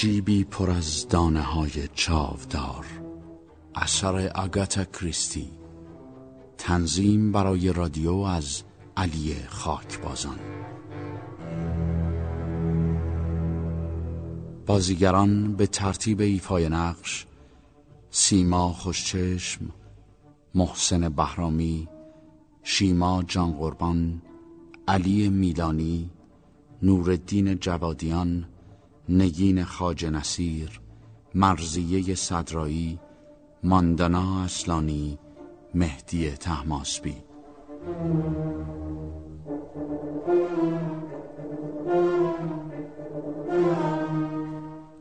جیبی پر از دانه های چاودار. اثر آگاتا کریستی. تنظیم برای رادیو از علی خاکبازان. بازیگران به ترتیب ایفای نقش سیما خوشچشم محسن بهرامی شیما جان قربان علی میلانی نورالدین جوادیان نگین خاج نصیر مرزیه صدرایی ماندانا اصلانی مهدی تحماسبی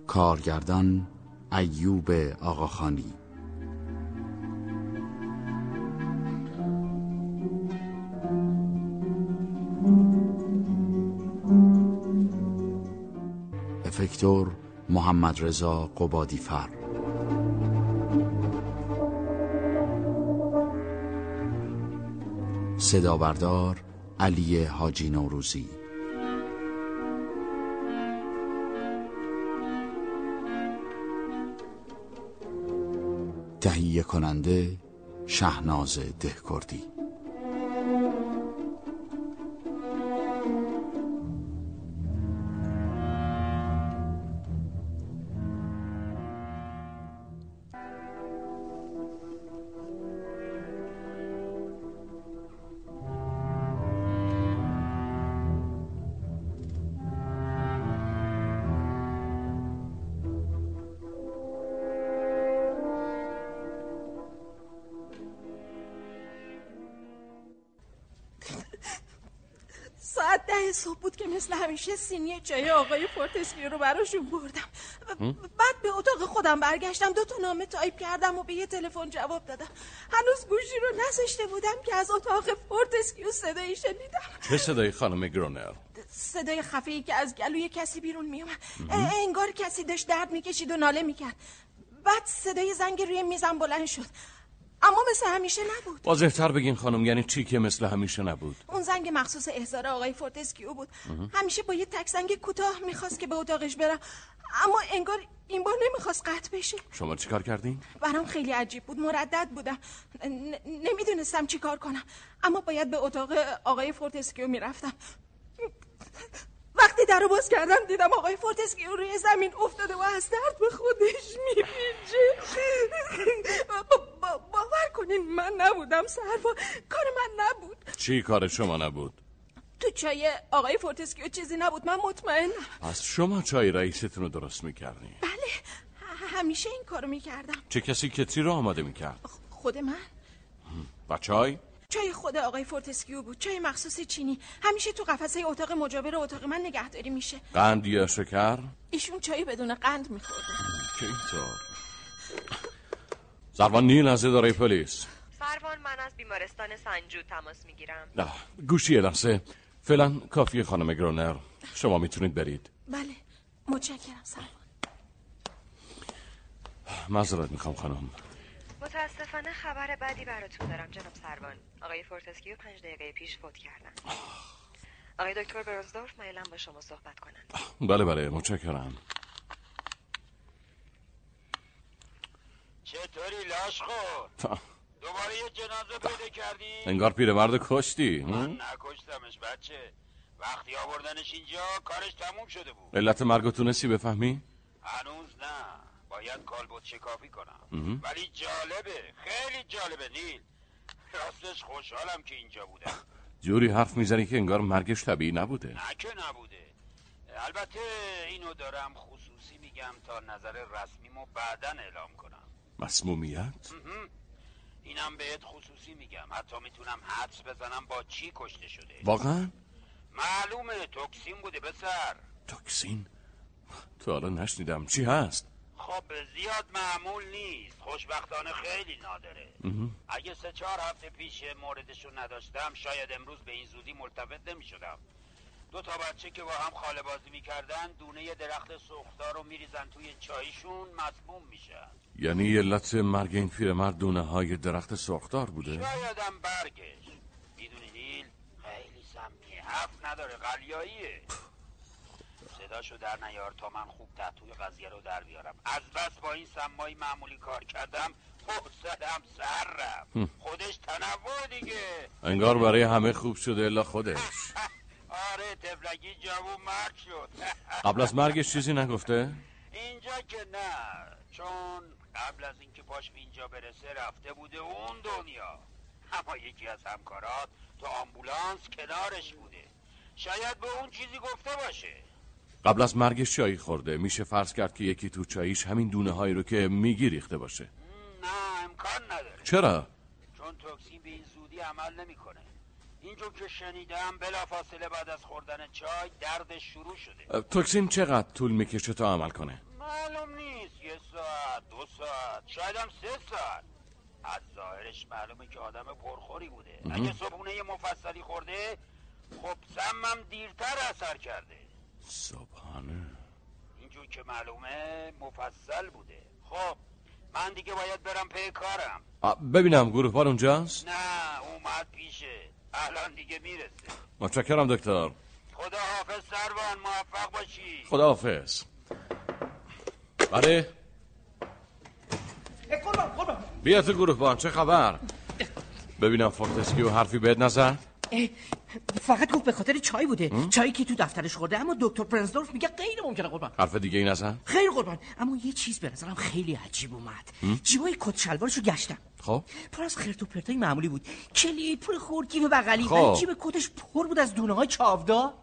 کارگردان ایوب آقاخانی. افکتور محمد رضا قبادی فر صدا بردار علی حاجی نوروزی. تهیه کننده شهناز دهکردی. مثل همیشه سینی چای آقای فورتسکیو رو براشون بردم. بعد به اتاق خودم برگشتم دو تا نامه تایپ کردم و به یه تلفن جواب دادم. هنوز گوشی رو نذاشته بودم که از اتاق فورتسکیو صدایی شنیدم. چه صدای خانم گرونر صدای خفیه که از گلوی کسی بیرون میومد انگار کسی داشت درد می‌کشید و ناله می‌کرد. بعد صدای زنگ روی میزم بلند شد. اما مثل همیشه نبود. واضحتر بگین خانم یعنی چی که مثل همیشه نبود؟ اون زنگ مخصوص احضار آقای فورتسکیو بود. همیشه با یه تک زنگ کوتاه می‌خواست که به اتاقش برم. اما انگار این بار نمی‌خواست قطع بشه. شما چیکار کردین؟ برام خیلی عجیب بود مردد بودم. ن- نمی‌دونستم چی کار کنم. اما باید به اتاق آقای فورتسکیو می‌رفتم. وقتی در رو باز کردم دیدم آقای فورتسکیو روی زمین افتاده و از درد به خودش میپیچه. باور کنین من نبودم سروان کار من نبود. چی کار شما نبود؟ تو چای آقای فورتسکیو چیزی نبود من مطمئنم. از شما چای رئیستون رو درست می‌کردی بله همیشه این کارو می‌کردم. چه کسی کتری رو آماده می‌کرد؟ خود من؟ و چای؟ چای خود آقای فورتسکیو بود چای مخصوص چینی. همیشه تو قفسه اتاق مجاور اتاق من نگهداری میشه. قند یا شکر؟ ایشون چای بدون قند میخوردن که اینطور؟ سروان نیل از اداره پلیس. سروان من از بیمارستان سنجود تماس می‌گیرم. نه گوشی یه لحظه. فعلا کافی خانم گرونر. شما می‌تونید برید. بله متشکرم سروان. معذرت می‌خوام خانم. متاسفانه خبر بدی براتون دارم جناب سروان. آقای فورتسکیو پنج دقیقه پیش فوت کردن. آقای دکتر برنسدورف مایلن با شما صحبت کنند بله بله متشکرم. چطوری لاشخور دوباره یه جنازه پیدا کردی؟ انگار پیرمرد کشتی من؟ نکشتمش بچه. وقتی آوردنش اینجا کارش تموم شده بود. علت مرگ تونستی بفهمی؟ هنوز نه. باید کالبوت شکافی کنم. ولی جالبه. خیلی جالبه نیل. راستش خوشحالم که اینجا بودم. جوری حرف می‌زنی که انگار مرگش طبیعی نبوده. نه که نبوده. البته اینو دارم خصوصی میگم تا نظر رسمیمو بعدا اعلام کنم. مسمومیت؟ اینم بهت خصوصی میگم. حتی می‌تونم حدس بزنم با چی کشته شده. واقعا؟ معلومه توکسین بوده پسر. توکسین تو حالا نشنیدم چی هست. خب زیاد معمول نیست. خوشبختانه خیلی نادره. اگه سه چهار هفته پیش موردشو نداشتم شاید امروز به این زودی ملتفت نمی شدم دو تا بچه که با هم خاله بازی می‌کردن دونه درخت سوختار رو میریزن توی چایشون مسموم میشن. یعنی علت مرگ این پیرمرد دونه های درخت سرخدار بوده؟ شایدم برگش می‌دونی نیل؟ خیلی سمیه. حرف نداره. قلیاییه. صداشو در نیار تا من خوب تحتوی قضیه رو در بیارم. از بس با این سمایی معمولی کار کردم حوصلم سر رفت. خودش تنوع دیگه. انگار برای همه خوب شده الا خودش. آره تفلگی جوون مرد شد. قبل از مرگش چیزی نگفته؟ اینجا که نه. چون قبل از اینکه پاش به اینجا برسه رفته بوده اون دنیا. اما یکی از همکارات تو آمبولانس کنارش بوده. شاید به اون چیزی گفته باشه. قبل از مرگش چایی خورده. میشه فرض کرد که یکی تو چاییش همین دونه هایی رو که میگی ریخته باشه. نه امکان نداره. چرا؟ چون توکسین به این زودی عمل نمی‌کنه. اینجور که شنیدم بلافاصله بعد از خوردن چای دردش شروع شده. توکسین چقدر طول می‌کشه تا عمل کنه؟ معلوم نیست. یه ساعت دو ساعت شاید هم سه ساعت. از ظاهرش معلومه که آدم پرخوری بوده. اگه صبحونه یه مفصلی خورده خب سمم دیرتر اثر کرده. صبحانه. اینجور که معلومه مفصل بوده. خب من دیگه باید برم پی کارم. آ، ببینم گروهبان اونجاست؟ نه اومد پیشه. الان دیگه می‌رسه. متشکرم دکتر. خدا حافظ سروان موفق باشی. خداحافظ. بله. بیا تو گروهبان چه خبر؟ ببینم فورتسکیو حرفی بهت نزد فقط گفت به خاطر چای بوده. چایی که تو دفترش خورده اما دکتر برنسدورف میگه غیر ممکنه قربان. حرف دیگه ای نزد خیر قربان. اما یه چیز به نظرم خیلی عجیب اومد. جیبای کت شلوارشو گشتم. خب؟ پر از خرت و پرتای معمولی بود. کلید پول خورد جیب بغلی. خب. جیب کتش پر بود از دونه های چاودار.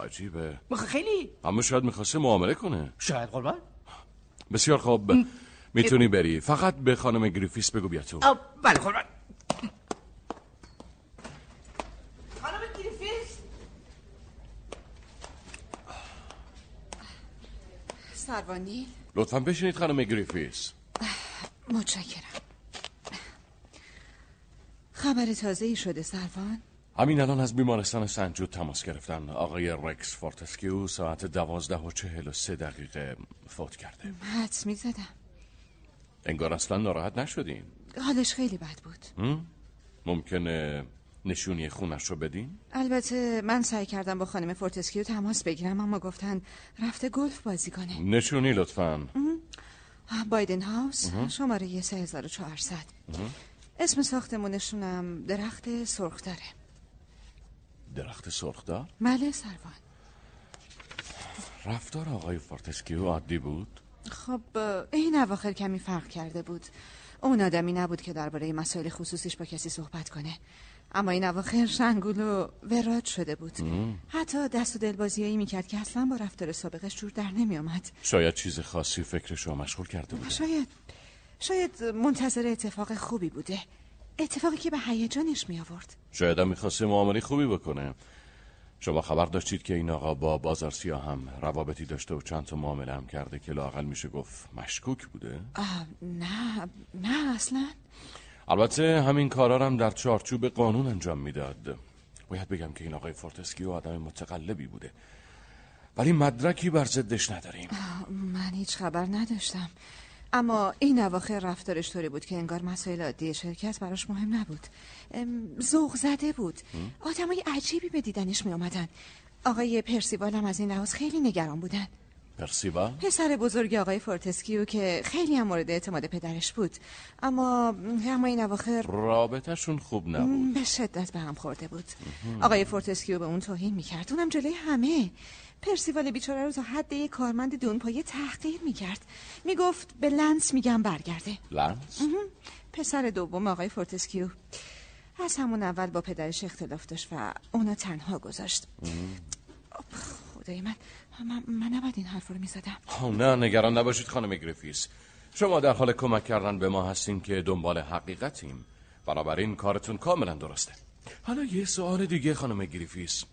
عجیبه. مخ- خیلی. اما شاید می‌خواسته معامله کنه. شاید قربان. بسیار خوب. می‌تونی بری. فقط به خانم گریفیس بگو بیا تو. بله قربان خانم گریفیس سروانی. لطفا بشینید خانم گریفیس. متشکرم. خبر تازه ای شده سروان؟ همین الان از بیمارستان سنجود تماس گرفتن. آقای رکس فورتسکیو ساعت دوازده و چهل و سه دقیقه فوت کرده. حدس می زدم انگار اصلا ناراحت نشدین. حالش خیلی بد بود. ممکنه نشونی خونش رو بدین؟ البته من سعی کردم با خانم فورتسکیو تماس بگیرم اما گفتن رفته گلف بازی کنه. نشونی لطفا. بایدن هاوس شماره 3400 اسم ساختمونشونم درخت سرخداره. درخت سرخدار بله سروان. رفتار آقای فورتسکیو عادی بود؟ خب این اواخر کمی فرق کرده بود. اون آدمی نبود که درباره مسائل خصوصیش با کسی صحبت کنه. اما این اواخر شنگول و وراج شده بود. حتی دست و دلبازیایی می‌کرد که اصلا با رفتار سابقش جور در نمیآمد. شاید چیز خاصی فکرش رو مشغول کرده بود شاید شاید منتظر اتفاق خوبی بوده. اتفاقی که به هیجانش می آورد شاید هم می‌خواسته معامله خوبی بکنه. شما خبر داشتید که این آقا با بازار سیاه هم روابطی داشته و چند تا معامله هم کرده که لاقل میشه گفت مشکوک بوده؟ آه نه نه اصلا. البته همین کارا هم در چارچوب قانون انجام می‌داد. باید بگم که این آقای فورتسکیو آدم متقلبی بوده. ولی مدرکی بر ضدش نداریم. من هیچ خبر نداشتم. اما این اواخر رفتارش طوری بود که انگار مسائل عادی شرکت براش مهم نبود. ذوق زده بود. آدمای عجیبی به دیدنش می آمدن آقای پرسیوال هم از این لحاظ خیلی نگران بودن. پرسیوا پسر بزرگ آقای فورتسکیو که خیلی هم مورد اعتماد پدرش بود. اما اما این اواخر رابطهشون خوب نبود. به شدت به هم خورده بود. آقای فورتسکیو به اون توهین می‌کرد. اونم جلوی همه. پرسیوال بیچاره رو تا حد یک کارمند دون پایه تحقیر می‌کرد. می‌گفت به لنس میگم برگرده. لنس؟ پسر دوم آقای فورتسکیو از همون اول با پدرش اختلاف داشت و اونا رو تنها گذاشت. خدای من. من, من نباید این حرف رو می‌زدم. آه، نه نگران نباشید خانم گریفیس. شما در حال کمک کردن به ما هستین که دنبال حقیقتیم. بنابراین کارتون کاملا درسته. حالا یه سوال دیگه خانم گریفیس.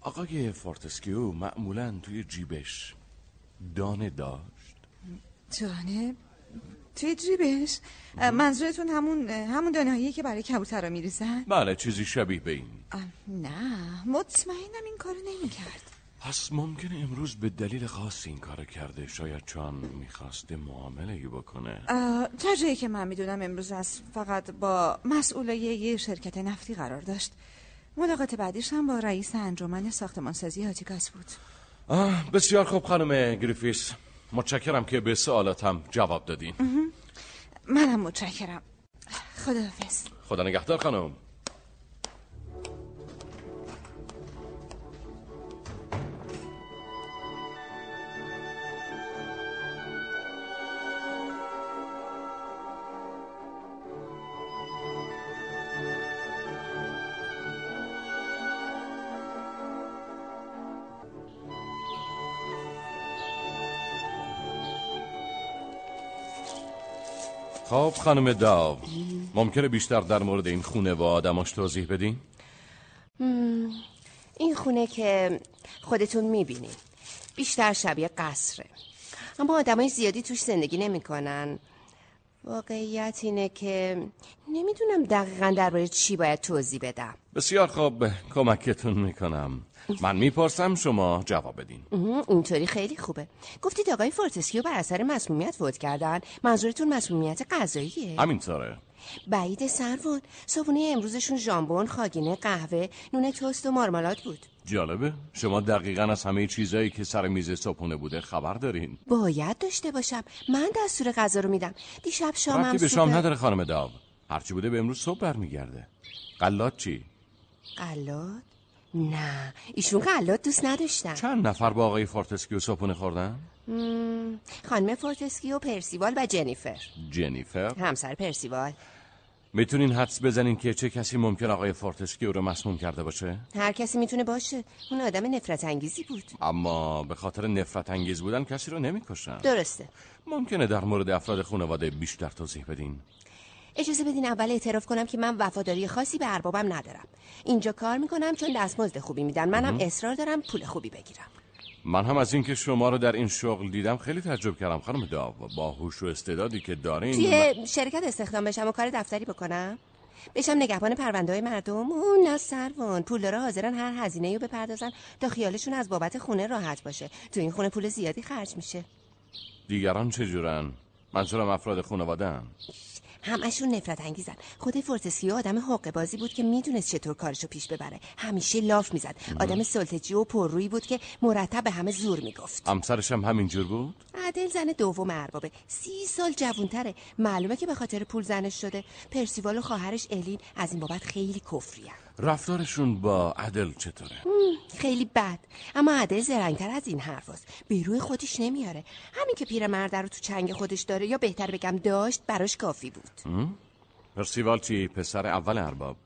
آقای فورتسکیو معمولا توی جیبش دانه داشت؟ جانه توی جیبش؟ منظورتون همون همون دانهایی که برای کبوتر میریزن؟ بله چیزی شبیه به این. نه مطمئنم این کارو نمی‌کرد. پس ممکنه امروز به دلیل خاص این کار کرده شاید چون می‌خواسته معامله ای بکنه. تا جایی که من می‌دونم امروز از فقط با مسئولای یه شرکت نفتی قرار داشت. ملاقات بعدیش هم با رئیس انجمن ساختمانسازی هاتیکاس بود. بسیار خوب خانم گریفیس. متشکرم که به سوالاتم جواب دادین. منم متشکرم. خداحافظ. خدا نگهدار خانم. خب خانم داو ممکنه بیشتر در مورد این خونه و آدماش توضیح بدین؟ این خونه که خودتون می‌بینین بیشتر شبیه قصره اما آدمای زیادی توش زندگی نمی‌کنن. واقعیت اینه که نمی‌دونم دقیقا درباره چی باید توضیح بدم بسیار خوب کمکتون می‌کنم من می‌پرسم شما جواب بدین. اینطوری خیلی خوبه. گفتید آقای فورتسکیو بر اثر مسمومیت فوت کردن. منظورتون مسمومیت غذاییه همینطوره. بعید سروان صبحونه امروزشون ژامبون خاگینه قهوه نون توست و مارمالاد بود. جالبه. شما دقیقا از همه چیزایی که سر میز صبحونه بوده خبر دارین. باید داشته باشم. من دستور غذا رو میدم. دیشب شامم به شام نداره خانم داو. هرچی بوده به امروز صبح برمیگرده. غلات چی؟ غلات نه ایشون غلات دوست نداشتن چند نفر با آقای فورتسکیو صبحونه خوردن؟ خانم فورتسکیو پرسیوال و جنیفر. جنیفر؟ همسر پرسیوال. می‌تونین حدس بزنین که چه کسی ممکن آقای فورتسکیو رو مسموم کرده باشه؟ هر کسی می‌تونه باشه. اون آدم نفرت انگیزی بود. اما به خاطر نفرت انگیز بودن کسی رو نمی‌کشن. درسته. ممکنه در مورد افراد خانواده بیشتر توضیح بدین. اجازه بدین اول اعتراف کنم که من وفاداری خاصی به اربابم ندارم. اینجا کار می‌کنم چون دستمزد خوبی میدن. منم اصرار دارم پول خوبی بگیرم. من هم از اینکه شما رو در این شغل دیدم خیلی تعجب کردم خانم داو. با هوش و استعدادی که دارین توی شرکت استخدام بشم و کار دفتری بکنم؟ بشم نگهبان پرونده های مردم؟ اون نه سروان. پول حاضرن هر هزینه رو بپردازن تا خیالشون از بابت خونه راحت باشه. تو این خونه پول زیادی خرج میشه. دیگران چجورن منظورم افراد خانواده همشون نفرت انگیزن خود فورتسکیو آدم حقه بازی بود که می‌دونست چطور کارشو پیش ببره. همیشه لاف می‌زد. آدم سلطه‌جو و پررویی بود که مرتب به همه زور می‌گفت. همسرش هم همینجور بود؟ ادل زن دوم اربابه. سی سال جوونتره معلومه که به خاطر پول زنش شده. پرسیوال و خواهرش الین از این بابت خیلی کفری‌ان. رفتارشون با ادل چطوره؟ خیلی بد. اما ادل زرنگتر از این حرف‌هاست. به روی خودش نمیاره. همین که پیرمرد رو تو چنگ خودش داره یا بهتر بگم داشت براش کافی بود. پرسیوال چی پسر اول ارباب.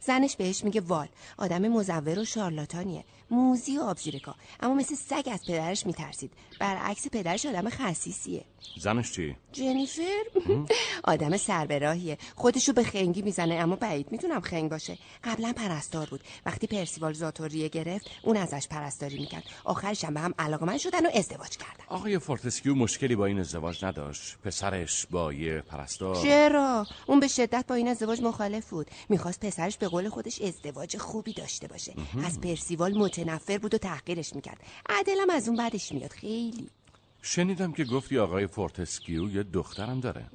زنش بهش میگه وال. آدم مزور و شارلاتانیه. موزی و آبزیرکا اما مثل سگ از پدرش میترسید. برعکس پدرش آدم خصیصیه زنش چی؟ جنیفر؟ آدم سربراهیه خودشو به خنگی می‌زنه اما بعید می‌تونم خنگ باشه. قبلا پرستار بود. وقتی پرسیوال زاتوریه گرفت اون ازش پرستاری می‌کرد. آخرش هم به هم علاقه من شدن و ازدواج کردن. آقای فورتسکیو مشکلی با این ازدواج نداشت. پسرش با یه پرستار. چرا؟ اون به شدت با این ازدواج مخالف بود. می‌خواست پسرش به قول خودش ازدواج خوبی داشته باشه. از پرسیوال متنفر بود و تحقیرش می‌کرد. ادلم از اون بدش میاد. خیلی. شنیدم که گفتی آقای فورتسکیو یه دخترم داره.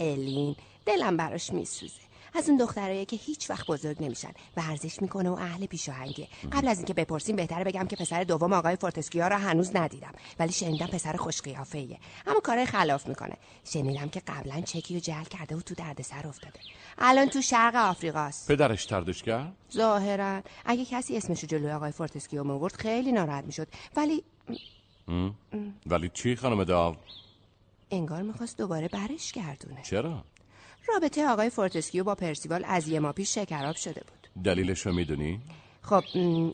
الین. دلم براش میسوزه. از اون دخترایی که هیچ وقت بزرگ نمیشن ورزش می‌کنه و اهل پیشاهنگه قبل از اینکه بپرسیم بهتره بگم که پسر دوم آقای فورتسکیو را هنوز ندیدم ولی شنیدم پسر خوش قیافه‌ایه اما کار خلاف می‌کنه. شنیدم که قبلا چکی رو جعل کرده و تو دردسر افتاده. الان تو شرق آفریقاست. پدرش طردش کرد ظاهرا. اگه کسی اسمشو جلوی آقای فورتسکیو میورد خیلی ناراحت می‌شد. ولی ولی چی خانم داو انگار می‌خواست دوباره برش گردونه. چرا؟ رابطه آقای فورتسکیو با پرسیوال از یه ماه پیش شکراب شده بود. دلیلش رو می‌دونی؟ خب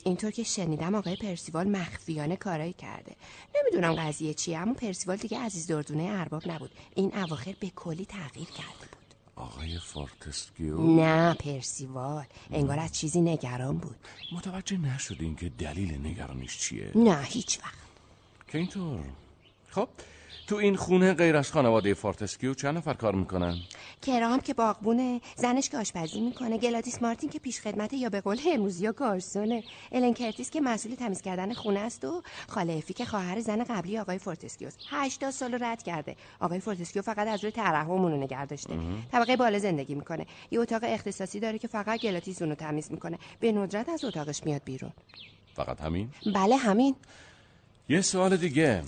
اینطور که شنیدم آقای پرسیوال مخفیانه کارایی کرده. نمی‌دونم قضیه چیه اما پرسیوال دیگه عزیز دردونه ارباب نبود. این اواخر به کلی تغییر کرده بود. آقای فورتسکیو؟ نه پرسیوال انگار از چیزی نگران بود. متوجه نشدین که دلیل نگرانیش چیه؟ نه هیچ وقت. که اینطور. خب تو این خونه غیر از خانواده فورتسکیو چند نفر کار می‌کنن؟ کرام که باغبونه زنش که آشپزی می‌کنه گلادیس مارتین که پیش خدمته یا به قول امروزیا گارسونه. الن کرتیس که مسئول تمیز کردن خونه است و خاله افی که خواهر زن قبلی آقای فورتسکیو است. 80 سال رد کرده. آقای فورتسکیو فقط از روی ترحم اون رو نگه داشته. طبقه بالا زندگی می‌کنه. یه اتاق اختصاصی داره که فقط گلادیس اونو تمیز می‌کنه. به ندرت از اتاقش میاد بیرون. فقط همین؟ بله همین. یه سوال دیگه.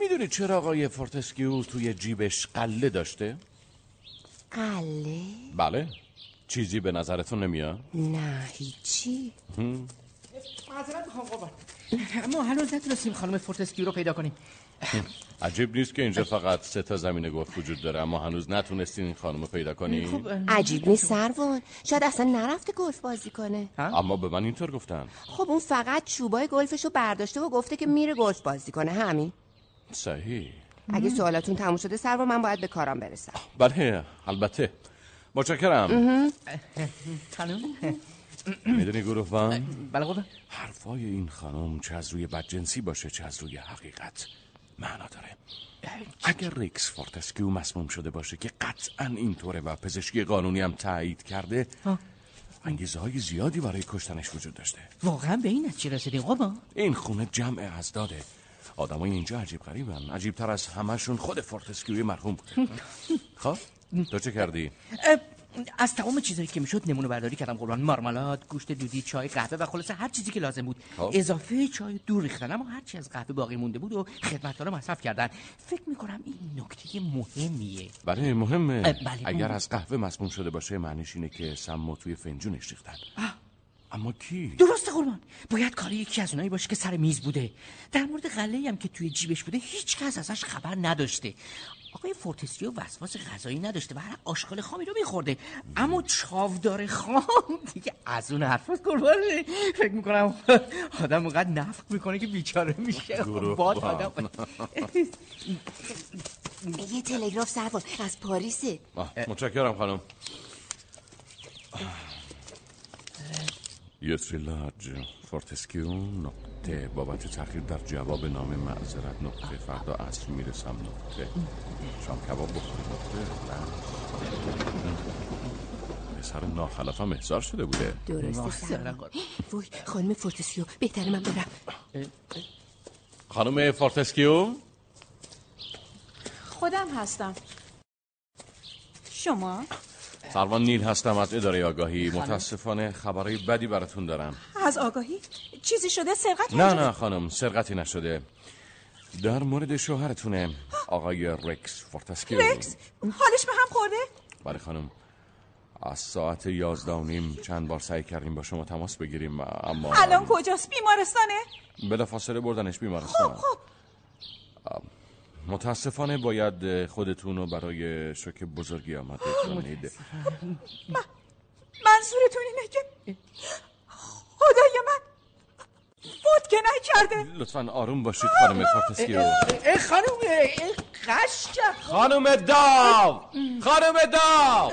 می‌دونی چرا آقای فورتسکیو توی جیبش غله داشته؟ غله؟ بله. چیزی به نظرتون نمیاد؟ نه هیچی؟ معذرت می‌خوام قربان. ما هنوز نتونستیم خانم فورتسکیو رو پیدا کنیم. عجیب نیست که اینجا فقط سه تا زمین گلف وجود داره اما هنوز نتونستین این خانم رو پیدا کنی خب عجیب نیست سروان. شاید اصلا نرفته گلف بازی کنه. اما به من اینطور گفتن. خب اون فقط چوبای گلفش رو برداشته و گفته که میره گلف بازی کنه همین. صحیح. اگه سوالاتون تموم شده سروان من باید به کارم برسم. بله البته. متشکرم. خانم؟ می‌دونی گروهبان بله قربان حرفای این خانم چه از روی بدجنسی باشه چه از روی حقیقت معنا داره. اگر ریکس فورتسکیو مسموم شده باشه که قطعا اینطوره و پزشکی قانونی هم تایید کرده انگیزه های زیادی برای کشتنش وجود داشته. واقعا به این نتیجه رسیدین قربان. این خونه جمع ازداده. آدمای اینجا عجیب غریبن. عجیب تر از همشون خود فورتسکیوی مرحوم بوده. خب تو چه کردی؟ از تمام چیزایی که می‌شد نمونه برداری کردم. قربان مارمالاد گوشت دودی چای قهوه و خلاصه هر چیزی که لازم بود. خب. اضافه چای دور ریختن. اما هر چی از قهوه باقی مونده بود و خدمتکارا مصرف کردن. فکر می‌کنم این نکته مهمیه. بله مهمه. بله. اگر از قهوه مسموم شده باشه معنیش اینه که سمو توی فنجونش ریختن اما کی؟ درسته قربان. باید کار یکی از اونایی باشه که سر میز بوده. در مورد قله هم که توی جیبش بوده هیچ کس ازش خبر نداشته. آقای فورتسیو وسواس غذایی نداشته و هر آشغال خامی رو میخورده. اما چاودار خام دیگه از اون حرفاست قربانه فکر می‌کنم آدم اونقدر نفق می‌کنه که بیچاره میشه. گروه باد. آدم. یه تلگراف سروان از پاریسه. متشکرم خانم. یوتری لاج فورتسکیو نقطه بابت تاخیر در جواب نامه معذرت نقطه. فردا عصر می‌رسم نقطه. شام کباب بخوری نقطه. نه. پسر ناخلفم احضار شده بوده. درسته سروان وای خانم فورتسکیو بهتره من برم. خانم فورتسکیو خودم هستم. شما؟ سروان نیل هستم از اداره آگاهی. متاسفانه خبرهای بدی براتون دارم. از آگاهی؟ چیزی شده؟ سرقت نه نه خانم سرقتی نشده. در مورد شوهرتونه آقای رکس فورتسکیو. رکس؟ حالش به هم خورده؟ بله خانم. از ساعت یازده و نیم چند بار سعی کردیم با شما تماس بگیریم اما الان کجاست؟ بیمارستانه؟ بلا فاصله بردنش بیمارستان خب خب. متاسفانه باید خودتون رو برای شوک بزرگی آماده کنید. منظورتون اینه که خدای من فوت که نکرده. لطفا آروم باشید خانم فورتسکیو ای خانم ای غش کرد خانم داو! خانم داو!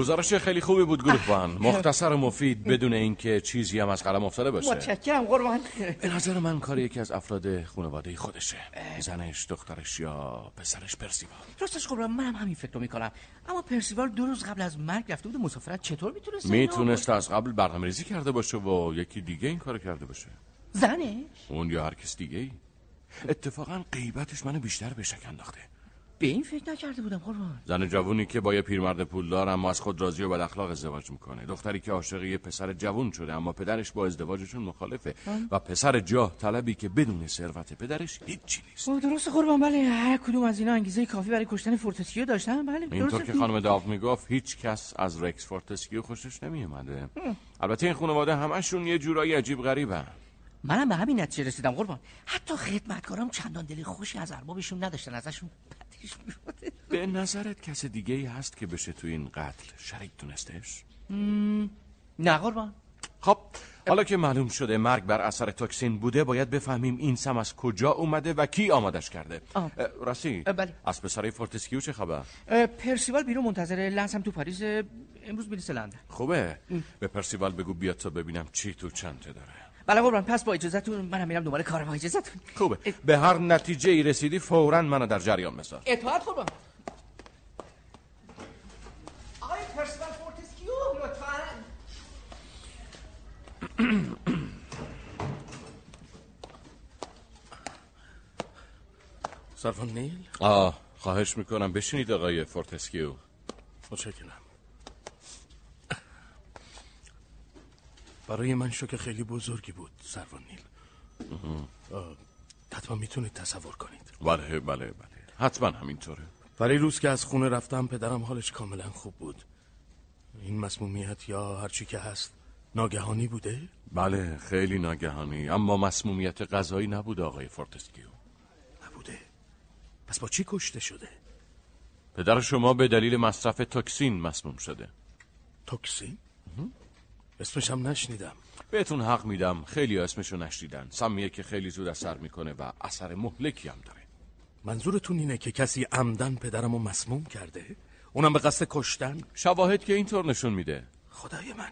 گزارش خیلی خوبی بود گروهبان. مختصر و مفید بدون اینکه چیزی هم از قلم افتاده باشه. متشکرم قربان. به نظر من کار یکی از افراد خانواده خودشه. زنش دخترش یا پسرش پرسیوال. راستش قربان منم همین فکر رو می‌کنم. اما پرسیوال دو روز قبل از مرگ رفته بود مسافرت چطور می‌تونست می‌تونست از قبل برنامه ریزی کرده باشه و یکی دیگه این کار کرده باشه. زنش؟ اون یا هر کس دیگه ای اتفاقا غیبتش منو بیشتر به شک انداخته. به این فکر نکرده بودم قربان. زن جوونی که با یه پیرمرد پولدار اما از خود راضی و بد اخلاق ازدواج می‌کنه. دختری که عاشق یه پسر جوون شده اما پدرش با ازدواجشون مخالفه. و پسر جاه طلبی که بدون ثروت پدرش هیچی نیست. درست قربان بله. هر کدوم از اینا انگیزه کافی برای کشتن فورتسکیو داشتن. بله اینطور. که خانم داو می‌گفت هیچ کس از رکس فورتسکیو خوشش نمیومده البته این خانواده همشون یه جورایی عجیب غریبن. منم به همین نتیجه رسیدم قربان. حتی خدمتکارام چندان دل خوشی از اربابشون نداشتن ازشون میومد به نظرت کس دیگه ای هست که بشه تو این قتل شریک دونستش؟ نه قربان خب حالا که معلوم شده مرگ بر اثر توکسین بوده باید بفهمیم این سم از کجا اومده و کی آمادش کرده آه. اه، بله. از پسرای فورتسکیو چه خبر؟ پرسیوال بیرون منتظر لنس هم تو پاریس امروز می‌رسه لندن خوبه به پرسیوال بگو بیاد تا ببینم چی تو چنته داره بله قربان پس با اجازهتون منم میرم دنبال کارم. با اجازهتون. خوبه. به هر نتیجه ای رسیدی فورا منو در جریان بذار اطاعت قربان. آقای پرسیوال فورتسکیو لطفاً سروان نیل؟ آه خواهش می‌کنم بشینید آقای فورتسکیو متشکرم. برای من شوک خیلی بزرگی بود سروان نیل. حتما می‌تونید تصور کنید. بله بله بله. حتما همینطوره. پریروز که از خونه رفتم پدرم حالش کاملا خوب بود. این مسمومیت یا هرچی که هست ناگهانی بوده؟ بله خیلی ناگهانی. اما مسمومیت غذایی نبود آقای فورتسکیو. نبوده. پس با چی کشته شده؟ پدر شما به دلیل مصرف توکسین مسموم شده. توکسین؟ اسمش هم نشنیدم. بهتون حق میدم خیلی اسمشو نشنیدن. سمیه که خیلی زود اثر می‌کنه و اثر مهلکی هم داره. منظورتون اینه که کسی عمداً پدرمو مسموم کرده؟ اونم به قصد کشتن؟ شواهد که اینطور نشون میده. خدای من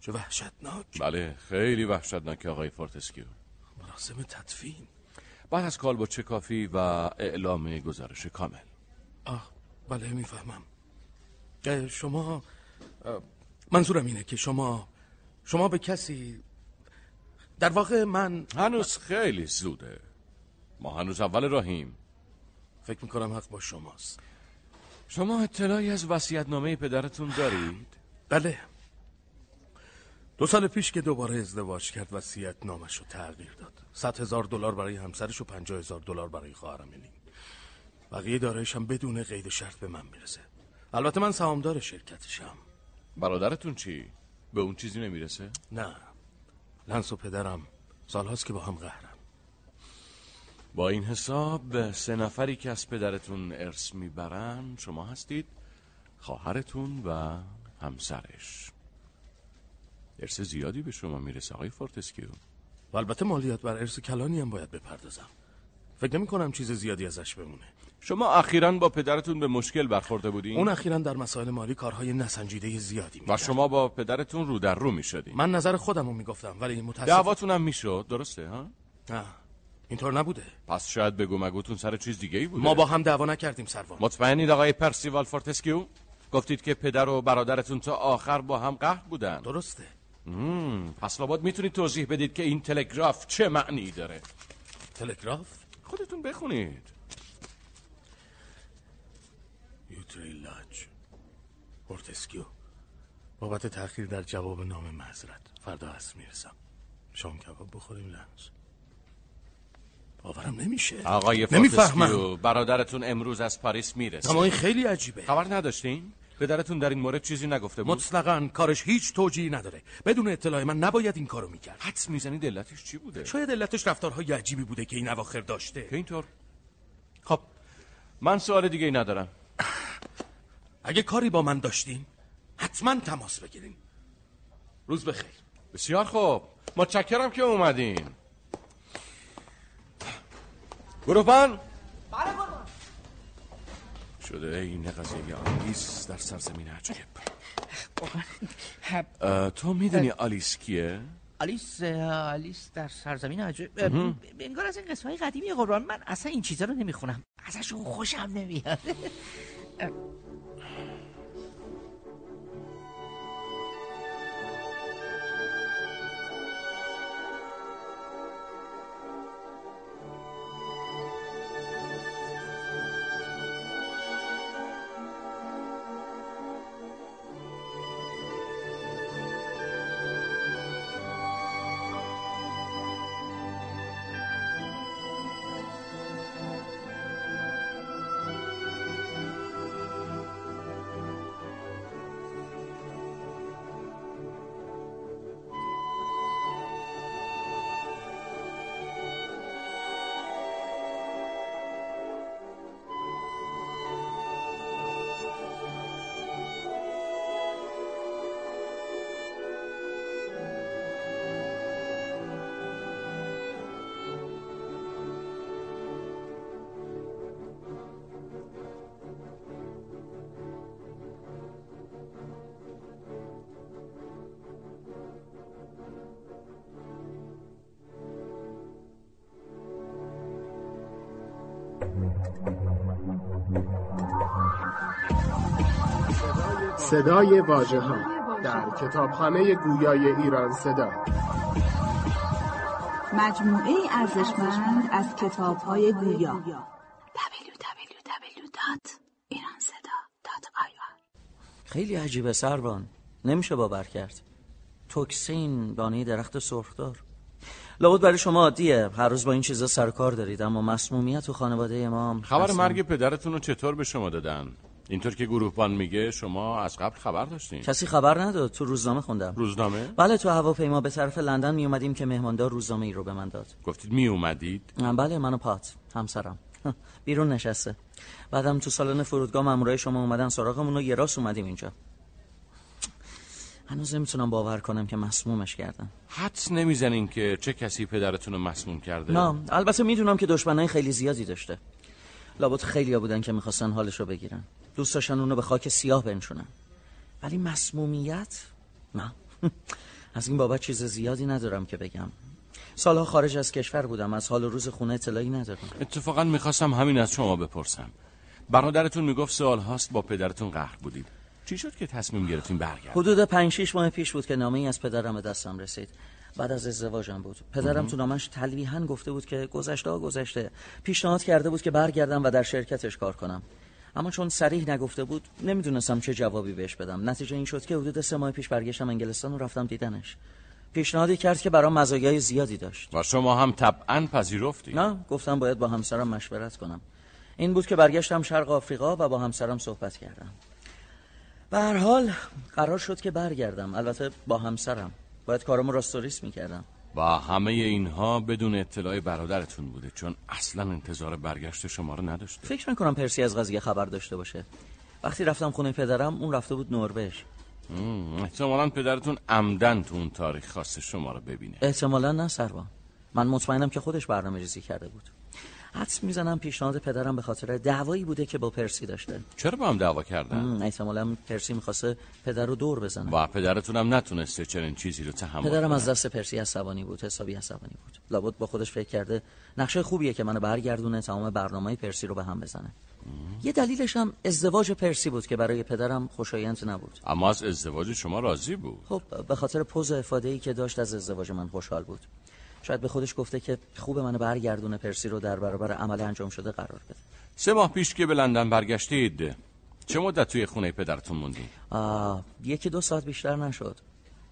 چه وحشتناک. بله خیلی وحشتناک آقای فورتسکیو. مراسم تدفین. بعد از کالبد شکافی و اعلام گزارش کامل. آه بله می‌فهمم. شما منظورم اینه که شما شما به کسی در واقع من هنوز خیلی زوده. ما هنوز اول راهیم. فکر می‌کنم حق با شماست. شما اطلاعی از وصیت‌نامه پدرتون دارید؟ بله. دو سال پیش که دوباره ازدواج کرد وصیت نامش رو تغییر داد. صد هزار دلار برای همسرش و پنجاه هزار دلار برای خواهرم نیم بقیه داراییش هم بدون قید شرط به من می‌رسه. البته من سهامدار شرکتشم. برادرتون چی؟ به اون چیزی نمی‌رسه؟ نه. لنس و پدرم. سالهاست که با هم قهرن. با این حساب سه نفری که از پدرتون ارث می‌برن شما هستید خواهرتون و همسرش. ارث زیادی به شما می‌رسه آقای فورتسکیو. و البته مالیات بر ارث کلانی هم باید بپردازم. فکر نمی کنم چیز زیادی ازش بمونه. شما اخیرا با پدرتون به مشکل برخورده بودین؟ اون اخیرا در مسائل مالی کارهای نسنجیده زیادی و می‌کرد شما با پدرتون رو در رو می‌شدین. من نظر خودم رو می‌گفتم ولی متاسف دعواتون هم می‌شد درسته ها؟ نه اینطور نبوده. پس شاید بگو مگوتون سر چیز دیگه ای بوده. ما با هم دعوا نکردیم سروان. مطمئنید آقای پرسیوال فورتسکیو؟ گفتید که پدر و برادرتون تا آخر با هم قهر بودن. درسته. مم، پس لابد می‌تونید توضیح بدید که این تلگراف چه معنی داره. تلگراف؟ خودتون بخونید. یوتری لاج فورتسکیو بابت تأخیر در جواب نامه معذرت. فردا هست می‌رسم. شام کباب بخوریم لنس باورم نمیشه. آقای فورتسکیو برادرتون امروز از پاریس می‌رسه. اما این خیلی عجیبه. خبر نداشتین؟ پدرتون در این مورد چیزی نگفته بود؟ مطلقا کارش هیچ توجیهی نداره. بدون اطلاع من نباید این کارو می‌کرد. حدس می‌زنید علتش چی بوده؟ شاید علتش رفتارهای عجیبی بوده که این اواخر داشته. که اینطور. خب. من سوال دیگه ای ندارم. اگه کاری با من داشتین حتما تماس بگیرین. روز بخیر. بسیار خوب. متشکرم که اومدین. گروپان. بله قربان شده این قضیه آلیس در سرزمین عجیب قربان. اه، تو می‌دونی آلیس کیه؟ آلیس آلیس در سرزمین عجب اه، انگار از این های قدیمی قربان من اصلا این چیزا رو نمی‌خونم. ازشون خوشم نمیاد. صدای واژه ها در کتابخانه گویای ایران صدا. مجموعه ارزشمند از کتاب های گویا www.iranseda.ir خیلی عجیبه سربان. نمیشه باور کرد. توکسین دانه درخت سرخدار. لابد برای شما عادیه. هر روز با این چیزا سر کار دارید. اما مسمومیت تو خانواده ما خبر اصلاً- مرگ پدرتون رو چطور به شما دادن؟ اینطور که گروهبان میگه شما از قبل خبر داشتین. کسی خبر نداد؟ تو روزنامه خوندم. روزنامه؟ بله تو هواپیما به طرف لندن می اومدیم که مهماندار روزنامه ای رو به من داد. گفتید می اومدید بله منو پات همسرم. بیرون نشسته. بعدم تو سالن فرودگاه مامورای شما اومدن سراغمون و یه راست اومدیم اینجا. هنوز نمی‌تونم باور کنم که مسمومش کردن. حدس نمی‌زنین که چه کسی پدرتون رو مسموم کرده. نه البته می‌دونم که دشمنای خیلی زیادی داشته. لابد خیلیا بودن که می‌خواستن حالش رو بگیرن. دوست داشتن اونو به خاک سیاه بنشونن. ولی مسمومیت؟ نه. از این بابت چیز زیادی ندارم که بگم. سالها خارج از کشور بودم از حال و روز خونه اطلاعی ندارم. اتفاقا می‌خواستم همین از شما بپرسم. برادرتون می‌گفت سال هاست با پدرتون قهر بودید. چی شد که تصمیم گرفتین برگرد حدود پنج شیش ماه پیش بود که نامه ای از پدرم به دستم رسید. بعد از ازدواجم بود. پدرم تو نامش تلویحا گفته بود که گذشته ها گذشته. پیشنهاد کرده بود که برگردم و در شرکتش کار کنم. اما چون سریح نگفته بود نمی‌دونستم چه جوابی بهش بدم. نتیجه این شد که حدود سه ماه پیش برگشتم انگلستان و رفتم دیدنش. پیشنهادی کرد که برام مزایای زیادی داشت. و شما هم طبعا پذیرفتید نه گفتم باید با همسرم مشورت کنم. این بود که برگشتم شرق آفریقا و با همسرم صحبت کردم. به هر حال قرار شد که برگردم. البته با همسرم. باید کارمو راستوریس می‌کردم. و همه اینها بدون اطلاع برادرتون بوده چون اصلا انتظار برگشت شما رو نداشته. فکر می‌کنم پرسی از قضیه خبر داشته باشه. وقتی رفتم خونه پدرم اون رفته بود نروژ. احتمالا پدرتون عمدن تو اون تاریخ خواسته شما رو ببینه. احتمالا نه سربان من مطمئنم که خودش برنامه ریزی کرده بود. حدس می‌زنم پیشنهاد پدرم به خاطر دعوایی بوده که با پرسی داشته. چرا با هم دعوا کردن؟ احتمالا پرسی می‌خواسته پدر رو دور بزنه. و پدرتون هم نتونسته چنین چیزی رو تحمل پدرم. از دست پرسی عصبانی بود حسابی عصبانی بود. لابد با خودش فکر کرده نقشه خوبیه که منو برگردونه تمام برنامه پرسی رو به هم بزنه. یه دلیلش هم ازدواج پرسی بود که برای پدرم خوشایند نبود. اما از ازدواج شما راضی بود. خب به خاطر پوز افاده ای که داشت از ازدواج من خوشحال بود. شاید به خودش گفته که خوب منو برگردونه پرسی رو در برابر عمل انجام شده قرار بده. سه ماه پیش که به لندن برگشتید چه مدت توی خونه پدرتون موندین آه، یکی دو ساعت بیشتر نشد.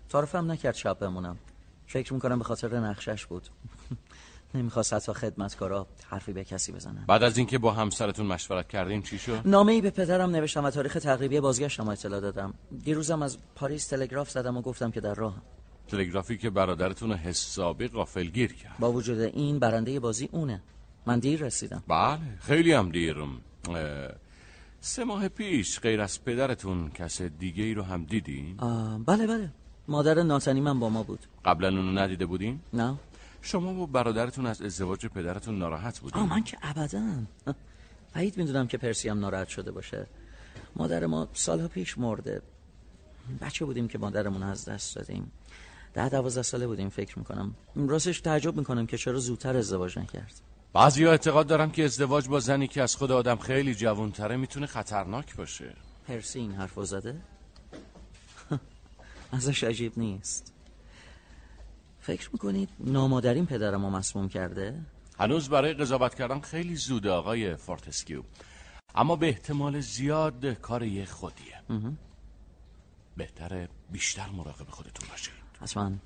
تعارفم نکرد شب بمونم. فکر می‌کنم به خاطر نقشش بود. نمی‌خواست حتی خدمتکارا حرفی به کسی بزنن. بعد از اینکه با همسرتون مشورت کردین چی شد؟ نامه ای به پدرم نوشتم و تاریخ تقریبی بازگشتم اطلاع دادم. دیروزم از پاریس تلگراف زدم و گفتم که در راهم تلگرافی که برادرتون حسابی غافلگیر کرد. با وجود این برنده بازی اونه. من دیر رسیدم. بله خیلی هم دیرم سه ماه پیش غیر از پدرتون کس دیگه ای رو هم دیدین؟ بله بله. مادر ناتنی من با ما بود. قبلا اونو ندیده بودین؟ نه. شما و برادرتون از ازدواج پدرتون ناراحت بودین؟ آه من که ابدا. بعید می‌دونم که پرسی هم ناراحت شده باشه. مادر ما سالها پیش مرده. بچه بودیم که مادرمون از دست دادیم. ده دوازده ساله بودیم فکر می‌کنم. راستش تعجب می‌کنم که چرا زودتر ازدواج نکرد. بعضی اعتقاد دارم که ازدواج با زنی که از خود آدم خیلی جوانتره می‌تونه خطرناک باشه. پرسی این حرفو زده؟ ازش عجیب نیست. فکر می‌کنید نامادریم پدرم رو مسموم کرده؟ هنوز برای قضاوت کردن خیلی زوده آقای فورتسکیو اما به احتمال زیاد کار یه خودیه. بهتره بیشتر مراقب خودتون باشید. حتما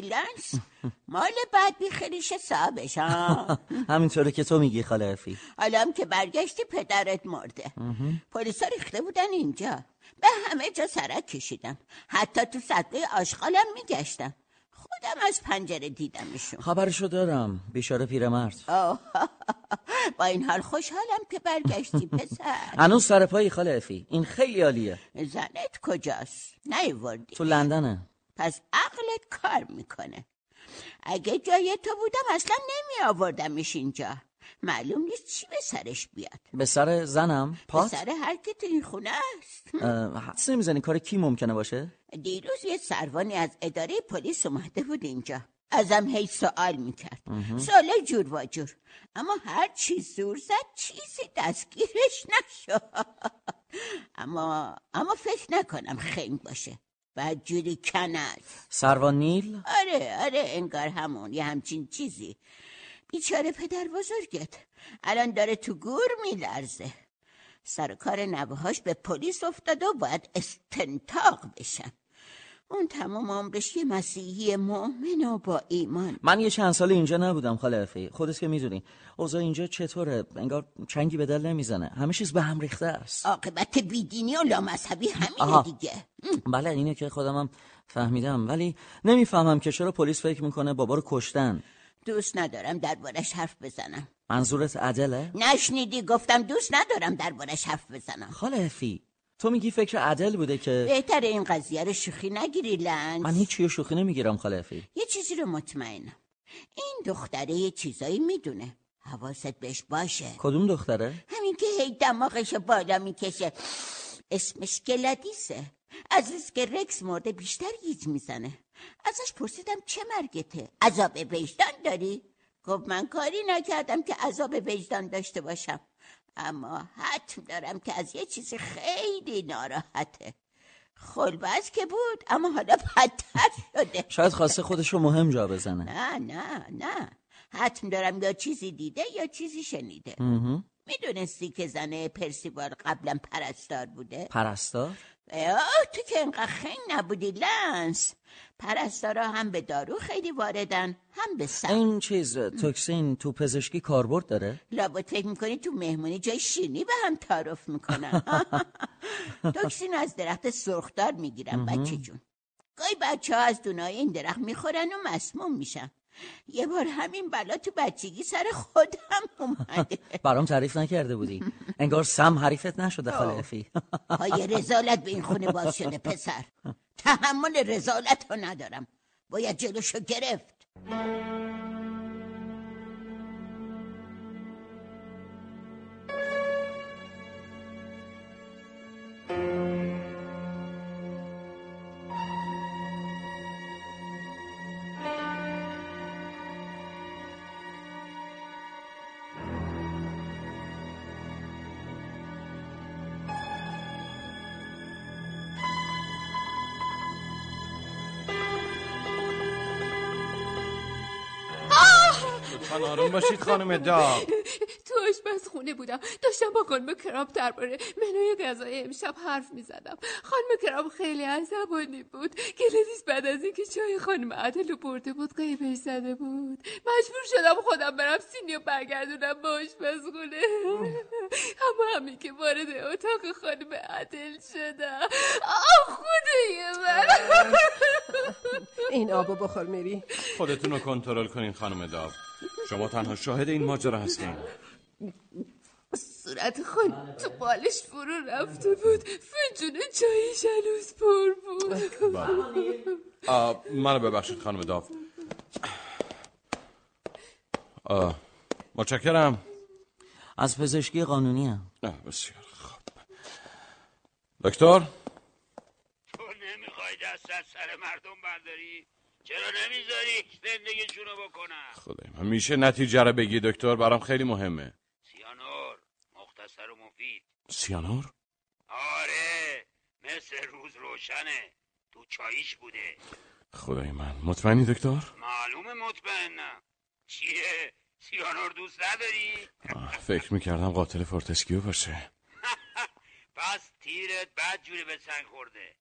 لنس مال بعد بیخریش صاحبش ها همینطوره که تو میگی خاله افی حالا هم که برگشتی پدرت مرده. پلیسا ریخته بودن اینجا. به همه جا سرک کشیدم حتی تو صدقه آشغالم میگشتم خودم از پنجره دیدمشون. خبرشو دارم. بیچاره پیرمرد. با این حال خوشحالم که برگشتی پسر. هنوز سر پایی خاله افی این خیلی عالیه. زنت کجاست؟ نیوردی. تو لندنه. پس عقلت کار می‌کنه. اگه جای تو بودم اصلا نمی آوردمش اینجا. معلوم نیست چی به سرش بیاد. به سر زنم؟ به پات؟ سر هر کی تو این خونه است. حدس نمی‌زنی. کار کی ممکنه باشه؟ دیروز یه سروانی از اداره پلیس اومده بود اینجا. ازم هی سوال می‌کرد. سوال جور و جور. اما هر چی زور زد چیزی دستگیرش نشد. اما اما فکر نکنم خنگ باشه. بعد جوری کن است. سروان نیل؟ آره آره انگار همون یه همچین چیزی. بیچاره پدر بزرگت. الان داره تو گور میلرزه. سر و کار نوهاش به پلیس افتاد و باید استنتاق بشن اون تمام عمرش یه مسیحی مؤمن و با ایمان. من یه چند سال اینجا نبودم خاله افی خودت که می‌دونی. اوضاع اینجا چطوره؟ انگار چنگی به دل نمی‌زنه. همه چیز به هم ریخته است. عاقبت بیدینی و لامذهبی همینه آها. دیگه. بله اینه که خودمم فهمیدم. ولی نمی‌فهمم که چرا پلیس فکر می‌کنه بابا رو کشتن. دوست ندارم دربارش حرف بزنم. منظورت عدله؟ نشنیدی گفتم دوست ندارم دربارش حرف بزنم. خاله افی تو میگی فکر عدل بوده که بهتر این قضیه رو شوخی نگیری لنز من هیچی رو شوخی نمی‌گیرم خاله افی یه چیزی رو مطمئنم. این دختره یه چیزایی می‌دونه. حواست بهش باشه. کدوم دختره؟ همین که هی دماغش بالا می‌کشه. اسمش گلادیسه از روز که رکس مرده بیشتر گیج می‌زنه. ازش پرسیدم چه مرگته؟ عذاب وجدان داری؟ گفت من کاری نکردم که عذاب وجدان داشته باشم. اما حتم دارم که از یه چیزی خیلی ناراحته. خلبز که بود اما حالا بدتر شده. شاید خواسته خودش رو مهم جا بزنه. نه نه نه. حتم دارم یا چیزی دیده یا چیزی شنیده. می‌دونستی که زن پرسیوال قبلا پرستار بوده؟ پرستار؟ آه تو که انقدر خنگ نبودی لنس. پرستارا هم به دارو خیلی واردن هم به سم این چیز توکسین تو پزشکی کاربرد داره؟ لابد فکر می‌کنی تو مهمونی جای شیرینی به هم تعارف می‌کنن. توکسین از درخت سرخدار می‌گیرن. بچه جون. گاهی بچه ها از دونای این درخت می‌خورن و مسموم میشن. یه بار همین بلا تو بچگی سر خودم اومده. برام تعریف نکرده بودی. انگار سم حریفت نشده خاله افی پای رزالت به این خونه باز شده پسر. تحمل رزالت رو ندارم. باید جلوشو گرفت. لطفا آروم باشید خانم داب تو آشپزخونه بودم. داشتم با خانم کراب درباره منوی غذای امشب حرف می‌زدم. خانم کراب خیلی عصبانی بود. گلدیس بعد از اینکه چای خانم عدل رو برده بود قیبش زده بود. مجبور شدم خودم برم سینی و برگردونم به آشپزخونه اما همین که وارد اتاق خانم عدل شدم. آه خدای من. این آبو بخور میری. خودتون رو کنترل کنین خانم داب شما تنها شاهد این ماجرا هستین. صورت خود تو بالش فرو رفته بود. فنجون چایش هنوز پر بود. آه، منو ببخشید خانم آه، متشکرم. از پزشکی قانونی هم. بسیار خوب. دکتر؟ تو نمی‌خوای دست از سر مردم برداری؟ چرا نمی‌ذاری زندگیشونو بکنن خدای من میشه نتیجه رو بگی دکتر؟ برام خیلی مهمه. سیانور مختصر و مفید. سیانور؟ آره مثل روز روشنه. تو چاییش بوده. خدای من مطمئنی دکتر؟ معلومه مطمئنم. چیه؟ سیانور دوست نداری؟ فکر می‌کردم قاتل فورتسکیو باشه. پس تیرت بد جوری به سنگ خورده.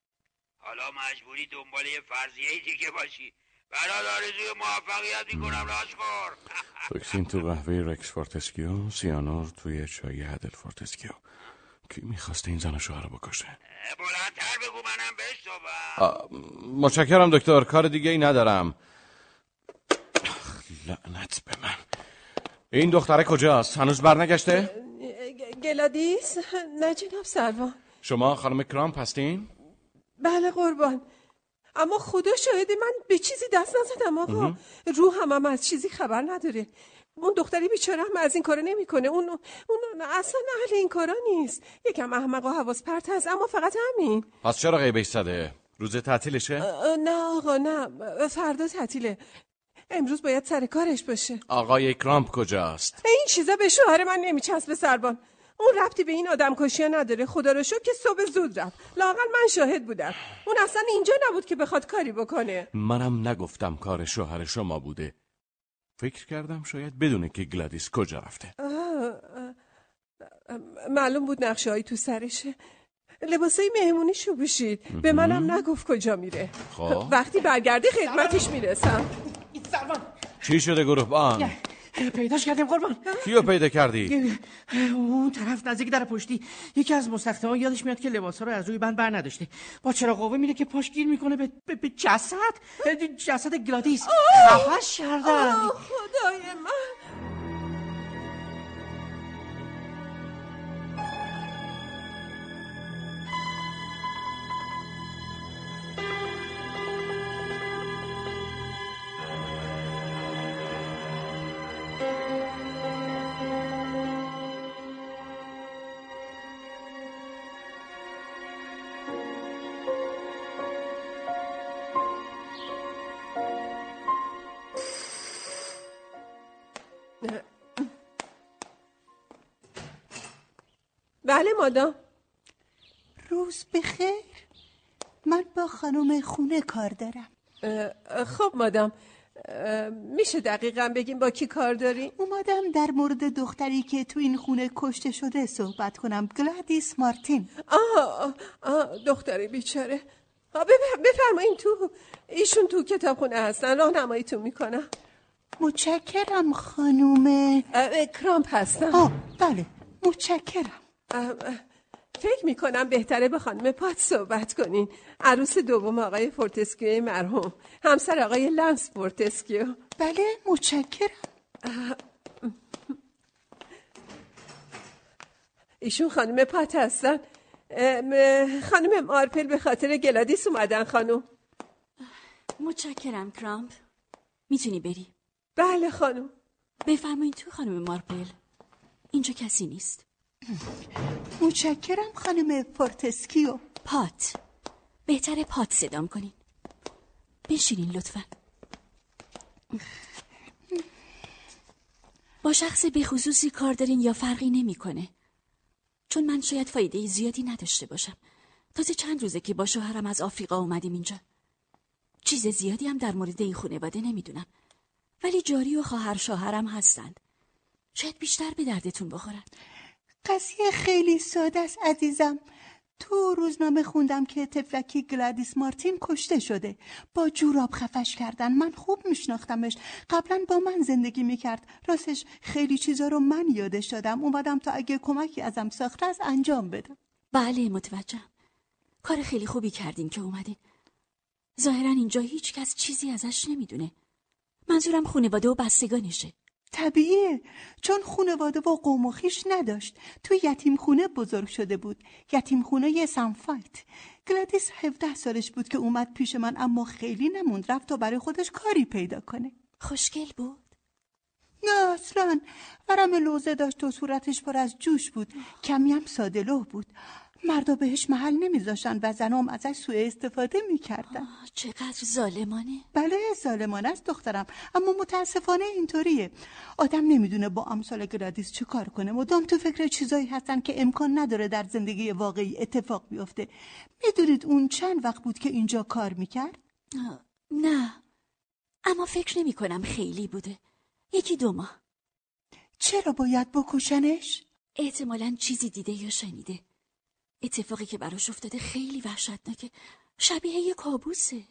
حالا مجبوری دنبال یه فرضیه دیگه باشی. برات آرزوی موفقیت می‌کنم لاشخور توکسین تو قهوه رکس فورتسکیو. سیانور توی چای ادل فورتسکیو. کی می‌خواسته این زن و شوهر رو بکشه؟ بلندتر بگو منم آ، متشکرم دکتر. کار دیگه ای ندارم. آخ، لعنت به من. این دختره کجاست؟ هنوز برنگشته؟ گلادیس؟ نه جناب سروان. شما خانم کرامپ هستین؟ بله قربان. اما خدا شاهده من به چیزی دست نزدم آقا. روح هم, هم از چیزی خبر نداره. اون دختری بیچاره هم از این کارا نمی‌کنه. اون اون اصلا اهل این کارا نیست. یکم احمق و حواس پرت هست اما فقط همین. پس چرا غیبش زده؟ روز تعطیلشه؟ نه آقا نه. فردا تعطیله. امروز باید سر کارش باشه. آقای کرامپ کجاست؟ این چیزا به شوهر من نمیچسبه سربان. اون ربطی به این آدم کشی نداره. خدا رو شکر که صبح زود رفت. لاقل من شاهد بودم. اون اصلا اینجا نبود که بخواد کاری بکنه. منم نگفتم کار شوهر شما بوده. فکر کردم شاید بدونه که گلادیس کجا رفته. آه، معلوم بود نقشه هایی تو سرشه. لباسای مهمونی شو پوشید به منم نگفت کجا میره. خب. وقتی برگردی خدمتش می‌رسم. چی شده گروهبان؟ پیداش کردیم قربان. کیو پیدا کردی؟ اون طرف نزدیک در پشتی. یکی از مستخدمان یادش میاد که لباسا رو از روی بند بر نداشته. با چراغ قوه میره که پاش گیر می‌کنه به, به, به جسد؟ جسد گلادیس. خفش کردن خدای من. بله مادام. روز بخیر. من با خانم خونه کار دارم. خب مادام. میشه دقیقا بگیم با کی کار داری؟ اومدم در مورد دختری که تو این خونه کشته شده صحبت کنم گلادیس مارتین. آه, آه, دختری بیچاره. بفرمایین تو. ایشون تو کتابخونه هستن راهنماییتون می‌کنم متشکرم خانوم کرامپ هستم آه بله. متشکرم. فکر می‌کنم بهتره به خانم پات صحبت کنین. عروس دوم آقای فورتسکیو مرحوم. همسر آقای لنس فورتسکیو. بله متشکرم. ایشون خانم پات هستن. خانم مارپل به خاطر گلادیس اومدن خانم. متشکرم کرامپ. می‌تونی بری؟ بله خانم. بفرمایین تو خانم مارپل. اینجا کسی نیست. متشکرم خانم فورتسکیو. پات. بهتره پات صدام کنین. بشینین لطفا. با شخص بخصوصی کار دارین یا فرقی نمی‌کنه؟ چون من شاید فایده زیادی نداشته باشم. تازه چند روزه که با شوهرم از آفریقا اومدیم اینجا. چیز زیادی هم در مورد این خانواده نمی‌دونم. ولی جاری و خواهر شوهرم هستند. شاید بیشتر به دردتون بخورن. قضیه خیلی ساده است عزیزم. تو روزنامه خوندم که تفلکی گلادیس مارتین کشته شده. با جوراب خفش کردن من خوب میشناختمش. قبلا با من زندگی می‌کرد. راستش خیلی چیزا رو من یادش دادم. اومدم تا اگه کمکی ازم ساخته از انجام بدم. بله متوجهم. کار خیلی خوبی کردین که اومدین. ظاهرا اینجا هیچ کس چیزی ازش نمی‌دونه. منظورم خانواده و بستگانشه. طبیعیه. چون خونواده و قوم و خویش نداشت. تو یتیم خونه بزرگ شده بود. یتیم خونه سنفایت. گلادیس 17 سالش بود که اومد پیش من اما خیلی نموند. رفت تا برای خودش کاری پیدا کنه. خوشگل بود؟ نه اصلا. ورم لوزه داشت و صورتش پر از جوش بود. کمی هم ساده لوح بود. مردا بهش محل نمیذاشتن و زنام ازش سوء استفاده می‌کردن. چقدر ظالمانه. بله ظالمانه است دخترم. اما متاسفانه اینطوریه. آدم نمی‌دونه با امثال گلادیس چه کار کنه. مدام تو فکر چیزایی هستن که امکان نداره در زندگی واقعی اتفاق بیفته. می‌دونید اون چند وقت بود که اینجا کار می‌کرد؟ نه. اما فکر نمی کنم خیلی بوده. یکی دو ماه. چرا باید بکشنش؟ احتمالا چیزی دیده یا شنیده. اتفاقی که براش افتاده خیلی وحشتناکه. شبیه یه کابوسه.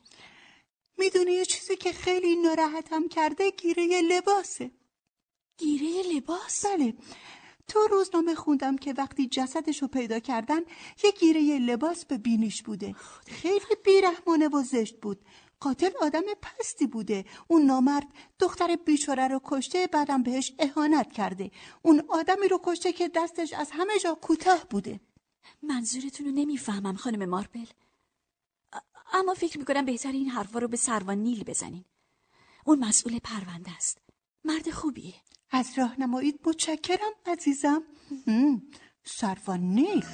می‌دونی یه چیزی که خیلی ناراحتم کرده؟ گیره لباسه. گیره لباس؟ بله. تو روزنامه خوندم که وقتی جسدش رو پیدا کردن یه گیره لباس به بینیش بوده. خیلی بیرحمانه و زشت بود. قاتل آدم پستی بوده. اون نامرد دختر بیچاره رو کشته بعدم بهش اهانت کرده. اون آدمی رو کشته که دستش از همه جا کوتاه بوده. منظورتون رو نمی‌فهمم خانم مارپل اما فکر می‌کنم بهتر این حرفا رو به سروان نیل بزنین. اون مسئول پرونده است. مرد خوبیه. از راهنماییت متشکرم عزیزم. سروان نیل.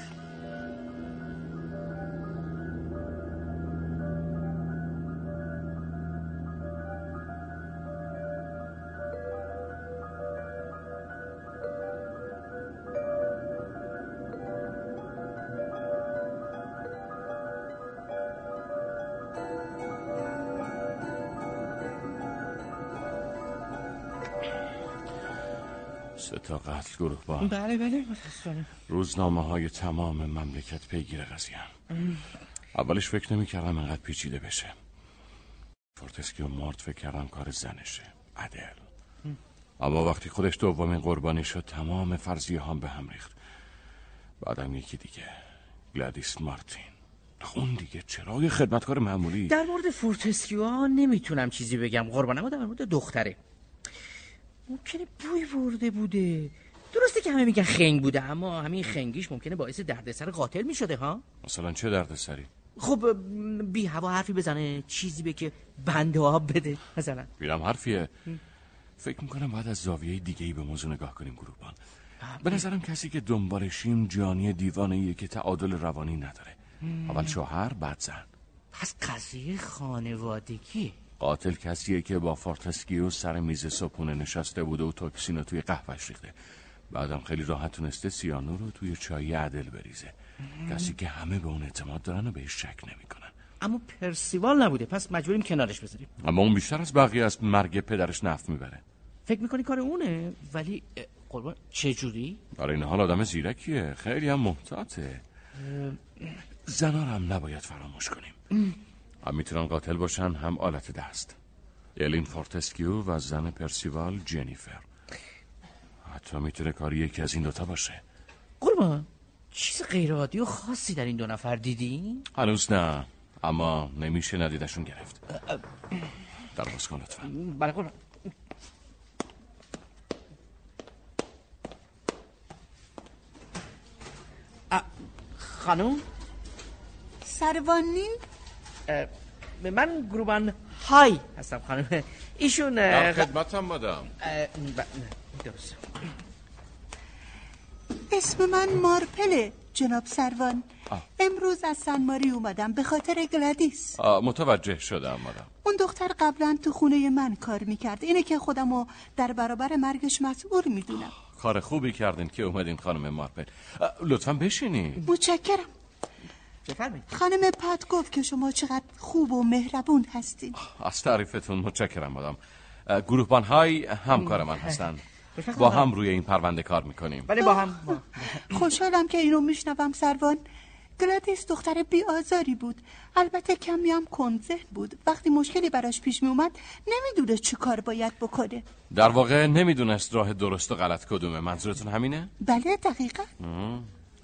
قتل گروهبان بله بله متاسفانه. روزنامه های تمام مملکت پیگیر قضیه اولش فکر نمی کردم انقدر پیچیده بشه. فورتسکیو مرد فکر کردم کار زنشه. ادل. اما وقتی خودش دومین قربانی شد تمام فرضیه هام به هم ریخت. بعدم یکی دیگه گلادیس مارتین. اون دیگه چرا؟ یه خدمتکار معمولی؟ در مورد فورتسکیو نمی‌تونم چیزی بگم قربان اما در مورد دختره. ممکنه بوی برده بوده. درسته که همه میگن خنگ بوده اما همین خنگیش ممکنه باعث دردسر قاتل می‌شده ها؟ مثلا چه دردسری؟ خب بی هوا حرفی بزنه چیزی به که بند آب بده مثلا. بیرم حرفیه. فکر می‌کنم باید از زاویه دیگه ای به موضوع نگاه کنیم گروبان به نظرم کسی که دنبالشیم جانی دیوانه که تعادل روانی نداره. اول شوهر بعد زن. پس قضیه خانوادگی قاتل کسیه که با فورتسکیو سر میز صبحونه نشسته بوده و توکسین رو توی قهوهش ریخته. بعدم خیلی راحت تونسته سیانو رو توی چای ادل بریزه. کسی که همه به اون اعتماد دارن و بهش شک نمی‌کنن. اما پرسیوال نبوده. پس مجبوریم کنارش بذاریم. اما اون بیشتر از بقیه از مرگ پدرش نفع می‌بره. فکر می‌کنی کار اونه؟ ولی قربان چه جوری با این حال آدم زیرکیه. خیلی هم محتاطه. زنا هم نباید فراموش کنیم. هم می‌تونن قاتل باشن هم آلت دست. الین فورتسکیو و زن پرسیوال جنیفر. حتی می‌تونه کار یکی از این دوتا باشه. قربان چیز غیر عادی و خاصی در این دو نفر دیدی؟ هنوز نه اما نمیشه ندیده‌شون گرفت. در باز کن لطفا. بله قربان. خانم؟ سروانی؟ من گروبان های. هستم خانم. ایشون در خدمتم مادم درست. اسم من مارپله جناب سروان. امروز از سنماری اومدم به خاطر گلادیس. متوجه شدم مادم اون دختر قبلا تو خونه من کار می‌کرد. اینه که خودمو در برابر مرگش مسئول می‌دونم. کار خوبی کردین که اومدین خانم مارپل. لطفا بشینین. متشکرم. خانم پات گفت که شما چقدر خوب و مهربون هستین. از تعریفتون متشکرم مادم گروهبان های همکار من هستن. با هم روی این پرونده کار می‌کنیم. بله با هم. خوشحالم که اینو میشنوم سروان. گلادیس دختر بی آزاری بود. البته کمی هم کنزه بود. وقتی مشکلی براش پیش می اومد نمی‌دونه چی کار باید بکنه. در واقع نمی‌دونست راه درست و غلط کدومه. منظورتون همینه؟ بله دقیقا.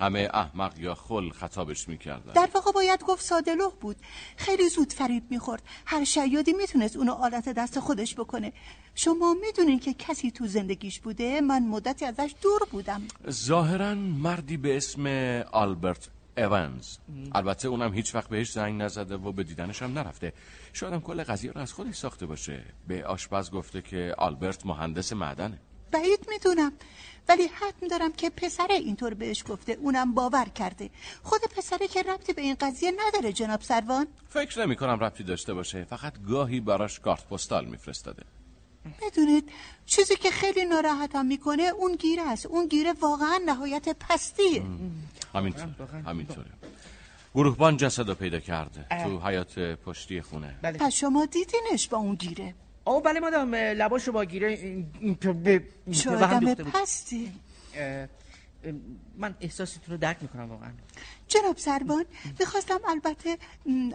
همه احمق یا خل خطابش می‌کردن. در واقع باید گفت سادلوه بود. خیلی زود فریب می‌خورد. هر شیادی می‌تونست اونو آلت دست خودش بکنه. شما می‌دونین که کسی تو زندگیش بوده؟ من مدتی ازش دور بودم. ظاهرا مردی به اسم آلبرت ایونز. البته اونم هیچ وقت بهش زنگ نزده و به دیدنش هم نرفته. شاید هم کل قضیه رو از خودش ساخته باشه. به آشپز گفته که آلبرت مهندس معدنه. بعید می‌دونم. ولی حتم دارم که پسره اینطور بهش گفته اونم باور کرده. خود پسره که ربطی به این قضیه نداره جناب سروان. فکر نمی کنم ربطی داشته باشه. فقط گاهی براش کارت پستال میفرستاده بدونید چیزی که خیلی ناراحتم می‌کنه اون گیره است. اون گیره واقعا نهایت پستیه. همینطور همینطوره گروهبان جسد رو پیدا کرده تو حیات پشتی خونه. بله. پس شما دیدینش با اون گیره. آه بله مادام لباشو با گیره چه آدم پستی. من احساستون رو درک می‌کنم واقعا. جناب سربان می‌خواستم البته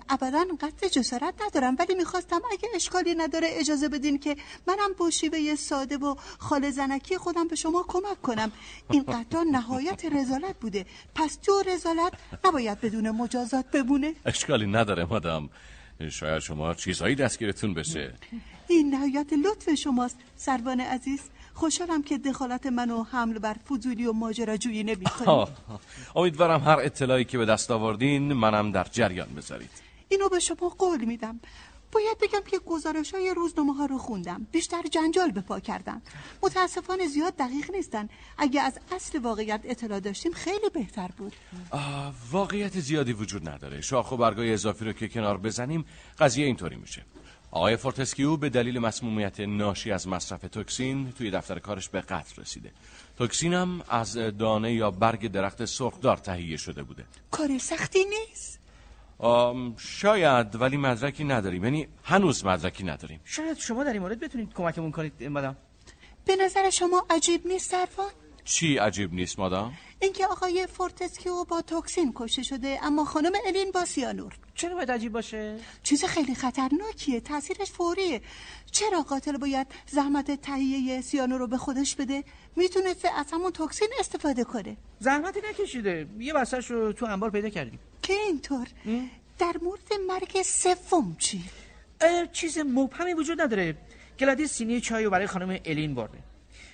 ابدا قصد جسارت ندارم ولی می‌خواستم اگه اشکالی نداره اجازه بدین که منم با شیوه ساده و خال زنکی خودم به شما کمک کنم. این قطعا نهایت رزالت بوده. پس تو رزالت نباید بدون مجازات بمونه. اشکالی نداره مادام. شاید شما چیزهایی دستگیرتون بشه. این نهایت لطف شماست سربان عزیز. خوشحالم که دخالت منو حمل بر فضولی و ماجراجویی نمی آه، امیدوارم هر اطلاعی که به دست آوردین منم در جریان بذارید. اینو به شما قول میدم. باید بگم که گزارش های روزنامه ها رو خوندم. بیشتر جنجال به پا کردن متاسفانه زیاد دقیق نیستن. اگه از اصل واقعیت اطلاع داشتیم خیلی بهتر بود. واقعیت زیادی وجود نداره. شاخ و برگای اضافی رو که کنار بزنیم قضیه اینطوری میشه. آقای فورتسکیو به دلیل مسمومیت ناشی از مصرف توکسین توی دفتر کارش به قتل رسیده. توکسین هم از دانه یا برگ درخت سرخدار تهیه شده بوده. کار سختی نیست؟ آم، شاید ولی مدرکی نداریم. یعنی هنوز مدرکی نداریم. شاید شما در این مورد بتونید کمکمون کنید مادام به نظر شما عجیب نیست سروان چی عجیب نیست مادام؟ اینکه آقای فورتسکیو با توکسین کشته شده اما خانم الین با سیانور. چرا باید عجیب باشه؟ چیز خیلی خطرناکیه تاثیرش فوریه. چرا قاتل باید زحمت تهیه سیانور رو به خودش بده؟ می‌تونسته از همون توکسین استفاده کنه. زحمتی نکشیده. یه بسته‌ش رو تو انبار پیدا کردیم. که اینطور. در مورد مرگ سوم چی؟ چیز مبهمی وجود نداره. گلادیس سینی چای رو برای خانم الین برده.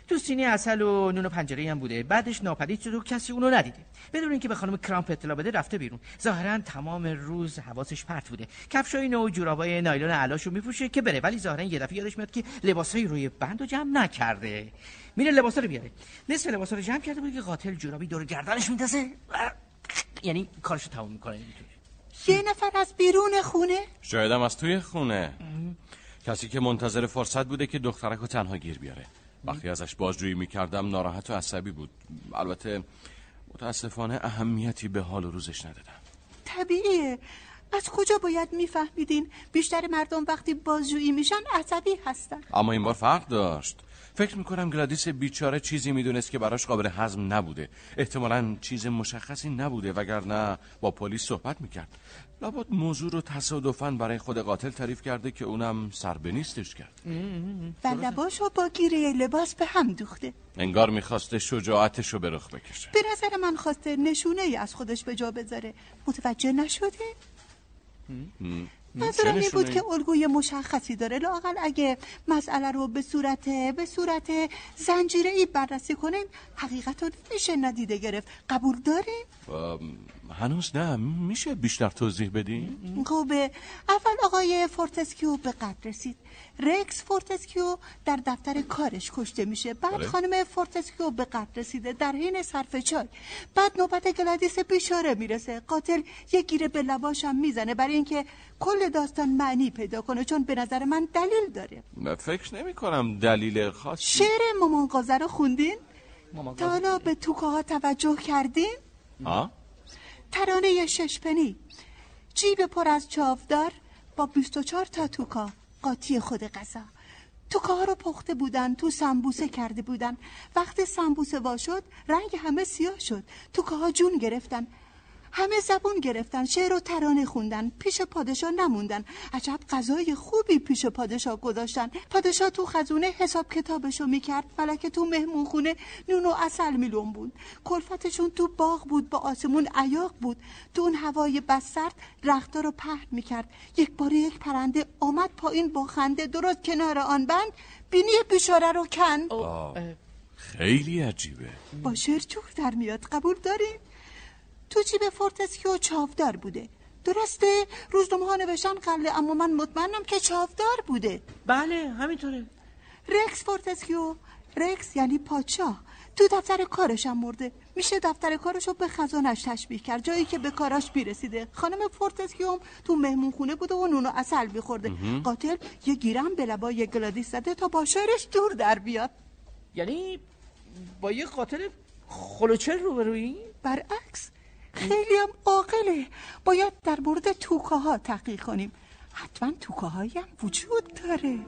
تو سینی اصل و نون و پنجره هم بوده. بعدش ناپدید شد و کسی اونو ندیده. بدون اینکه به خانم کرامپ اطلاع بده رفته بیرون. ظاهرا تمام روز حواسش پرت بوده. کفشای نو و جورابای نایلون علاشو میپوشه که بره. ولی ظاهرا یه دفعه یادش میاد که لباسای روی بند رو جمع نکرده. میره لباسا رو بیاره. نصف لباسا رو جمع کرده بود که قاتل جورابی دور گردنش میندازه. یعنی کارشو تموم می‌کنه. یه نفر از بیرون خونه؟ شاید هم از توی خونه. کسی که منتظر فرصت بوده که دخترک رو تنها گیر بیاره. وقتی ازش بازجویی می‌کردم ناراحت و عصبی بود. البته متاسفانه اهمیتی به حال و روزش ندادم. طبیعیه. از کجا باید میفهمیدین؟ بیشتر مردم وقتی بازجویی میشن عصبی هستن. اما این بار فرق داشت. فکر می‌کنم گلادیس بیچاره چیزی می‌دونست که براش قابل هضم نبوده. احتمالا چیز مشخصی نبوده وگرنه با پلیس صحبت می‌کرد. لابد موضوع رو تصادفاً برای خود قاتل تعریف کرده که اونم سر به نیستش کرد. و لباشو با گیره لباس به هم دوخته. انگار می‌خواسته شجاعتش رو به رخ بکشه. به نظر من خواسته نشونه ای از خودش به جا بذاره. متوجه نشده؟ منظورم این بود که الگوی مشخصی داره. لاقل اگه مسئله رو به صورت به صورت زنجیره ای بررسی کنیم حقیقت رو میشه ندیده گرفت. قبول داریم؟ هنوز نه میشه بیشتر توضیح بدی؟ خوبه اول آقای فورتسکیو به قتل رسید رکس فورتسکیو در دفتر کارش کشته میشه بعد بله. خانم فورتسکیو به قتل رسیده در حین صرف چای بعد نوبت گلادیس بیچاره می‌رسه قاتل یه گیره به لباشم می‌زنه برای اینکه کل داستان معنی پیدا کنه چون به نظر من دلیل داره فکر نمی کنم دلیل خاصی شعر مامان قازه رو خوندین؟ تا حالا به توکه ها توجه کردین؟ ها؟ ترانه ششپنی. جیب پر از چاودار با 24 تا توکا. قاطی خود غذا. توکه ها رو پخته بودن تو سمبوسه کرده بودن. وقتی سمبوسه وا شد رنگ همه سیاه شد. توکه ها جون گرفتن. همه زبون گرفتن شعر و ترانه خوندن پیش پادشاه نموندن. عجب غذای خوبی پیش پادشاه گذاشتن. پادشاه تو خزونه حساب کتابشو می‌کرد فلکه تو مهمون خونه نون و اصل میلون بود. کلفتشون تو باغ بود با آسمون عیاق بود. تو اون هوای بس سرد رختا رو پهن می‌کرد. یک بار یک پرنده آمد پایین با خنده درست کنار آن بند. بینی بیچاره رو کن خیلی عجیبه. با شعر جور در میاد. قبول داریم تو جیب فورتسکیو چاودار بوده. درسته؟ روزنامه ها نوشتن غله اما من مطمئنم که چاودار بوده. بله همینطوره. رکس فورتسکیو رکس یعنی پادشاه. تو دفتر کارش هم مرده. میشه دفتر کارش رو به خزانش تشبیه کرد. جایی که به کاراش می‌رسیده. خانم فورتسکیو هم تو مهمون خونه بوده و نون و عسل میخورده. مهم. قاتل یه گیرم به لبای گلادیس زده تا با شعرش جور در بیاد. یعنی با یه قاتل خلوچل روبرویی؟ برعکس. خیلی هم عاقله. باید در مورد توکه ها تحقیق کنیم. حتما توکه هایی هم وجود داره.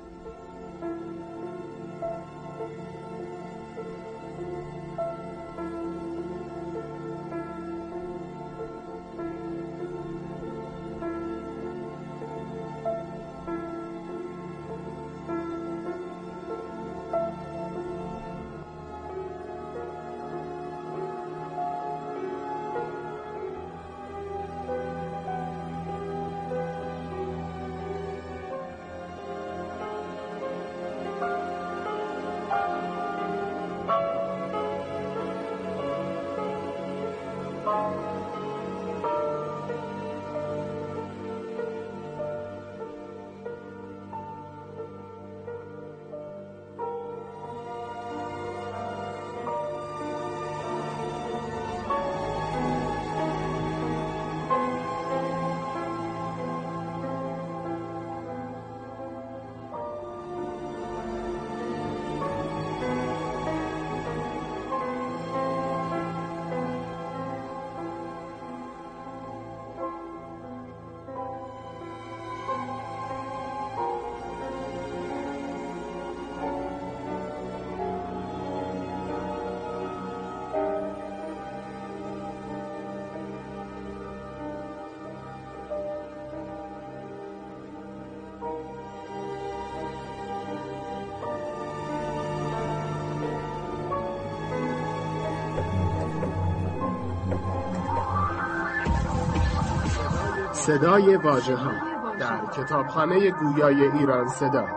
صدای ها در کتابخانه گویای ایران صدا.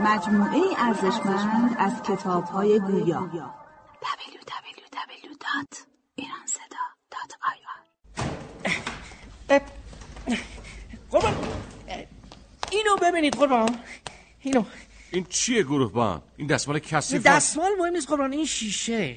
مجموعه ارزشمند از کتاب های گویا www.iranseda.ir قربان. اینو ببینید قربان. اینو. این چیه گروه این دستمال کثیف دستمال مهم نیست قربان. این شیشه.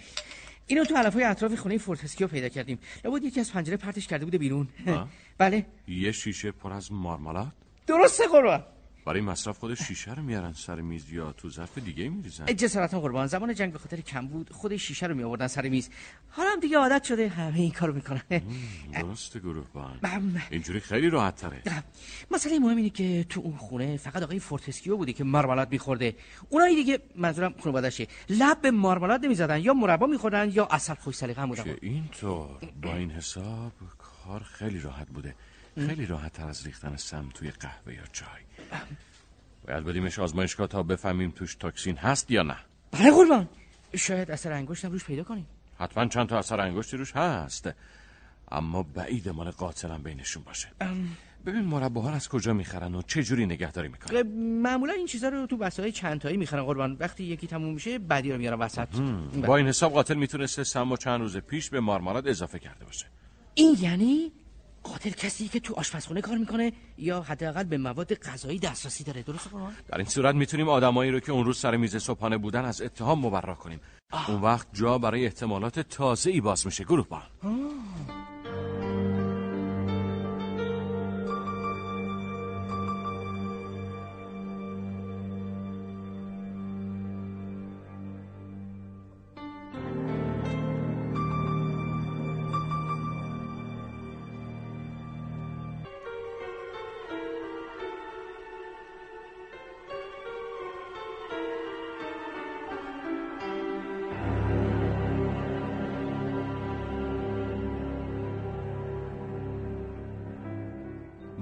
اینو تو علفای اطراف خونه فورتسکیو پیدا کردیم. لابد یکی از پنجره پرتش کرده بوده بیرون. بله. یه شیشه پر از مارمالاد؟ درسته قربان. برای مصرف خود شیشه رو میارن سر میز یا تو ظرف دیگه میریزن. جسارتا قربان زمان جنگ به خاطر کمبود خود شیشه رو میآوردن سر میز. حالا هم دیگه عادت شده همه این کارو می‌کنن. درسته گروهبان اینجوری خیلی راحت تره مسئله مهم اینه که تو اون خونه فقط آقای فورتسکیو بوده که مارمالاد میخورده. اونایی دیگه منظورم خانواده‌شه لب به مارمالاد نمی‌زدن یا مربا میخوردن یا اصل خوش سلیقه بودن. اینطور؟ با این حساب کار خیلی راحت بوده. خیلی راحت تر از ریختن سم توی قهوه یا چای. باید بدیمش آزمایشگاه تا بفهمیم توش توکسین هست یا نه. بله قربان. شاید اثر انگشتم روش پیدا کنیم. حتما چند تا اثر انگشتی روش هست. اما بعید مال قاتلم بینشون باشه. ببین مرباها از کجا می‌خرن و چه جوری نگهداری می‌کنن؟ معمولا این چیزا رو تو بسای چند تایی می‌خرن قربان. وقتی یکی تموم میشه بعدی رو میارن وسط. با این حساب قاتل می‌تونسته سم و چند روز پیش به مارمالاد اضافه کرده باشه. این یعنی قاتل کسی که تو آشپزخونه کار می‌کنه یا حداقل به مواد غذایی دسترسی داره. درست قرآن؟ در این صورت می‌تونیم آدمایی رو که اون روز سر میز صبحانه بودن از اتهام مبرا کنیم. اون وقت جا برای احتمالات تازه ای باز میشه. گروه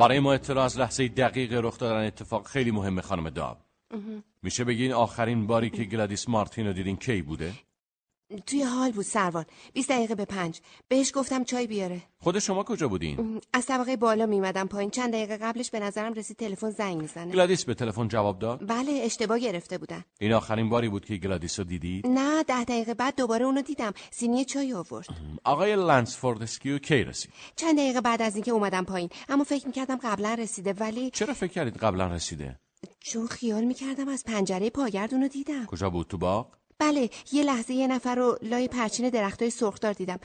برای ما اطلاع از لحظه دقیق رخ دادن اتفاق خیلی مهمه خانم داب میشه بگین آخرین باری که گلادیس مارتین رو دیدین کی بوده؟ توی هال بود سروان. 20 دقیقه به پنج. بهش گفتم چای بیاره. خود شما کجا بودین؟ از طبقه بالا میمدم پایین. چند دقیقه قبلش به نظرم رسید تلفن زنگ می‌زنه. گلادیس به تلفن جواب داد؟ بله اشتباه گرفته بودن. این آخرین باری بود که گلادیس رو دیدید؟ نه ده دقیقه بعد دوباره اونو دیدم. سینی چای آورد. آقای لنس فورتسکیو کی رسید؟ چند دقیقه بعد از اینکه اومدم پایین. اما فکر می‌کردم قبلا رسیده ولی چرا فکر کردید قبلا رسیده؟ چون خیال می‌کردم از پنجره پاگرد اونو دیدم. کجا بود؟ تو باغ؟ بله یه لحظه یه نفر رو لای پرچین درختای سرخدار دیدم.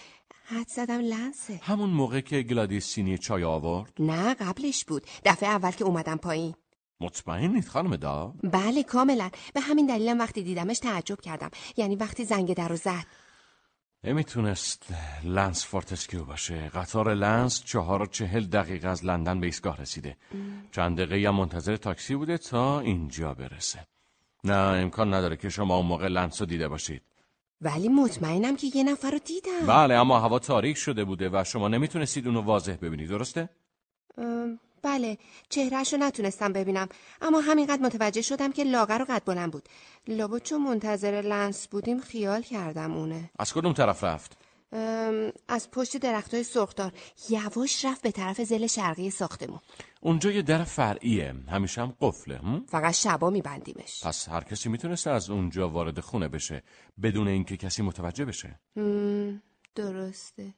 حدس زدم لنسه. همون موقع که گلادیس سینی چای آورد؟ نه قبلش بود. دفعه اول که اومدم پایین. مطمئنید خانم داو؟ بله کاملا. به همین دلیلم وقتی دیدمش تعجب کردم. یعنی وقتی زنگ در رو زد. نمی‌تونست لنس فورتسکیو باشه. قطار لنس چهار و چهل دقیقه از لندن به ایستگاه رسیده. چند دقیقه هم منتظر تاکسی بوده تا اینجا برسه. نه امکان نداره که شما اون موقع لنس رو دیده باشید. ولی مطمئنم که یه نفر رو دیدم. بله اما هوا تاریک شده بوده و شما نمی‌تونستید اونو واضح ببینید درسته؟ بله چهرهش رو نتونستم ببینم. اما همینقدر متوجه شدم که لاغر و قد بلند بود. لابد چون منتظر لنس بودیم خیال کردم اونه. از کدوم طرف رفت؟ از پشت درختای سرخدار یواش رفت به طرف زل شرقی ساختمون. اونجا یه در فرعیه. همیشه هم قفله هم؟ فقط شبا میبندیمش. پس هر کسی می‌تونسته از اونجا وارد خونه بشه بدون اینکه کسی متوجه بشه. درسته.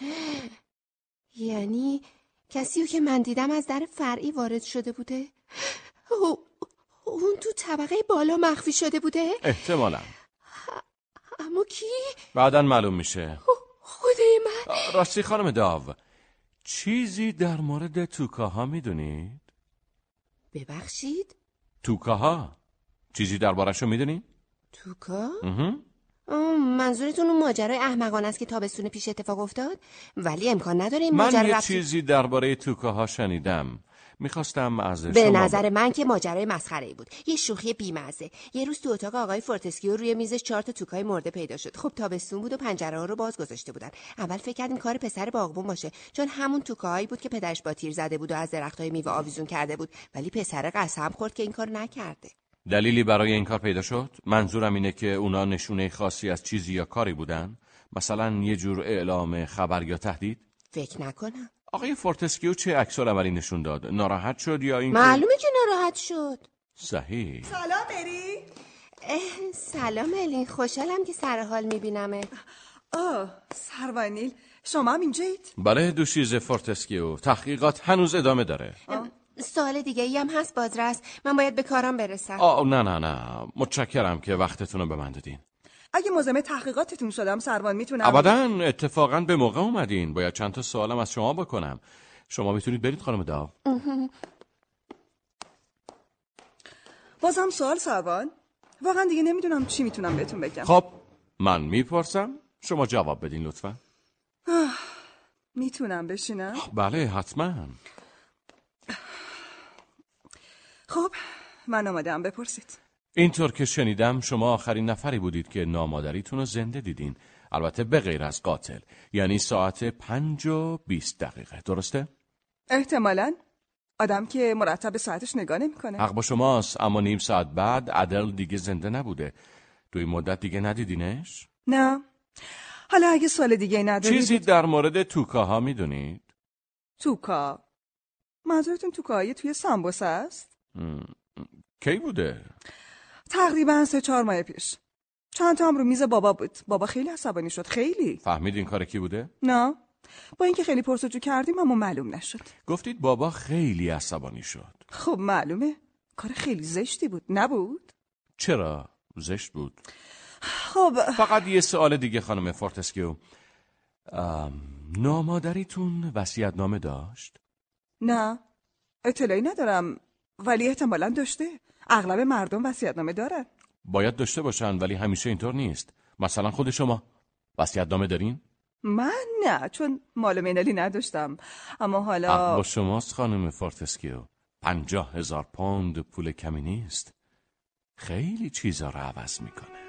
یعنی کسی که من دیدم از در فرعی وارد شده بوده؟ اون تو طبقه بالا مخفی شده بوده؟ احتمالا. اما کی؟ بعدا معلوم میشه خدای من راستی خانم داو چیزی در مورد توکاها می‌دونید؟ ببخشید؟ توکاها چیزی دربارشو می‌دونید؟ توکا؟ منظورتون اون ماجرای احمقانه است که تابستون پیش اتفاق افتاد ولی امکان نداره این من یه چیزی درباره توکاها شنیدم می‌خواستم از به نظر من که ماجرای مسخره بود. یه شوخی بیمزه. یه روز تو اتاق آقای فورتسکیو روی میزش چهار تا توکای مرده پیدا شد. خب تابستون بود و پنجره ها رو باز گذاشته بودن. اول فکر کردیم کار پسر باغبون باشه چون همون توکاهایی بود که پدرش با تیر زده بود و از درختای میوه آویزون کرده بود. ولی پسر قسم خورد که این کار نکرده. دلیلی برای این کار پیدا شد؟ منظورم اینه که اونا نشونه خاصی از چیزی یا کاری بودن؟ مثلا یه جور اعلام خبر یا تهدید؟ فکر نکنم. آقای فورتسکیو چه عکس‌العملی نشون داد؟ ناراحت شد یا اینکه معلومه که ناراحت شد. صحیح. سلام مری. سلام الین خوشحالم که سر حال میبینمت. آه سروان نیل شما هم اینجایید؟ بله دوشیزه فورتسکیو. تحقیقات هنوز ادامه داره. سوال دیگه ای هم هست بازرس. من باید به کارم برسم. آه نه نه نه. متشکرم که وقتتون رو به من دادین. اگه مزاحم تحقیقاتتون شدم سروان می‌تونم. ابدا اتفاقا به موقع اومدین. باید چند تا سوالم از شما بکنم. شما می‌تونید برید خانم داو. بازم سوال سروان. واقعا دیگه نمی‌دونم چی می‌تونم بهتون بگم. خب من می‌پرسم. شما جواب بدین لطفا. می‌تونم بشینم؟ بله حتما. خب من آمادم بپرسید. اینطور که شنیدم شما آخرین نفری بودید که نامادریتون رو زنده دیدین. البته به غیر از قاتل. یعنی ساعت پنج و بیست دقیقه. درسته؟ احتمالا. آدم که مرتب ساعتش نگاه نمی‌کنه. حق با شماست اما نیم ساعت بعد عدل دیگه زنده نبوده. تو این مدت دیگه ندیدینش؟ نه. حالا اگه سوال دیگه ندارید چیزی در مورد توکاها می‌دونید؟ توکا. منظورتون توکاهای توی سامبوس است؟ کی بوده؟ تقریبا سه چهار ماه پیش. چند تا هم رو میز بابا بود. بابا خیلی عصبانی شد. خیلی. فهمید این کار کی بوده؟ نه. با اینکه خیلی پرس‌وجو کردیم اما معلوم نشد. گفتید بابا خیلی عصبانی شد. خب معلومه. کار خیلی زشتی بود. نبود؟ چرا؟ زشت بود. خب. فقط یه سوال دیگه خانم فورتسکیو. ام، نامادریتون وصیت‌نامه داشت؟ نه. اطلاعی ندارم. ولی احتمالا داشته. اغلب مردم وصیت‌نامه دارن. باید داشته باشن ولی همیشه اینطور نیست. مثلا خود شما. وصیت‌نامه دارین؟ من نه چون مال و منالی نداشتم. اما حالا با شماست خانم فورتسکیو پنجاه هزار پوند پول کمی نیست. خیلی چیزا رو عوض می‌کنه.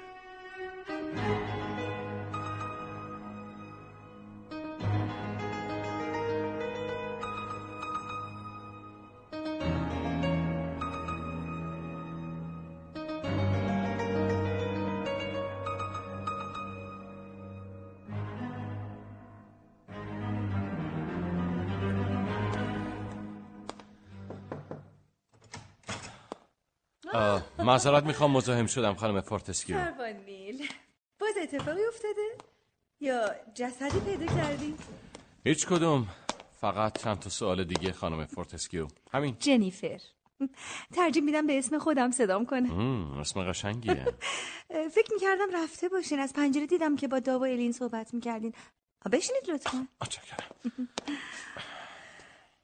معذرت می‌خوام مزاحم شدم خانم فورتسکیو نیل باز اتفاقی افتاده؟ یا جسدی پیدا کردی؟ هیچ کدوم. فقط چند تا سوال دیگه خانم فورتسکیو همین. جنیفر. ترجیح میدم به اسم خودم صدام کنین اسم قشنگیه. فکر می‌کردم رفته باشین. از پنجره دیدم که با داو و الین صحبت می‌کردین. بشینید لطفا.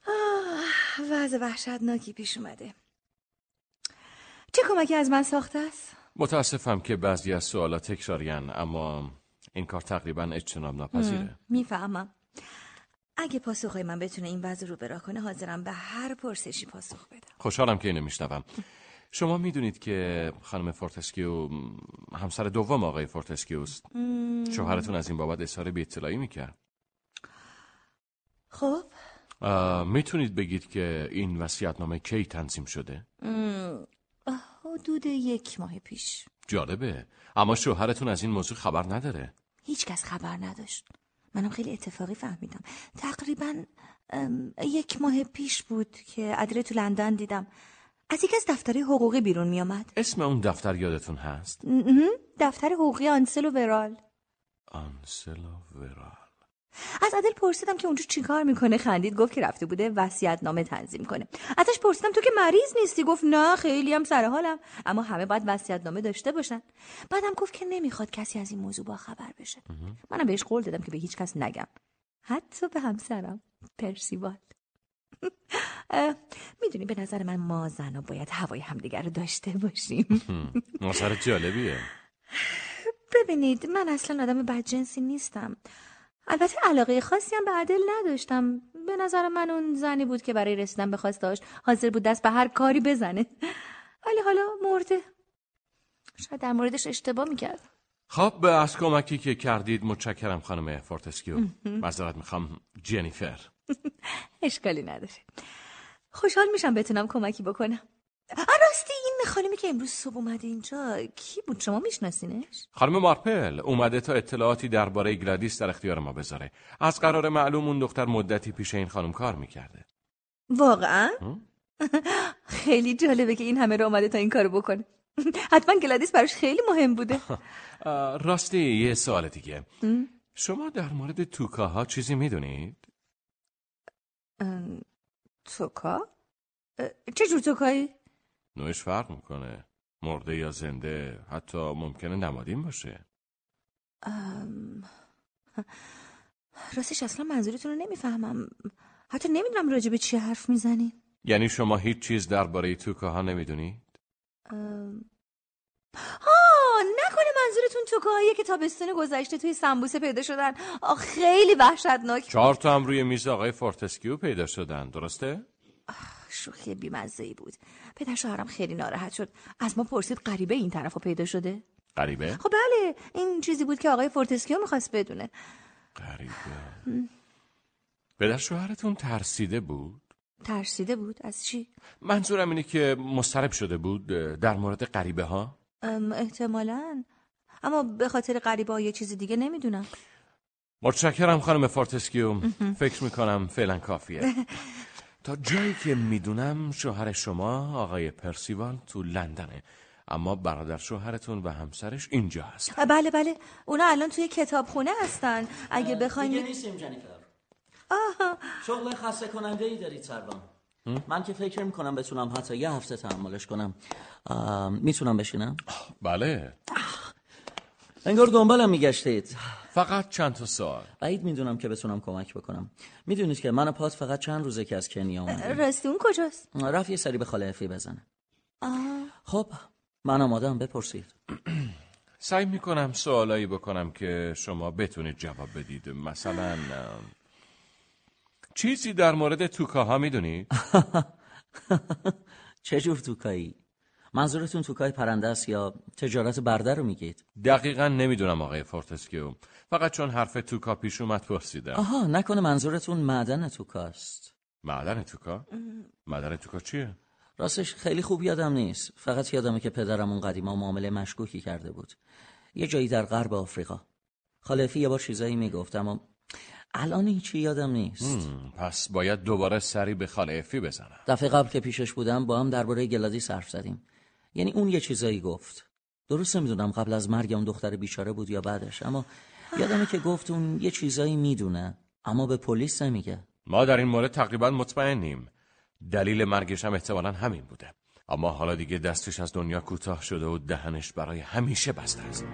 آه، وضع وحشتناکی پیش اومده. چه کمکی از من ساخته است؟ متاسفم که بعضی از سوالات تکرارین اما این کار تقریبا اجتناب ناپذیره. می‌فهمم. اگه پاسخهای من بتونه این وضع رو روبراه کنه حاضرم به هر پرسشی پاسخ بدم. خوشحالم که اینو میشنوم. شما می‌دونید که خانم فورتسکیو همسر دوم آقای فورتسکیوست مم. شوهرتون از این بابت اظهار بی اطلاعی می‌کرد. خب؟ می‌تونید بگید که این وصیت‌نامه کی تنظیم شده؟ حدود یک ماه پیش. جالبه. اما شوهرتون از این موضوع خبر نداره. هیچکس خبر نداشت. منم خیلی اتفاقی فهمیدم. تقریبا یک ماه پیش بود که ادره تو لندن دیدم. از یکی از دفترهای حقوقی بیرون می آمد اسم اون دفتر یادتون هست؟ دفتر حقوقی آنسل و ورال. آنسلا ورال. از عدل پرسیدم که اونجا چیکار می‌کنه؟ خندید گفت که رفته بوده وصیت نامه تنظیم کنه. ازش پرسیدم تو که مریض نیستی؟ گفت نه خیلی هم سر حالم. اما همه باید وصیت نامه داشته باشن. بعدم گفت که نمی‌خواد کسی از این موضوع با خبر بشه منم بهش قول دادم که به هیچ کس نگم. حتی به همسرم پرسیوال. می‌دونی به نظر من ما زنا باید هوای همدیگر رو داشته باشیم. نظر جالبیه. ببینید من اصلا آدم بدجنسی نیستم. البته علاقه خاصی هم به ادل نداشتم. به نظر من اون زنی بود که برای رسیدن به خواستهاش حاضر بود دست به هر کاری بزنه. ولی حالا مرده. شاید در موردش اشتباه می‌کردم. خب به از کمکی که کردید متشکرم خانم فورتسکیو. معذرت می‌خوام جنیفر. اشکالی نداره. خوشحال میشم بتونم کمکی بکنم. راستی! خانمی که امروز صبح اومده اینجا کی بود؟ شما میشناسینش؟ خانم مارپل اومده تا اطلاعاتی درباره گلادیس در اختیار ما بذاره. از قرار معلوم اون دختر مدتی پیش این خانم کار می‌کرده. واقعا؟ خیلی جالبه که این همه راه اومده تا این کارو بکنه. حتما گلادیس براش خیلی مهم بوده. راستی یه سوال دیگه. شما در مورد توکاها چیزی می‌دونید؟ توکا؟ چه جور توکایی؟ نوعش فرق می‌کنه. مرده یا زنده حتی ممکنه نمادین باشه. ام، راستش اصلا منظورتون رو نمی‌فهمم. حتی نمی‌دونم راجع به چی حرف می‌زنین. یعنی شما هیچ چیز درباره توکاها نمی‌دونید؟ آه نکنه منظورتون توکاهایی که تابستون گذشته توی سمبوسه پیدا شدن. آه خیلی وحشتناک. چهار تا هم روی میز آقای فورتسکیو پیدا شدن. درسته؟ شوخی بیمزه بود. پدر شوهرم خیلی ناراحت شد. از ما پرسید غریبه این طرف پیدا شده؟ غریبه؟ خب بله این چیزی بود که آقای فورتسکیو می‌خواست بدونه. غریبه. پدر شوهرتون ترسیده بود؟ ترسیده بود؟ از چی؟ منظورم اینه که مضطرب شده بود در مورد غریبه ها؟ احتمالاً. اما به خاطر غریبه یه چیز دیگه نمی‌دونم. متشکرم خانم فورتسکیو. فکر می‌کنم فعلا کافیه. تا جایی که می‌دونم شوهر شما آقای پرسیوال تو لندنه. اما برادر شوهرتون و همسرش اینجا هست بله بله. اونا الان توی کتابخونه هستن. اگه بخواین دیگه نیستیم جنیفر. آها. شغل خسته کننده ای دارید سروان. من که فکر می‌کنم نتونم حتی یه هفته تحملش کنم. می‌تونم بشینم؟ بله. انگار دنبالم میگشتید. فقط چند تا سوال. بعید می‌دونم که بتونم کمک بکنم. می‌دونید که من و پات فقط چند روزه که از کنیا اومدیم. راستی اون کجاست؟ رفت یه سری به خاله افی بزنه. آه. خب من آمادم بپرسید. سعی می‌کنم سوالایی بکنم که شما بتونید جواب بدید. مثلا چیزی در مورد توکاها می‌دونید؟ چه جور توکایی؟ منظورتون توکای پرنده است یا تجارت برده رو میگید؟ دقیقا نمی‌دونم آقای فورتسکیو. فقط چون حرف توکا پیش اومد پرسیدم. آها نکنه منظورتون معدن توکاست معدن توکا؟ معدن توکا چیه؟ راستش خیلی خوب یادم نیست. فقط یادمه که پدرم اون قدیما معامله مشکوکی کرده بود. یه جایی در غرب آفریقا. خاله افی یه بار چیزایی می‌گفت اما الان هیچی یادم نیست. پس باید دوباره سری به خاله افی بزنم. دفعه قبل که پیشش بودم با هم درباره گلادیس حرف زدیم. یعنی اون یه چیزایی گفت. درست نمی‌دونم قبل از مرگ اون دختر بیچاره بود یا بعدش اما یادمه که گفت اون یه چیزایی می‌دونه اما به پلیس نمیگه. ما در این مورد تقریبا مطمئنیم. دلیل مرگش هم احتمالا همین بوده. اما حالا دیگه دستش از دنیا کوتاه شده و دهنش برای همیشه بسته است.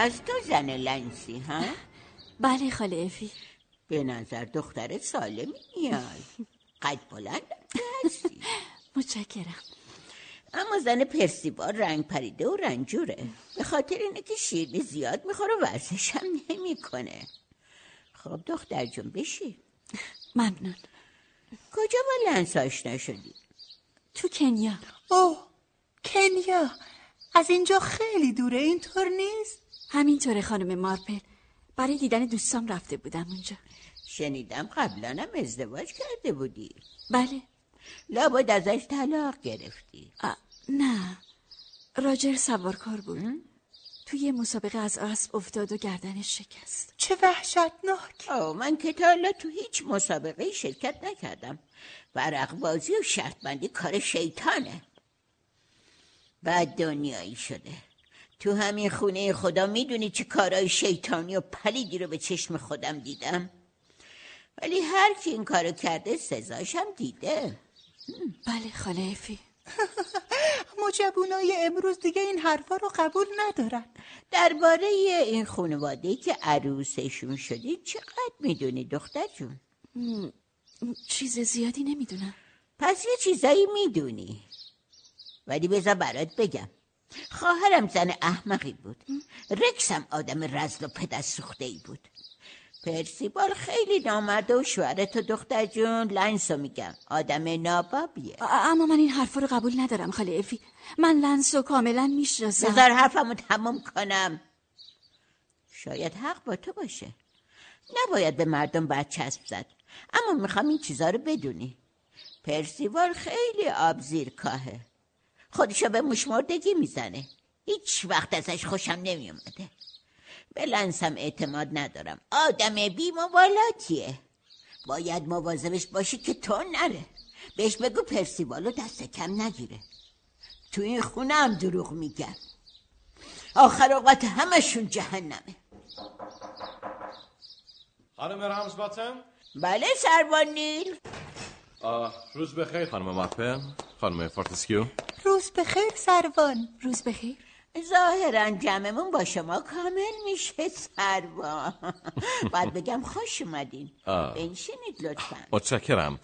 پس تو زن لنسی ها؟ بله خاله افی. به نظر دختر سالمی میای قد بلند هستی. متشکرم. اما زن پرسیبال رنگ پریده و رنجوره. به خاطر اینه که شیرینی زیاد می‌خوره و ورزش هم نمی‌کنه. خب دختر جون بشی. ممنون. کجا با لنس آشنا شدی؟ تو کنیا. اوه کنیا. از اینجا خیلی دوره اینطور نیست؟ همینطوره خانم مارپل. برای دیدن دوستام رفته بودم اونجا. شنیدم قبلا هم ازدواج کرده بودی. بله. لابد ازش طلاق گرفتی. نه. راجر سوارکار بود. توی یه مسابقه از اسب افتاد و گردنش شکست. چه وحشتناک. آه من که تا حالا تو هیچ مسابقه شرکت نکردم. ورق بازی و شرط بندی کار شیطانه. بعد دنیایی شده. تو همین خونه خدا می‌دونی چه کارهای شیطانی و پلیدی رو به چشم خودم دیدم. ولی هر کی این کارو کرده سزاشم دیده. بله خاله افی اما جوونای امروز دیگه این حرفا رو قبول ندارن. درباره این خانواده که عروسشون شدی چقدر می‌دونی دختر جون؟ چیز زیادی نمی‌دونم. پس یه چیزایی می‌دونی. ولی بذار برات بگم. خواهرم زن احمقی بود. رکسم آدم رزل و پدر سوخته ای بود. پرسیبال خیلی نامرده و شوهرت و دختر جون لنسو میگم. آدم نابابیه. اما من این حرفا رو قبول ندارم خاله افی. من لنسو کاملا می‌شناسم. بذار حرفمو تموم کنم. شاید حق با تو باشه. نباید به مردم برچسب زد. اما می‌خوام این چیزا رو بدونی. پرسیوال خیلی آبزیر کاهه خودشو به مشمردگی می‌زنه. هیچ وقت ازش خوشم نمیومده. به لنسم اعتماد ندارم. آدم بی مبالاتیه باید مواظبش باشی که تو نره. بهش بگو پرسیوالو دست کم نگیره. تو این خونه هم دروغ میگن. اکثر اوقات همشون جهنمه. خانم رمز باتم بله سروان نیل. روز بخیر خانم مارپل خانم فورتسکیو روز بخیر سروان. روز بخیر. ظاهرا جمعمون با شما کامل میشه سروان. باید بگم خوش اومدین. بنشینید لطفا. متشکرم.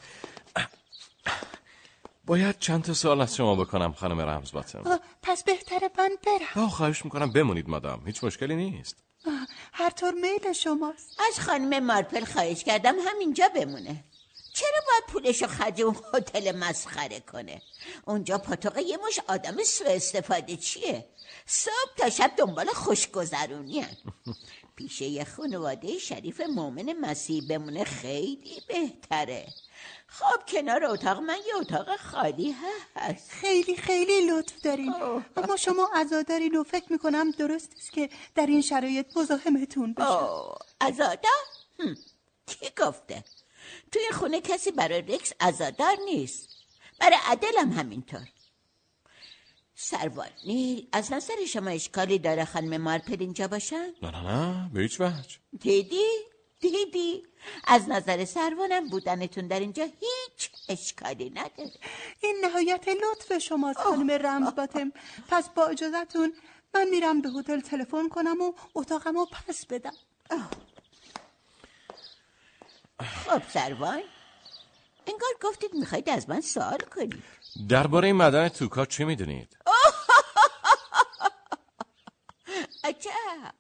باید چند تا سوال از شما بکنم خانم رمز باتم آه، پس بهتره من برم. آه خواهش می‌کنم. بمونید مادام. هیچ مشکلی نیست. آه، هر طور میل شماست. از خانم مارپل خواهش کردم همینجا بمونه. چرا باید پولشو خرج اون هتل مسخره کنه؟ اونجا پاتوق یه مش آدم سو استفاده چیه؟ صبح تا شب دنبال خوشگذرونی پیش یه خانواده شریف مؤمن مسیح بمونه خیلی بهتره. خب کنار اتاق من یه اتاق خالی هست. خیلی خیلی لطف دارین. اما شما عزادارین و فکر می‌کنم درست است که در این شرایط مزاحمتون بشم؟ هم، کی گفته؟ توی خونه کسی برای رکس ازادار نیست. برای عدل هم همینطور. سروان نیل از نظر شما اشکالی داره خانم مارپل اینجا باشن؟ نه نه نه به هیچ وجه. دیدی؟ دیدی؟ از نظر سروانم بودنتون در اینجا هیچ اشکالی نداره. این نهایت لطف شماست خانم رمز باتم پس با اجازتون من میرم به هتل تلفن کنم و اتاقمو پس بدم. خب سروان. انگار گفتید می‌خواید از من سوال کنید. درباره این معدن توکا چه می‌دونید؟ عجب.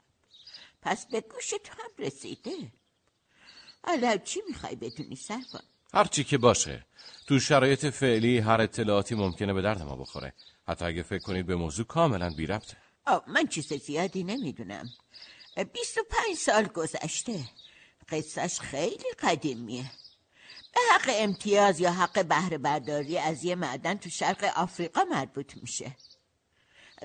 پس به گوش تو هم رسیده. حالا چی می‌خوای بدونی سروان؟ هرچی که باشه. تو شرایط فعلی هر اطلاعاتی ممکنه به درد ما بخوره. حتی اگه فکر کنید به موضوع کاملا بی ربطه. آه من چیز زیادی نمی‌دونم. بیست و پنج سال گذشته. قصهش خیلی قدیمیه. به حق امتیاز یا حق بهره برداری از یه معدن تو شرق آفریقا مربوط میشه.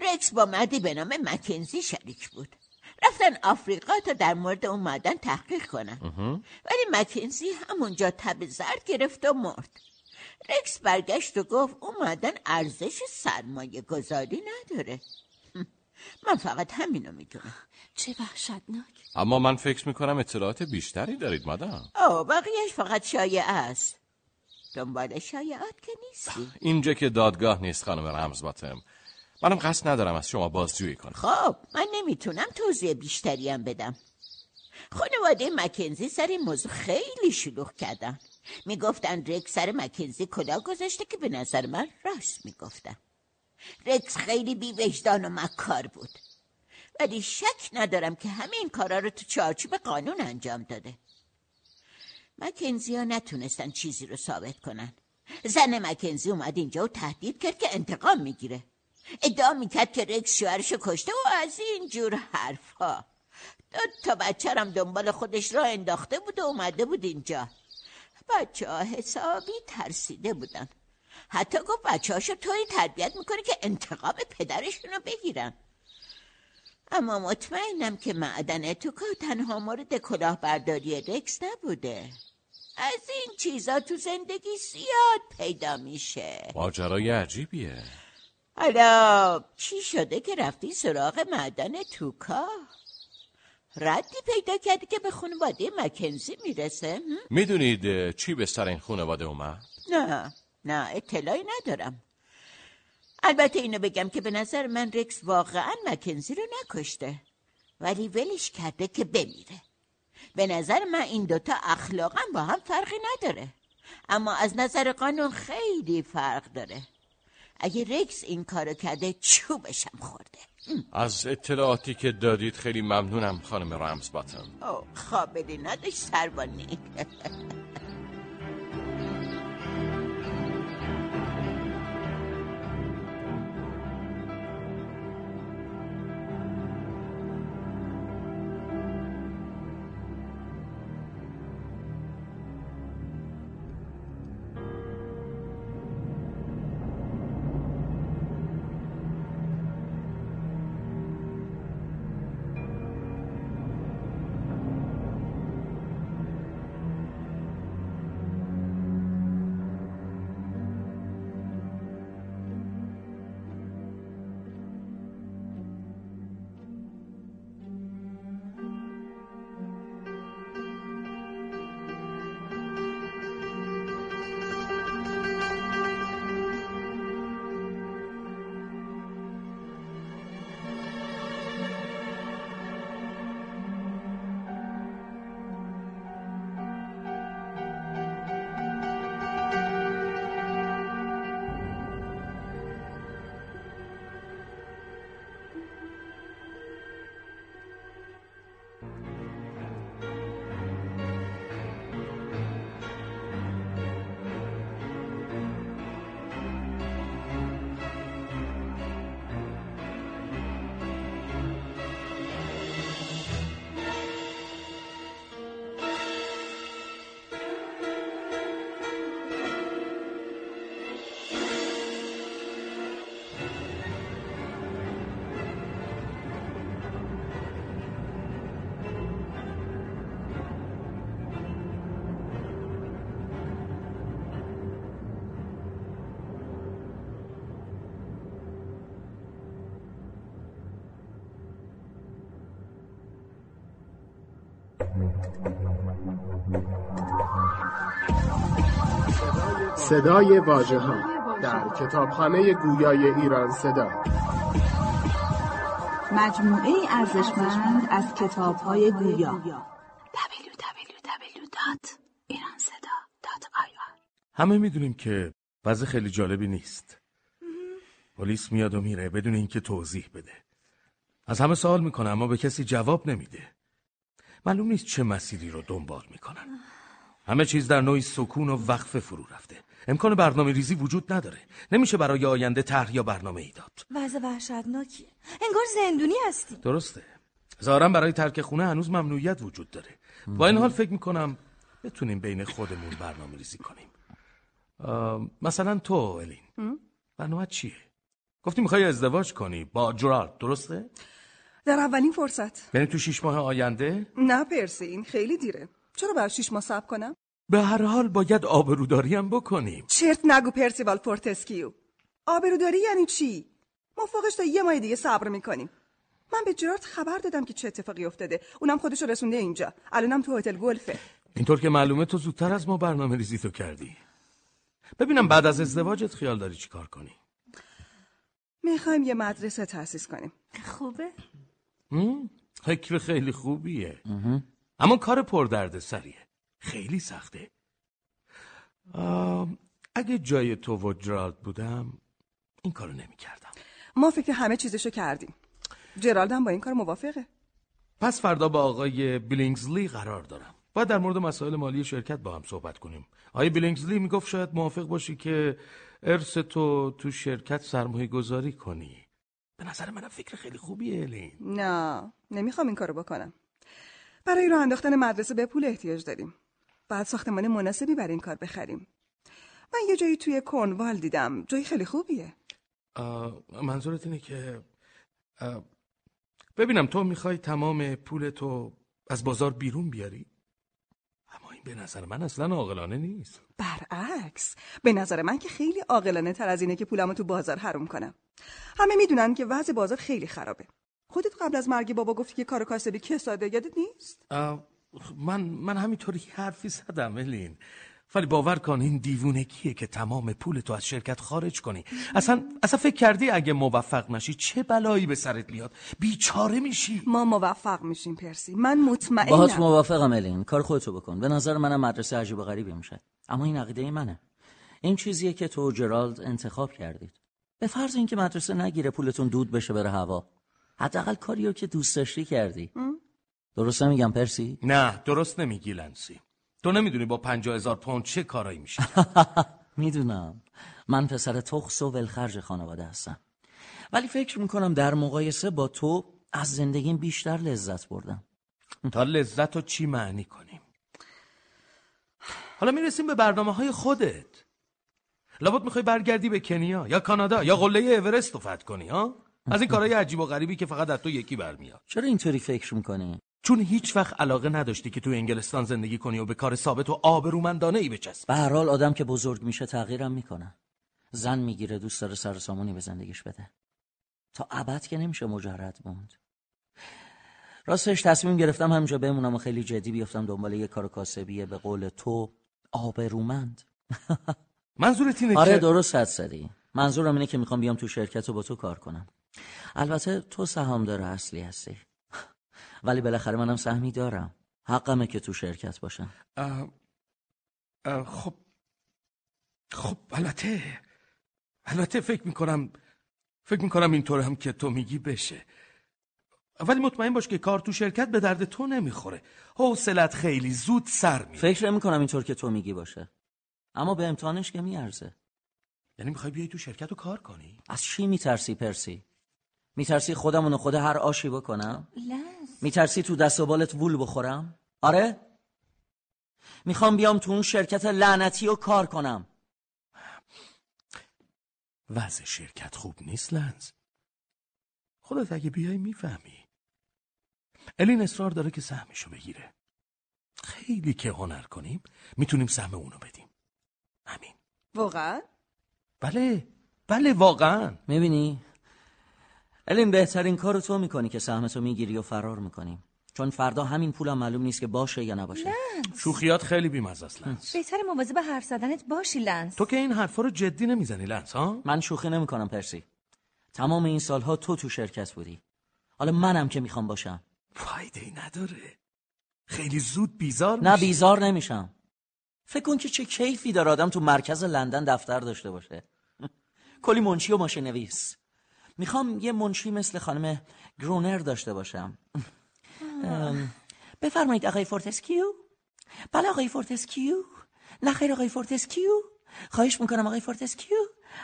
رکس با مردی به نام مکنزی شریک بود. رفتن آفریقا تا در مورد اون معدن تحقیق کنن. ولی مکنزی همونجا تب زرد گرفت و مرد. رکس برگشت و گفت اون معدن ارزش سرمایه گذاری نداره. من فقط همینو می‌دونم. چه وحشتناک. اما من فکر می‌کنم اطلاعات بیشتری دارید مادام. آه بقیهش فقط شایعه است. دنبال شایعات که نیستی. اینجا که دادگاه نیست خانم رمز باتم منم قصد ندارم از شما بازجویی کنم. خب من نمی‌تونم توضیح بیشتری هم بدم. خانواده مکنزی سر این موضوع خیلی شلوغ کردن. می‌گفتن رکس سر مکنزی کلا گذاشته که به نظر من راست می‌گفتن. رکس خیلی بی وجدان و مکار بود. ولی شک ندارم که همه این کارا رو تو چارچوب قانون انجام داده. مکنزی ها نتونستن چیزی رو ثابت کنن. زن مکنزی اومد اینجا و تهدید کرد که انتقام می‌گیره. ادعا می‌کرد که رکس شوهرشو کشته و از این جور حرفها دو تا بچرم دنبال خودش را انداخته بود و اومده بود اینجا. بچه ها حسابی ترسیده بودن. حتی گفت بچه هاشو طوری تربیت می‌کنه که انتقام پدرشونو بگیرن. اما مطمئنم که معدن توکا تنها مورد کلاهبرداری رکس نبوده. از این چیزا تو زندگی زیاد پیدا میشه. ماجرای عجیبیه. حالا چی شده که رفتی سراغ معدن توکا؟ ردی پیدا کردی که به خانواده مکنزی می‌رسه؟ می‌دونید چی به سر این خانواده اومد؟ نه نه اطلاعی ندارم. البته اینو بگم که به نظر من رکس واقعا مکنزی رو نکشته. ولی ولش کرده که بمیره. به نظر من این دوتا اخلاقا با هم فرقی نداره. اما از نظر قانون خیلی فرق داره. اگه رکس این کارو کرده چوبشم خورده. از اطلاعاتی که دادید خیلی ممنونم خانم رمز باتم او خابری نداشت سربانی صدای واژه ها در کتابخانه گویای ایران صدا. مجموعه ارزشمند از کتاب های گویا www.iranseda.ir همه می‌دونیم که وضع خیلی جالبی نیست. پلیس میاد و میره بدون اینکه توضیح بده. از همه سوال می‌کنه اما به کسی جواب نمیده. معلوم نیست چه مسیری رو دنبال می‌کنن. همه چیز در نوعی سکون و وقف فرو رفته. امکان برنامه ریزی وجود نداره. نمیشه برای آینده طرح یا برنامه ای داد. وضع وحشتناکیه. انگار زندونی هستی. درسته. ظاهرا برای ترک خونه هنوز ممنوعیت وجود داره. با این حال فکر می‌کنم بتونیم بین خودمون برنامه ریزی کنیم مثلا تو الین. برنامه چیه؟ گفتی می‌خوای ازدواج کنی با جرارد درسته؟ در اولین فرصت. یعنی تو شیش ماه آینده؟ نه پرسی این خیلی دیره. چرا باید شیش ماه صبر کنم؟ به هر حال باید آبروداری هم بکنیم. چرت نگو پرسیوال فورتسکیو آبروداری یعنی چی؟ ما فوقش تا یه ماه دیگه صبر می‌کنیم. من به جرارد خبر دادم که چه اتفاقی افتاده. اونم خودشو رسونده اینجا. الانم تو هتل گلفه. اینطور که معلومه تو زودتر از ما برنامه ریزیتو کردی. ببینم بعد از ازدواجت خیال داری چیکار کنی؟ می‌خوایم یه مدرسه تأسیس کنیم. خوبه؟ فکر خیلی خوبیه. اما کار پردرد سریه. خیلی سخته. اگه جای تو و جرالد بودم این کارو نمی کردم ما فکر همه چیزشو کردیم. جرالد هم با این کار موافقه. پس فردا با آقای بیلینگزلی قرار دارم. باید در مورد مسائل مالی شرکت با هم صحبت کنیم. آقای بیلینگزلی می‌گفت شاید موافق باشی که ارث تو تو شرکت سرمایه گذاری کنی. به نظر منم فکر خیلی خوبیه الین. نه نمی‌خوام این کارو بکنم. برای راه انداختن مدرسه به پول احتیاج داریم. بعد ساختمان مناسبی برای این کار بخریم. من یه جایی توی کرنوال دیدم. جایی خیلی خوبیه. منظورت اینه که ببینم تو می‌خوای تمام پول تو از بازار بیرون بیاری؟ اما این به نظر من اصلا عاقلانه نیست. برعکس. به نظر من که خیلی عاقلانه تر از اینه که پولمو تو بازار حروم کنم. همه می‌دونن که وضع بازار خیلی خرابه. خودت قبل از مرگ بابا گفتی که کار کاسبی کساده. یادت نیست؟ آه، من من همینطوری حرفی زدم الین ولی باور کن این دیوونگیه که تمام پول تو از شرکت خارج کنی. اصلا اصلا فکر کردی اگه موفق نشی چه بلایی به سرت میاد؟ بیچاره میشی. ما موفق میشیم پرسی. من باهات مطمئنم موافقم الین کار خودتو بکن. به نظر منم مدرسه عجیب و غریبی میشه. اما این عقیده منه. این چیزیه که تو و جرالد انتخاب کردید. به فرض اینکه مدرسه نگیره پولتون دود بشه بره هوا. حداقل کاریو که دوست داشتی کردی. درست نمیگم پرسی؟ نه درست نمیگی لنسی. تو نمی‌دونی با پنجاه هزار پوند چه کارایی میشه. می‌دونم. من پسر تخص و ولخرج خانواده هستم. ولی فکر می‌کنم در مقایسه با تو از زندگیم بیشتر لذت بردم. تا لذت رو چی معنی کنیم؟ حالا می‌رسیم به برنامه های خودت. لابد می‌خوای برگردی به کنیا یا کانادا یا قله اورست رو فتح کنی ها؟ از این کارهای عجیب و غریبی که فقط از تو یکی برمیاد. چرا اینطوری فکر می‌کنی؟ چون هیچ وقت علاقه نداشتی که تو انگلستان زندگی کنی و به کار ثابت و آبرومندانه ای بچسبی. به هر حال آدم که بزرگ میشه تغییرم می‌کنه. زن می‌گیره دوست داره سر سامونی به زندگیش بده. تا ابد که نمیشه مجرد موند. راستش تصمیم گرفتم همینجا بمونم و خیلی جدی بیفتم دنبال یه کار کاسبیه به قول تو آبرومند. منظورت اینه آره درست حد زدی. منظورم اینه که می‌خوام بیام تو شرکت و با تو کار کنم. البته تو سهامدار اصلی هستی. ولی بالاخره منم سهمی دارم. حقمه که تو شرکت باشم. اه، اه، خب خب البته البته فکر می‌کنم فکر می‌کنم اینطور هم که تو میگی بشه. ولی مطمئن باش که کار تو شرکت به درد تو نمی‌خوره. حوصلت خیلی زود سر میره. فکر نمی‌کنم اینطور که تو میگی باشه. اما به امتحانش که میارزه. یعنی می‌خوای بیای تو شرکت رو کار کنی؟ از چی میترسی پرسی؟ میترسی خودمونو خود هر آشی بکنم؟ میترسی تو دست و بالت وول بخورم؟ آره؟ می‌خوام بیام تو اون شرکت لعنتی و کار کنم. وضع شرکت خوب نیست لنز خودت اگه بیای می‌فهمی. الین اصرار داره که سهمشو بگیره. خیلی که هنر کنیم می‌تونیم سهم اونو بدیم. واقعا؟ بله. بله واقعا. می‌بینی؟ الین بهترین کارو تو می‌کنی که سهمتو می‌گیری و فرار می‌کنیم چون فردا همین پولم معلوم نیست که باشه یا نباشه. شوخیات خیلی بیمزه است لنز بهتر مواظب حرف زدنت باشی لنس. تو که این حرفا رو جدی نمی‌زنی لنز ها؟ من شوخی نمی‌کنم پرسی. تمام این سالها تو تو شرکت بودی. حالا منم که می‌خوام باشم. فایده ای نداره. خیلی زود بیزار نه. بیزار نمیشم. فکر کن که چه کیفی داره آدم تو مرکز لندن دفتر داشته باشه. کلی منشی و ماشین نویس می‌خوام یه منشی مثل خانم گرونر داشته باشم. بفرمایید آقای فورتسکیو. بله آقای فورتسکیو. نه خیر آقای فورتسکیو. خواهش می‌کنم آقای فورتسکیو.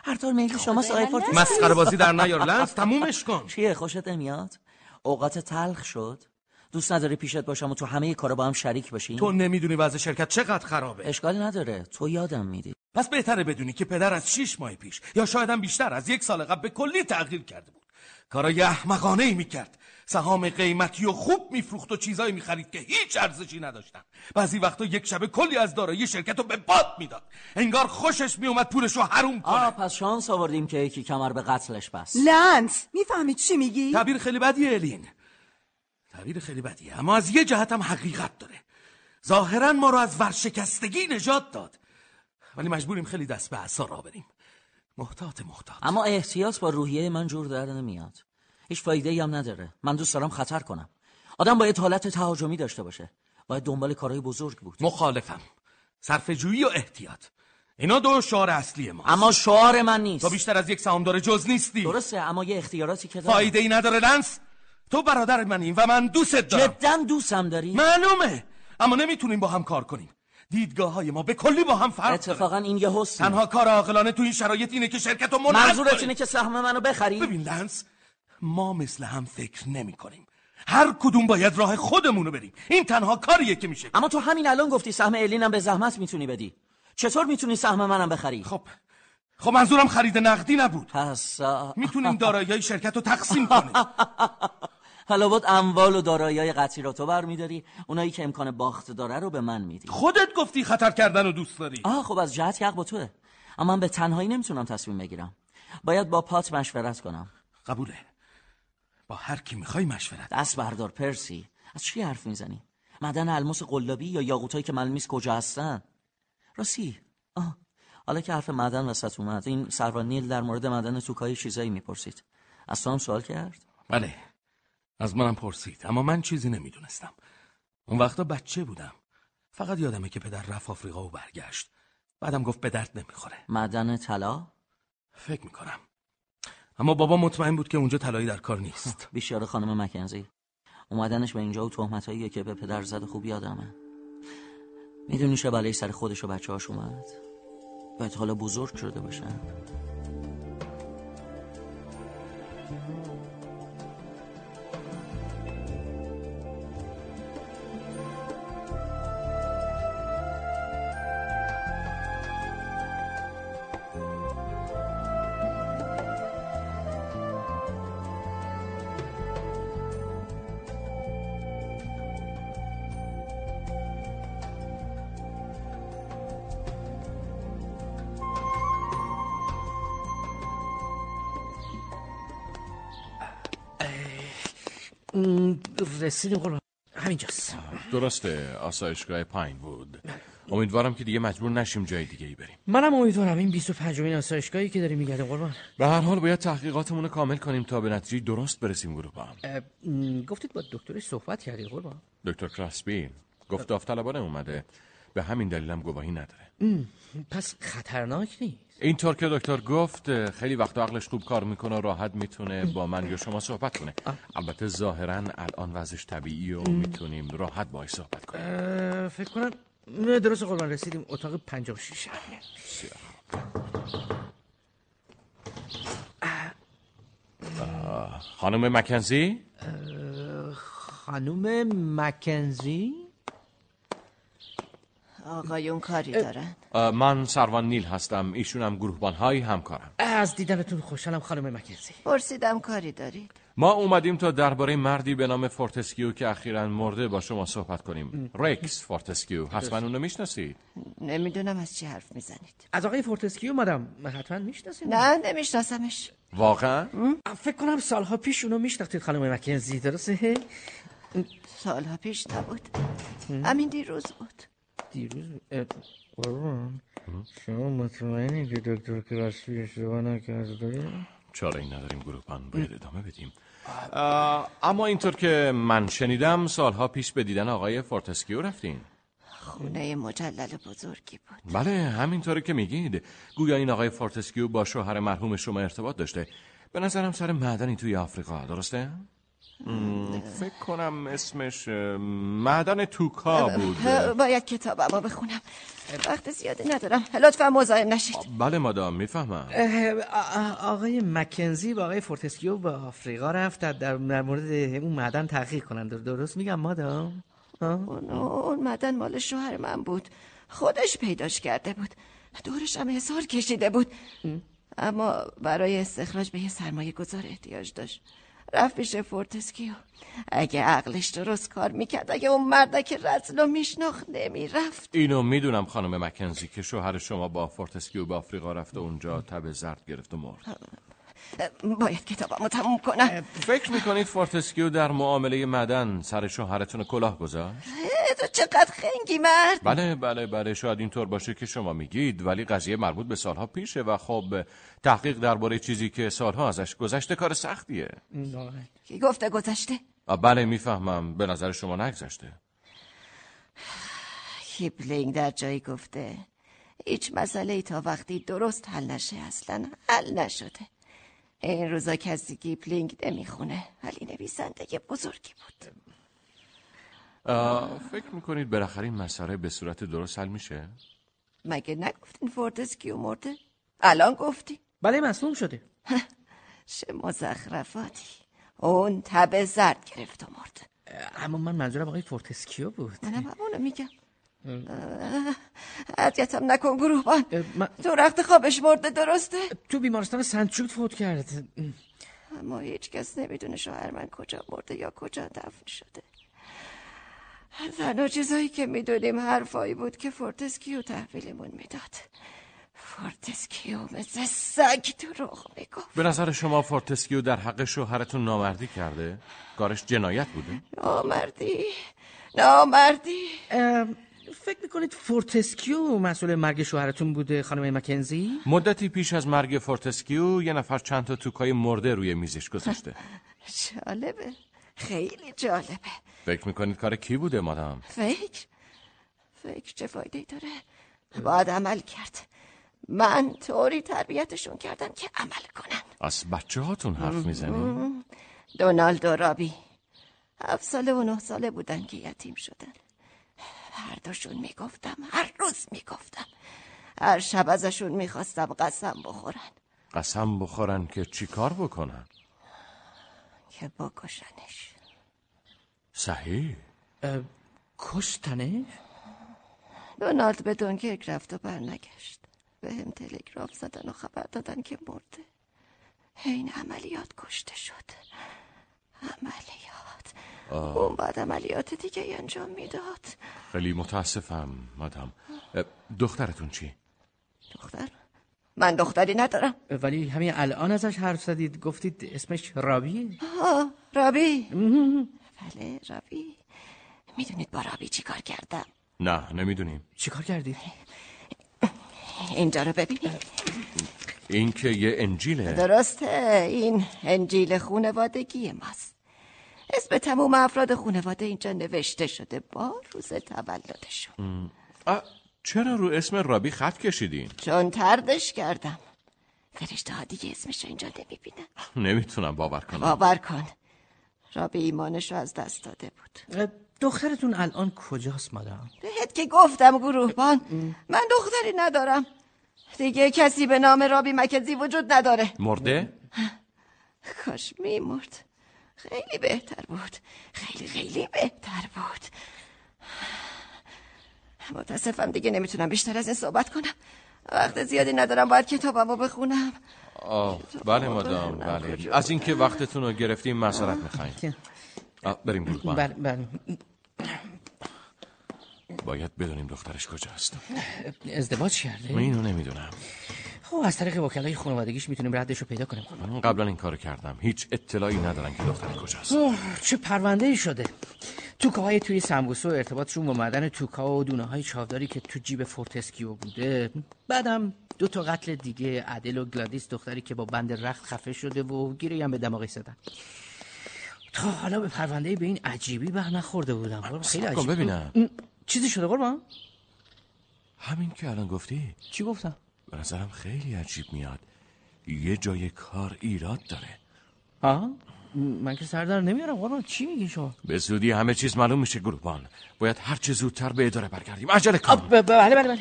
هر طور میل شما آقای فورتسکیو. مسخره بازی در نیار لنس تمومش کن. چیه خوشت نمیاد؟ اوقاتت تلخ شد. دوست نداری پیشت باشم و تو همه کارا با هم شریک باشیم تو نمی‌دونی وضع شرکت چقدر خرابه. اشکالی نداره. تو یادم میدی پس بهتره بدونی که پدر از شیش ماه پیش یا شاید هم بیشتر از یک سال قبل به کلی تغییر کرده بود. کارای احمقانه ای می‌کرد. سهام قیمتی و خوب میفروخت و چیزایی می‌خرید که هیچ ارزشی نداشتن. بعضی وقتا یک شبه کلی از دارایی شرکت رو به باد می‌داد. انگار خوشش میومد پولش رو حروم کنه. آه پس شانس آوردیم که یکی کمر به قتلش بس لنس می‌فهمی چی میگی؟ تعبیر خیلی بدیه الین. تعبیر خیلی بدیه اما از یه جهت هم حقیقت داره. ظاهرا ما رو از ورشکستگی نجات داد. ولی مجبوریم خیلی دست به عصا را بریم. محتاط محتاط. اما احتیاط با روحیه من جور در نمیاد. هیچ فایده ای هم نداره. من دوست دارم خطر کنم. آدم باید حالت تهاجمی داشته باشه. باید دنبال کارهای بزرگ بود. مخالفم. صرف جویی و احتیاط. اینا دو شعار اصلی ما. اما شعار من نیست. تو بیشتر از یک سهامدار جز نیستی. درسته اما یه اختیاراتی که فایده ای نداره لنس. تو برادر منی و من دوستت دارم. جدا دوستم داری؟ معلومه. اما نمی‌تونیم با هم کار کنیم. دیدگاه های ما به کلی با هم فرق داره. اتفاقا این یه حسن. تنها کار عاقلانه تو این شرایط اینه که شرکت رو منحل منظورت. اینه که سهم منو بخری ببین لنس ما مثل هم فکر نمی کنیم. هر کدوم باید راه خودمونو بریم. این تنها کاریه که میشه. اما تو همین الان گفتی سهم الینم به زحمت می‌تونی بدی. چطور می‌تونی سهم منم بخری؟ خب خب منظورم خرید نقدی نبود. پس می‌تونیم دارایی شرکت رو تقسیم کنیم. حالا بود اموال و دارایی قطعی رو تو برمیداری. اونایی که امکان باخت داره رو به من میدی. خودت گفتی خطر کردن رو دوست داری. آه خب از جهت حق با توه. اما من به تنهایی نمی‌تونم تصمیم بگیرم. باید با پات مشورت کنم. قبوله. با هر کی می‌خوای مشورت دست بردار پرسی. از چی حرف می‌زنی؟ معدن الماس قلابی یا یاقوتایی که معلوم نیست کجا هستن؟ راستی. آه. حالا که حرف معدن وسط اومد این سروان نیل در مورد معدن توکای چیزایی می‌پرسید. از تو هم سوال کرد؟ بله. از منم پرسید. اما من چیزی نمی‌دونستم. اون وقتا بچه بودم. فقط یادمه که پدر رفت آفریقا و برگشت. بعدم گفت به درد نمی‌خوره. معدن طلا؟ فکر می‌کنم. اما بابا مطمئن بود که اونجا طلایی در کار نیست. بیشتر خانم مکنزی. اومدنش به اینجا و تهمتایی که به پدر زد خوب یادمه. می‌دونی چه بلایی سر خودش و بچه هاش اومد؟ باید حالا بزرگ شده باشن. رسیدیم قربان همینجاست. درسته آسایشگاه پایین بود. امیدوارم که دیگه مجبور نشیم جای دیگه ای بریم. منم امیدوارم این 25 امین آسایشگاهی که داریم میگردیم قربان. به هر حال باید تحقیقاتمون رو کامل کنیم تا به نتیجه درست برسیم گروه با هم گفتید با دکترش صحبت کردید قربان. دکتر کراسبی گفت داوطلبانه اومده. به همین دلیلم گواهی نداره. ام، پس خطرناک نیست اینطور که دکتر گفت خیلی وقت عقلش خوب کار می‌کنه و راحت می‌تونه با من یا شما صحبت کنه. البته ظاهرا الان وضعش طبیعی و می‌تونیم راحت باهاش صحبت کنیم. فکر کنم نه، درست قربان رسیدیم. اتاق 56 آه، خانم مکنزی؟ خانم مکنزی؟ آقایون کاری دارن. من سروان نیل هستم. ایشونم گروهبان های همکارم. از دیدنتون خوشحالم خانم مکنزی. پرسیدم کاری دارید؟ ما اومدیم تا درباره مردی به نام فورتسکیو که اخیرا مرده با شما صحبت کنیم. رکس فورتسکیو. حتما اونو می‌شناسید؟ نمی‌دونم از چی حرف می‌زنید. از آقای فورتسکیو مادام حتما می‌شناسید نه نمیشناسمش. واقعا؟ فکر کنم سالها پیش اونو میشناختید خانم مکنزی درسته؟ سالها پیش نبود. همین دیروز بود. دیروز قربان شما مطمئنی که دکتر کراسبی اشتباه نکرده؟ چاره ای نداریم گروهبان باید ادامه بدیم. اما اینطور که من شنیدم سالها پیش به دیدن آقای فورتسکیو رفتین. خونه مجلل بزرگی بود. بله همینطوری که میگید. گویا این آقای فورتسکیو با شوهر مرحوم شما ارتباط داشته. به نظرم سر معدنی توی آفریقا درسته؟ مم، فکر کنم اسمش معدن توکا بود. باید کتابم رو بخونم. وقت زیادی ندارم. لطفا مزاحم نشید. بله مادام می‌فهمم. آقای مکنزی و آقای فورتسکیو به آفریقا رفتن در مورد اون معدن تحقیق کنند. درست میگم مادام؟ اون, اون معدن مال شوهر من بود. خودش پیداش کرده بود. دورش هم حسار کشیده بود. اما برای استخراج به یه سرمایه گذار احتیاج داشت. رفت پیش فورتسکیو. اگه عقلش درست کار می‌کرد اگه اون مردک رذلو میشناخت نمی‌رفت. اینو می‌دونم خانم مکنزی که شوهر شما با فورتسکیو به آفریقا رفت و اونجا تب زرد گرفت و مرد. باید کتابم رو تموم کنم. فکر می‌کنید فورتسکیو در معامله معدن سر شوهرتون کلاه گذاشت؟ تو چقدر خنگی مرد. بله بله بله شاید اینطور باشه که شما میگید ولی قضیه مربوط به سالها پیشه و خب تحقیق درباره چیزی که سالها ازش گذشته کار سختیه. کی گفته گذشته؟ بله می‌فهمم. به نظر شما نگذشته. کیپلینگ در جایی گفته هیچ مسئله ای تا وقتی درست حل نشه اصلا حل نشده. این روزا کسی کیپلینگ نمی‌خونه. ولی نویسنده بزرگی بود. فکر می‌کنید بالاخره این مسئله به صورت درست حل میشه؟ مگه نگفتین فورتسکیو مرده؟ الان گفتی. بله مسموم شده. چه مزخرفاتی. اون تب زرد گرفت و مرد. اما من منظورم آقای فورتسکیو بود؟ منم همونو میگم. اذیتم نکن گروهبان. تو رخت خوابش مرده درسته؟ تو بیمارستان سنت جود فوت کرد اما هیچ کس نمی‌دونه شوهر من کجا مرده یا کجا دفن شده. تنها چیزایی که می‌دونیم حرفایی بود که فورتسکیو تحویلمون می‌داد. فورتسکیو مثل سگ دروغ می‌گفت. به نظر شما فورتسکیو در حق شوهرتون نامردی کرده؟ کارش جنایت بوده؟ نامردی. نامردی. فکر می‌کنید فورتسکیو مسئول مرگ شوهرتون بوده خانم مکنزی؟ مدتی پیش از مرگ فورتسکیو یه نفر چند تا توکای مرده روی میزش گذاشته. جالبه. خیلی جالبه. فکر می‌کنید کار کی بوده مادام؟ فکر. فکر چه فایده داره؟ باید عمل کرد. من طوری تربیتشون کردم که عمل کنن. از بچه هاتون حرف می‌زنی؟ دونالد و رابی. هفت ساله و نه ساله بودن که یتیم شدن. هر دوشون می‌گفتم هر روز می‌گفتم. هر شب ازشون می‌خواستم قسم بخورن. قسم بخورن که چی کار بکنن؟ که بکشنش صحیح. کشتنه؟ دونالد به دونکرک رفت و برنگشت. به هم تلگراف زدن و خبر دادن که مرده. این عملیات کشته شد. عملیات. آه. اون بعد عملیات دیگه انجام می‌داد. خیلی متاسفم مادام. دخترتون چی؟ دختر؟ من دختری ندارم. ولی همین الان ازش حرف زدید. گفتید اسمش رابیه آه رابی. بله رابی. می‌دونید با رابی چی کار کردم؟ نه نمی‌دونیم. چی کار کردید؟ اینجا رو ببینید. این که یه انجیله. درسته این انجیل خونوادگی ماست. اسم تموم افراد خونواده اینجا نوشته شده. با روز تولدشون. چرا رو اسم رابی خط کشیدین؟ چون تردش کردم. فرشته ها دیگه اسمش رو اینجا نمی‌بینن. نمی‌تونم باور کنم. باور کن. رابی ایمانش رو از دست داده بود. دخترتون الان کجاست مادام؟ بهت که گفتم گروهبان. من دختری ندارم. دیگه کسی به نام رابی مکزی وجود نداره. مرده؟ کاش میمرد. خیلی بهتر بود. خیلی خیلی بهتر بود. متاسفم دیگه نمی‌تونم بیشتر از این صحبت کنم. وقت زیادی ندارم باید کتابمو بخونم. آه بله مادام بله. از اینکه وقتتون رو گرفتیم معذرت می‌خوایم. بریم گروه بله بله. باید بدونیم دخترش کجاست ازدواج کرده؟ من اینو نمی‌دونم. خب از طریق وکلای خانوادگیش می‌تونیم ردش رو پیدا کنیم من قبلا این کارو کردم. هیچ اطلاعی ندارم که دختر کجاست. اوه، چه پرونده ای شده. توکاهای توی سمبوسه و ارتباطشون با معدن توکا و دونه های چاوداری که تو جیب فورتسکیو بوده. بعدم دو تا قتل دیگه ادل و گلادیس دختری که با بند رخت خفه شده و گیره ای هم به دماغی زدن. تا حالا به پرونده به این عجیبی بر نخورده بودم. خیلی کن عجیب. ببینم. چیزی شده قربان؟ همین که الان گفتی؟ چی گفتم؟ به نظرم خیلی عجیب میاد. یه جای کار ایراد داره. آه؟ من که سردر نمیارم قربان. چی میگی شما؟ به زودی همه چیز معلوم میشه گروهبان باید هر چه زودتر به اداره برگردیم. عجله کن. بله بله بله.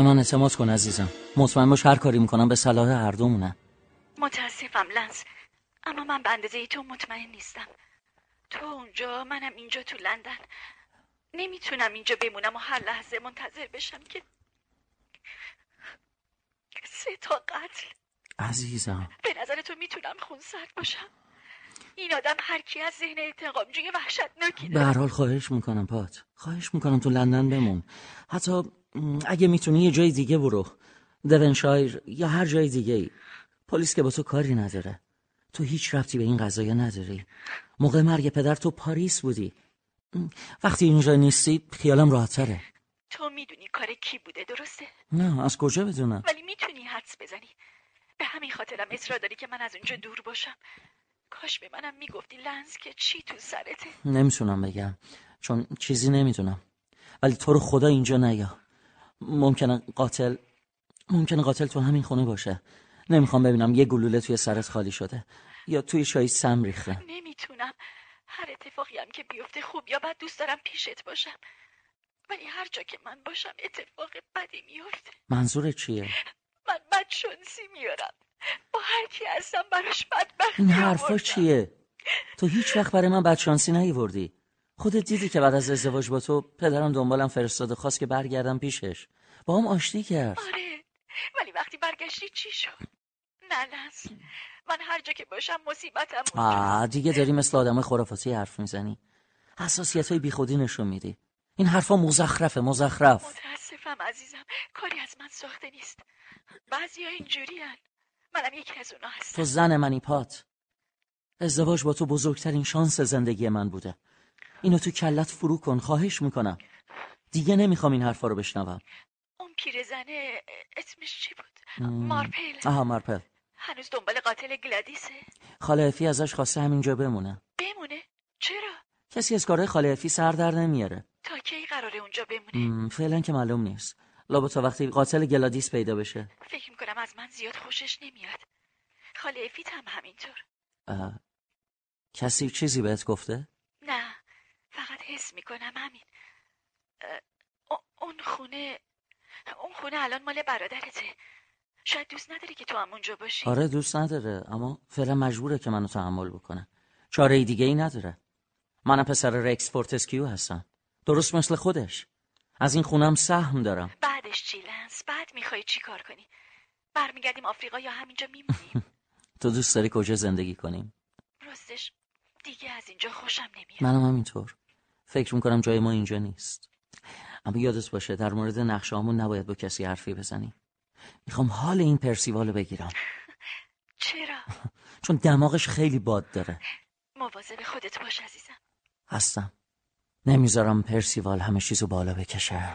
به من اعتماد کن عزیزم. مطمئن باش هر کاری می‌کنم به صلاح هر دومونه. متاسفم لنس. اما من به اندازه تو مطمئن نیستم. تو اونجا منم اینجا تو لندن. نمی‌تونم اینجا بمونم و هر لحظه منتظر بشم که سه تا قتل. عزیزم. به نظر تو می‌تونم خونسرد باشم؟ این آدم هر کی از ذهن انتقامجوی وحشتناکی به هر حال خواهش می‌کنم پات. خواهش می‌کنم تو لندن بمون. حتی اگه می‌تونی یه جای دیگه برو. دونشایر یا هر جای دیگه ای پلیس که با تو کاری نداره. تو هیچ ربطی به این قضايا نداری. موقع مرگ پدر تو پاریس بودی. وقتی اینجا نیستی خیالم راحتتره. تو می‌دونی کار کی بوده درسته؟ نه از کجا بدونم؟ ولی می‌تونی حدس بزنی. به همین خاطرم اصرار داری که من از اونجا دور باشم. کاش به منم می‌گفتی لنز که چی تو سرته. نمی‌تونم بگم چون چیزی نمی‌دونم. ولی تو رو خدا اینجا نیا. ممکنه قاتل ممکنه قاتل تو همین خونه باشه. نمی‌خوام ببینم یه گلوله توی سرت خالی شده یا توی چای سم ریخته. نمی‌تونم. هر اتفاقی هم که بیفته خوب یا بد دوست دارم پیشت باشم. ولی هر جا که من باشم اتفاق بدی میفته. منظور چیه؟ من بدشانسی میارم. با هر کی هستم براش بدبختی این حرفا. چیه؟ تو هیچ وقت برای من بدشانسی نیوردی. خودت دیدی که بعد از ازدواج با تو پدرم دنبالم فرستاده خواست که برگردم پیشش. با هم آشتی کرد. آره ولی وقتی برگشتی چی شد؟ نه لنز من هر جا که باشم مصیبتم آه دیگه داری مثل آدم خرافاتی حرف می‌زنی. حساسیت های بیخودی نشون میدی. این حرفا مزخرفه مزخرف. متاسفم عزیزم. کاری از من ساخته نیست. بعضی ها اینجوری منم یکی از اونا هستم. تو زن منی پات. ازدواج با تو بزرگترین شانس زندگی من بوده. اینو تو کلت فرو کن خواهش می‌کنم. دیگه نمی‌خوام این حرفا رو بشنوم. اون پیرزنه اسمش چی بود. مارپل. آها مارپل. هنوز دنبال قاتل گلادیسه. خاله افی ازش خواسته همینجا بمونه. بمونه؟ چرا؟ کسی از کارهای خاله افی سر در نمیاره. تا کی قراره اونجا بمونه؟ فعلا که معلوم نیست. لابد تا وقتی قاتل گلادیس پیدا بشه. فکر می‌کنم از من زیاد خوشش نمیاد. خاله افیت هم همینطور. کسی چیزی بهت گفته؟ نه. فقط حس می‌کنم همین. اون خونه اون خونه الان مال برادرته. شاید دوست نداری که تو هم اونجا باشی. آره دوست نداره اما فعلا مجبوره که منو تحمل بکنه. چاره دیگه ای نداره. منم پسر رکس فورتسکیو هستم. درست مثل خودش. از این خونم سهم دارم. بعدش چی لنس؟ بعد می‌خوای چی کار کنی؟ برمیگردیم آفریقا یا همینجا میمونیم؟ تو دوست داری کجا زندگی کنیم؟ راستش دیگه از اینجا خوشم نمیاد. منم همینطور. فکر می‌کنم جای ما اینجا نیست. اما یادت باشه در مورد نقشه‌هامون نباید با کسی حرفی بزنی می‌خوام حال این پرسیوالو بگیرم. چرا؟ چون دماغش خیلی باد داره. مواظب خودت باش عزیزم. هستم. نمی‌ذارم پرسیوال همه چیزو بالا بکشه.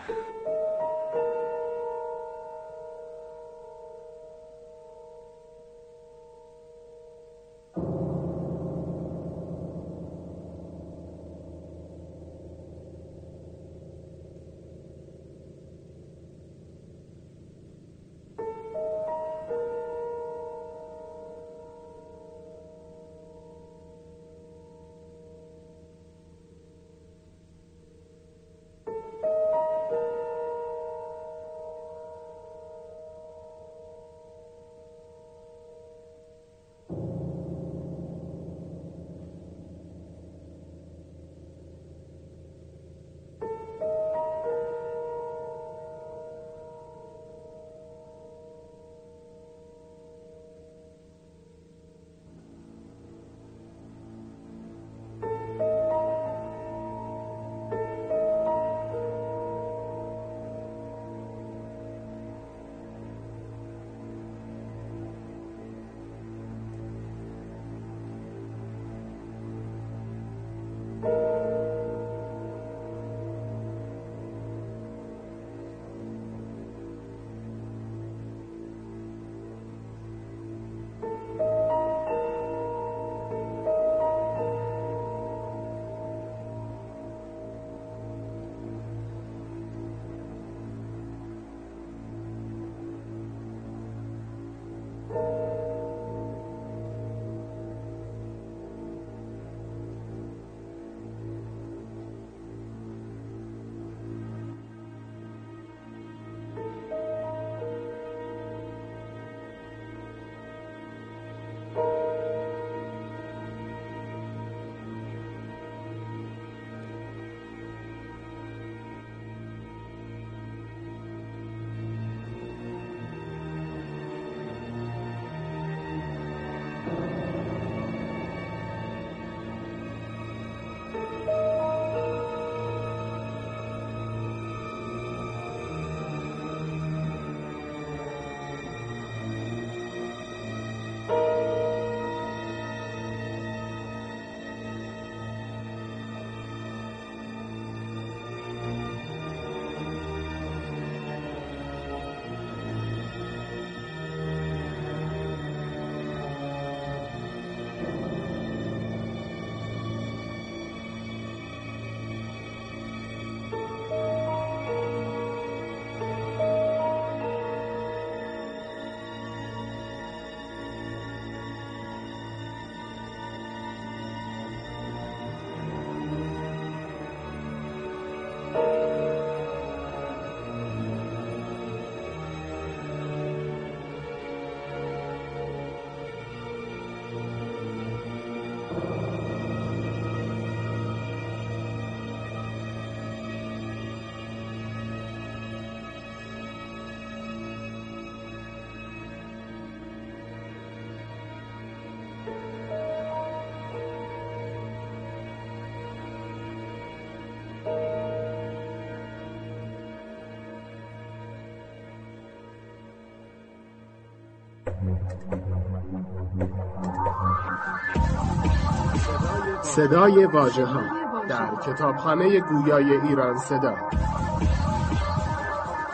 صدای واژه ها در کتابخانه گویای ایران صدا.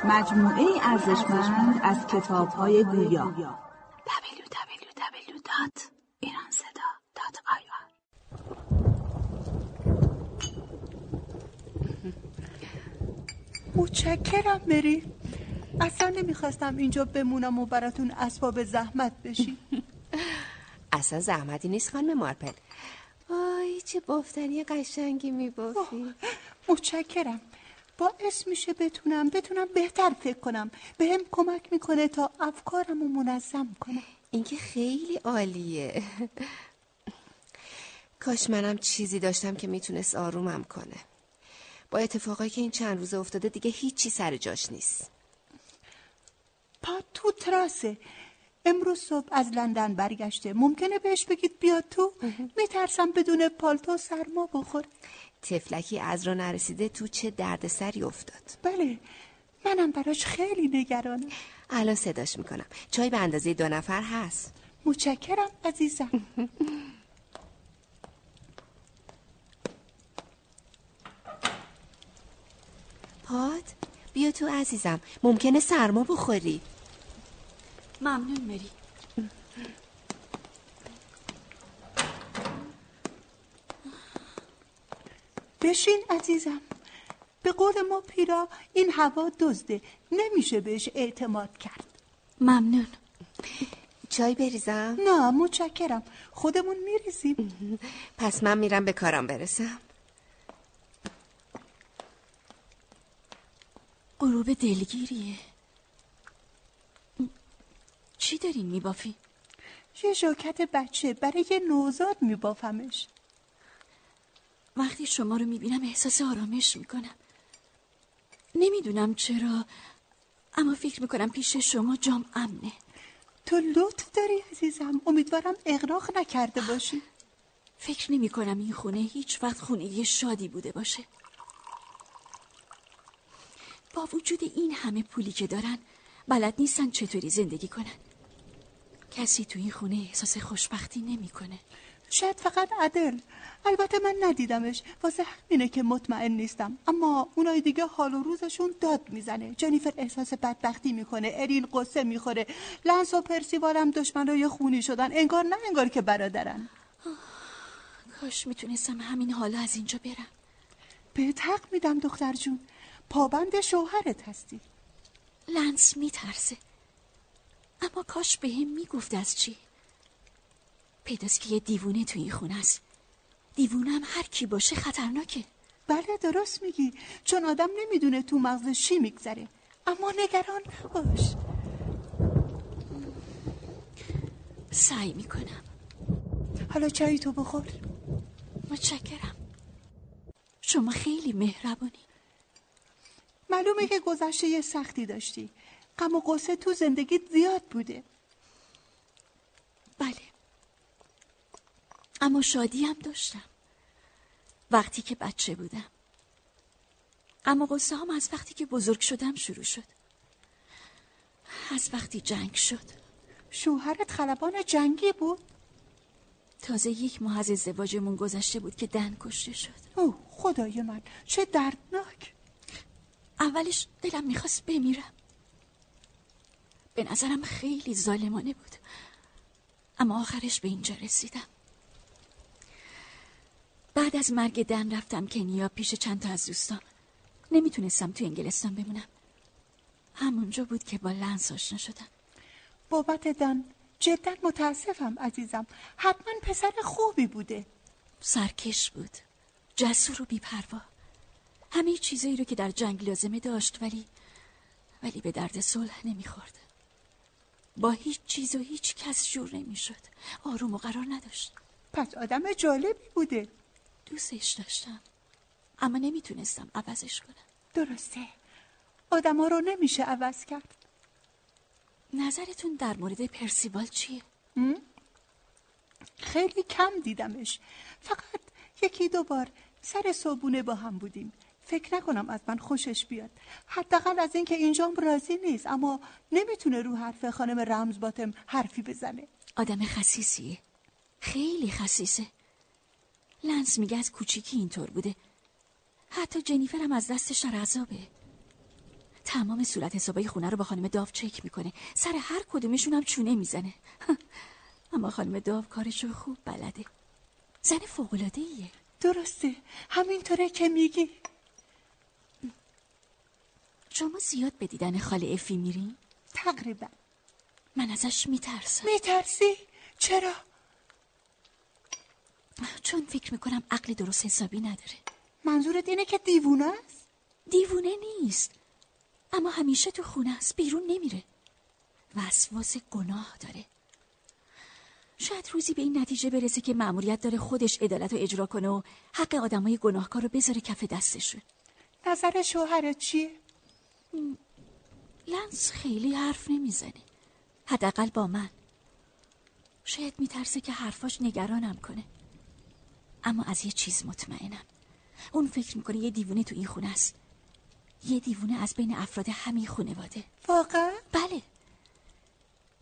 مجموعه ارزشمند از کتاب های گویا www.iranseda.ir متشکرم مری. اصلا نمی‌خواستم اینجا بمونم و براتون اسباب زحمت بشی. اصلا زحمتی نیست خانم مارپل. آی چه بافتنی قشنگی میبافی. متشکرم. باعث میشه بتونم بتونم بهتر فکر کنم. به هم کمک می‌کنه تا افکارم رو منظم کنم. اینکه خیلی عالیه. کاش منم چیزی داشتم که می‌تونست آرومم کنه. با اتفاقایی که این چند روزه افتاده دیگه هیچی سر جاش نیست. پا تو تراسه. امروز صبح از لندن برگشته. ممکنه بهش بگید بیاد تو؟ میترسم بدون پالتو سرما بخور تفلکی از را نرسیده تو چه دردسری افتاد. بله منم براش خیلی نگرانم. الان صداش می‌کنم. چای به اندازه دو نفر هست. متشکرم عزیزم. پات بیا تو عزیزم. ممکنه سرما بخوری. ممنون مری. بشین عزیزم. به قول ما پیرا این هوا دزده. نمیشه بهش اعتماد کرد. ممنون. چای بریزم؟ نه متشکرم. خودمون میریزیم. پس من میرم به کارم برسم. غروب دلگیریه. چی دارین میبافی؟ یه ژاکت بچه برای یه نوزاد میبافمش. وقتی شما رو می‌بینم احساس آرامش می‌کنم. نمی‌دونم چرا اما فکر می‌کنم پیش شما جام امنه. تو لطف داری عزیزم امیدوارم اغراق نکرده باشی. فکر نمی کنم این خونه هیچ وقت خونه یه شادی بوده باشه. با وجود این همه پولی که دارن بلد نیستن چطوری زندگی کنن. کسی تو این خونه احساس خوشبختی نمی‌کنه. شاید فقط عدل. البته من ندیدمش. واسه همینه که مطمئن نیستم. اما اونای دیگه حال و روزشون داد می‌زنه. جنیفر احساس بدبختی می‌کنه. ارین قصه می‌خوره. لنس و پرسیوارم دشمنای خونی شدن. انگار نه انگار که برادرن. کاش می‌تونستم همین حالا از اینجا برم. به حق میدم دختر جون. پابند شوهرت هستی. لنس میترسه. اما کاش به هم می‌گفت از چی؟ پیداست که یه دیوونه تو این خونه است. دیوونه هم هر کی باشه خطرناکه. بله درست میگی. چون آدم نمی‌دونه تو مغز چی میگذره. اما نگران نباش سعی می‌کنم. حالا چایی تو بخور. متشکرم. شما خیلی مهربانی معلومه که گذشته یه سختی داشتی. غم و قصه تو زندگیت زیاد بوده. بله. اما شادی هم داشتم. وقتی که بچه بودم. اما قصه هم از وقتی که بزرگ شدم شروع شد. از وقتی جنگ شد. شوهرت خلبان جنگی بود؟ تازه یک ماه از ازدواجمون گذشته بود که دن کشته شد. اوه خدای من چه دردناک. اولش دلم می‌خواست بمیرم. به نظرم خیلی ظالمانه بود. اما آخرش به اینجا رسیدم. بعد از مرگ دن رفتم کنیا پیش چند تا از دوستان. نمی‌تونستم تو انگلستان بمونم. همونجا بود که با لنس آشنا شدم. بابت دن جدا متاسفم عزیزم. حتما پسر خوبی بوده. سرکش بود. جسور و بیپروا. همه چیزایی رو که در جنگ لازمه داشت ولی ولی به درد صلح نمی‌خورد. با هیچ چیز و هیچ کس جور نمی‌شد. آروم و قرار نداشت. پس آدم جالبی بوده. دوستش داشتم. اما نمی‌تونستم عوضش کنم. درسته. آدما رو نمیشه عوض کرد. نظرتون در مورد پرسیوال چیه؟ خیلی کم دیدمش. فقط یکی دو بار سر صابونه با هم بودیم. فکر نکنم از من خوشش بیاد. حداقل از اینکه اینجام راضی نیست اما نمی‌تونه رو حرف خانم رمز باتم حرفی بزنه. آدم خسیسیه خیلی خسیسه لنس میگه از کوچیکی اینطور بوده. حتی جنیفر هم از دستش در عذابه تمام صورت حسابای خونه رو با خانم داو چک می‌کنه. سر هر کدومشون هم چونه می‌زنه. اما خانم داو کارشو خوب بلده. زن فوقلاده ایه درسته. همینطوره که میگی. شما زیاد به دیدن خاله افی میرین؟ تقریبا من ازش میترسم میترسی؟ چرا؟ چون فکر می‌کنم عقل درست حسابی نداره منظورت اینه که دیوونه است؟ دیوونه نیست اما همیشه تو خونه است بیرون نمیره وسواس گناه داره شاید روزی به این نتیجه برسه که مأموریت داره خودش عدالت رو اجرا کنه و حق آدمای گناهکار رو بذاره کف دستشون نظر شوهرت چیه؟ لنس خیلی حرف نمی‌زنه. حداقل با من. شاید میترسه که حرفاش نگرانم کنه. اما از یه چیز مطمئنم. اون فکر می‌کنه یه دیوونه تو این خونه است. یه دیوونه از بین افراد همین خونواده. واقعا؟ بله.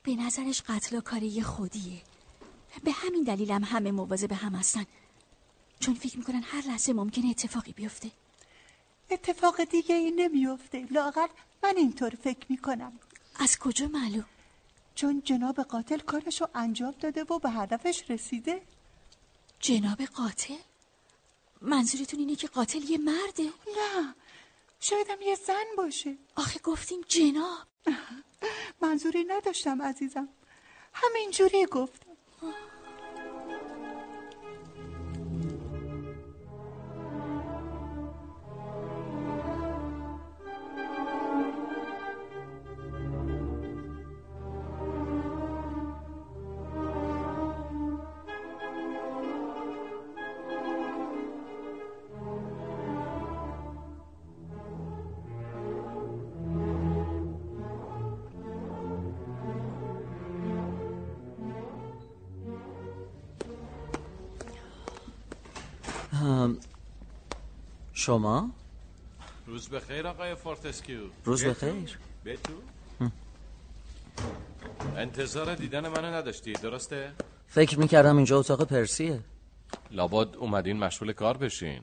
به نظرش قتل و کاری خودیه. به همین دلیلم هم همه مواظب هم هستن. چون فکر می‌کنن هر لحظه ممکنه اتفاقی بیفته. اتفاق دیگه ای نمیفته لاغر من اینطور فکر می‌کنم. از کجا معلوم؟ چون جناب قاتل کارشو انجام داده و به هدفش رسیده. جناب قاتل؟ منظورتون اینه که قاتل یه مرده؟ نه شایدم یه زن باشه. آخه گفتیم جناب. منظوری نداشتم عزیزم. همینجوری گفتم. شما؟ روز بخیر آقای فورتسکیو روز بخیر به تو انتظار دیدن منو نداشتی درسته؟ فکر می‌کردم اینجا اتاق پرسیه لابد اومدین مشغول کار بشین.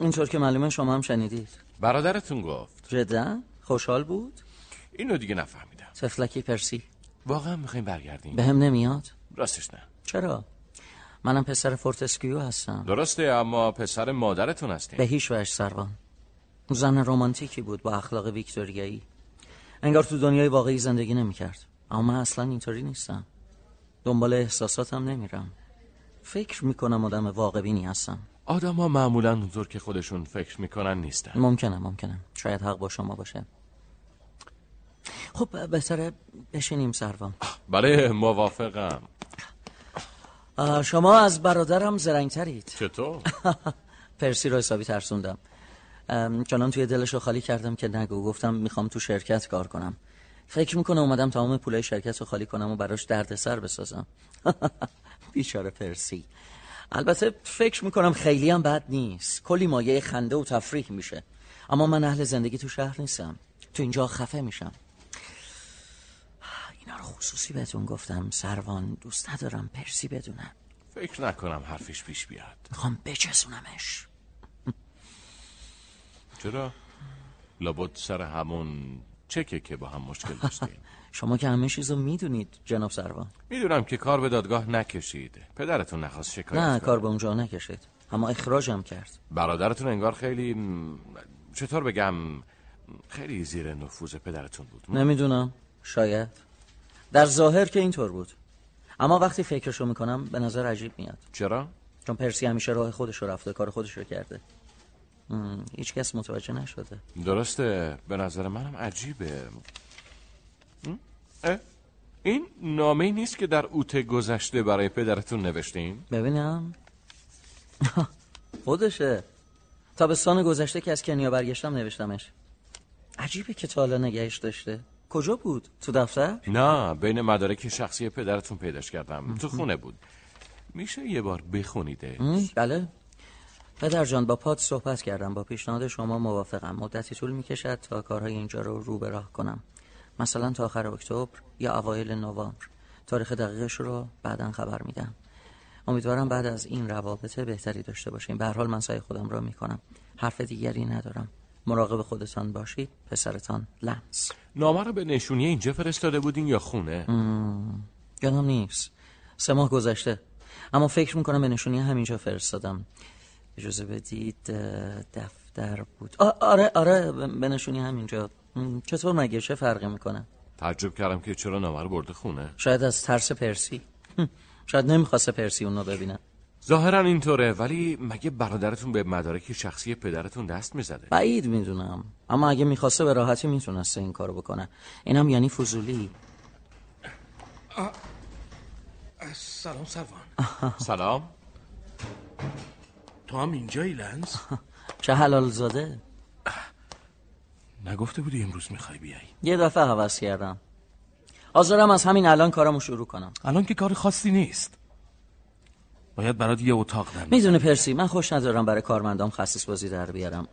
اینطور که معلومه شما هم شنیدید برادرتون گفت جدا؟ خوشحال بود؟ اینو دیگه نفهمیدم طفلکی پرسی واقعا می‌خوایم برگردیم به هم نمیاد؟ راستش نه چرا؟ منم پسر فورتسکیو هستم. درسته اما پسر مادرتون هستیم به هیچ وجه سروان. زن رومانتیکی بود با اخلاق ویکتوریایی. انگار تو دنیای واقعی زندگی نمی‌کرد. اما من اصلا اینطوری نیستم. دنبال احساساتم نمیرم. فکر می‌کنم آدم واقعبینی هستم. آدم ها معمولا اونطور که خودشون فکر می‌کنن نیستن. ممکنه ممکنه. شاید حق با شما باشه. خب بهتره بشینیم سروان. بله موافقم. شما از برادرم زرنگترید. چطور؟ پرسی رو حسابی ترسوندم. چنان توی دلش رو خالی کردم که نگو. گفتم می‌خوام تو شرکت کار کنم. فکر می‌کنه اومدم تمام پولای شرکت رو خالی کنم و براش درد سر بسازم. بیچاره پرسی. البته فکر می‌کنم خیلی هم بد نیست. کلی مایه خنده و تفریح میشه. اما من اهل زندگی تو شهر نیستم. تو اینجا خفه میشم. اینا رو خصوصی بهتون گفتم سروان دوست ندارم پرسی بدونم. فکر نکنم حرفش پیش بیاد. می‌خوام بچسونمش چرا؟ لابد سر همون چکه که با هم مشکل داشتیم. شما که همه چیزو می‌دونید جناب سروان. می‌دونم که کار به دادگاه نکشید. پدرتون نخواست شکایت نه. کار به اونجا نکشید. اما اخراجم کرد. برادرتون انگار خیلی چطور بگم خیلی زیر نفوذ پدرتون بود. نمی‌دونم. شاید. در ظاهر که اینطور بود. اما وقتی فکرشو می‌کنم به نظر عجیب میاد. چرا؟ چون پرسی همیشه راه خودش رو رفته کار خودش رو کرده هیچ کس متوجه نشده. درسته. به نظر منم عجیبه؟ اه؟ این نامه نیست که در اوت گذشته برای پدرتون نوشتین؟ ببینم. خودشه. تابستان گذشته که از کنیا برگشتم نوشتمش. عجیبه که تا حالا نگهش داشته. کجا بود؟ تو دفتر؟ نه بین مدارک شخصی پدرتون پیداش کردم. تو خونه بود. میشه یه بار بخونیده. بله. پدر جان با پاد صحبت کردم. با پیشنهاد شما موافقم. مدتی طول می‌کشد تا کارهای اینجا رو رو به راه کنم. مثلا تا آخر اکتبر یا اوایل نوامبر. تاریخ دقیقش رو بعدا خبر میدم. امیدوارم بعد از این روابط بهتری داشته باشیم. به هر حال من سعی خودم را می‌کنم. حرف دیگری ندارم. مراقب خودتان باشید. پسرتان لنس نامه رو به نشونی اینجا فرستاده بودین یا خونه؟ یادم نیست. سه ماه گذشته. اما فکر می‌کنم به نشونی همینجا فرستادم. اجازه بدید دفتر بود. آره آره به نشونی همینجا. چطور مگه؟ چه فرقی می‌کنه؟ تعجب کردم که چرا نامه رو برده خونه. شاید از ترس پرسی. شاید نمی‌خواسته پرسی اونو ببینه. ظاهرا اینطوره ولی مگه برادرتون به مدارک شخصی پدرتون دست می‌زده؟ بعید می‌دونم. اما اگه می‌خواسته به راحتی می‌تونسته این کارو بکنه. اینم یعنی فضولی. سلام سروان. سلام. تو هم اینجایی لنز چه حلال زاده. نگفته بودی امروز می‌خوای بیای؟ یه دفعه حوض کردم. حاضرم از همین الان کارمو شروع کنم. الان که کار خاصی نیست. باید برات یه اتاق دم می‌دونه پرسی من خوش ندارم برای کارمندام خصیص بازی در بیارم.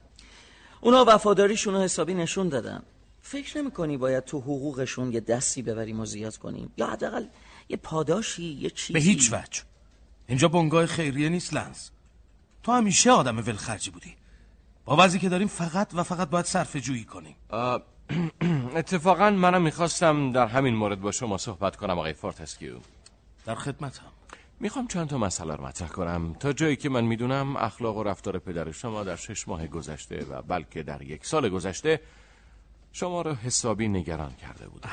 اونا وفاداریشون رو حسابی نشون دادن. فکر نمی کنی باید تو حقوقشون یه دستی ببریم و زیاد کنیم؟ یا حداقل یه پاداشی یه چیزی؟ به هیچ وجه. اینجا بنگاه خیریه نیست لنس. تو همیشه آدم ولخرجی بودی. با وضعی که داریم فقط و فقط باید صرفه‌جویی کنیم. اتفاقا منم می‌خواستم در همین مورد با شما صحبت کنم آقای فورتسکیو. در خدمتم. می‌خوام چند تا مسئله رو مطرح کنم. تا جایی که من می‌دونم اخلاق و رفتار پدر شما در شش ماه گذشته و بلکه در یک سال گذشته شما رو حسابی نگران کرده بود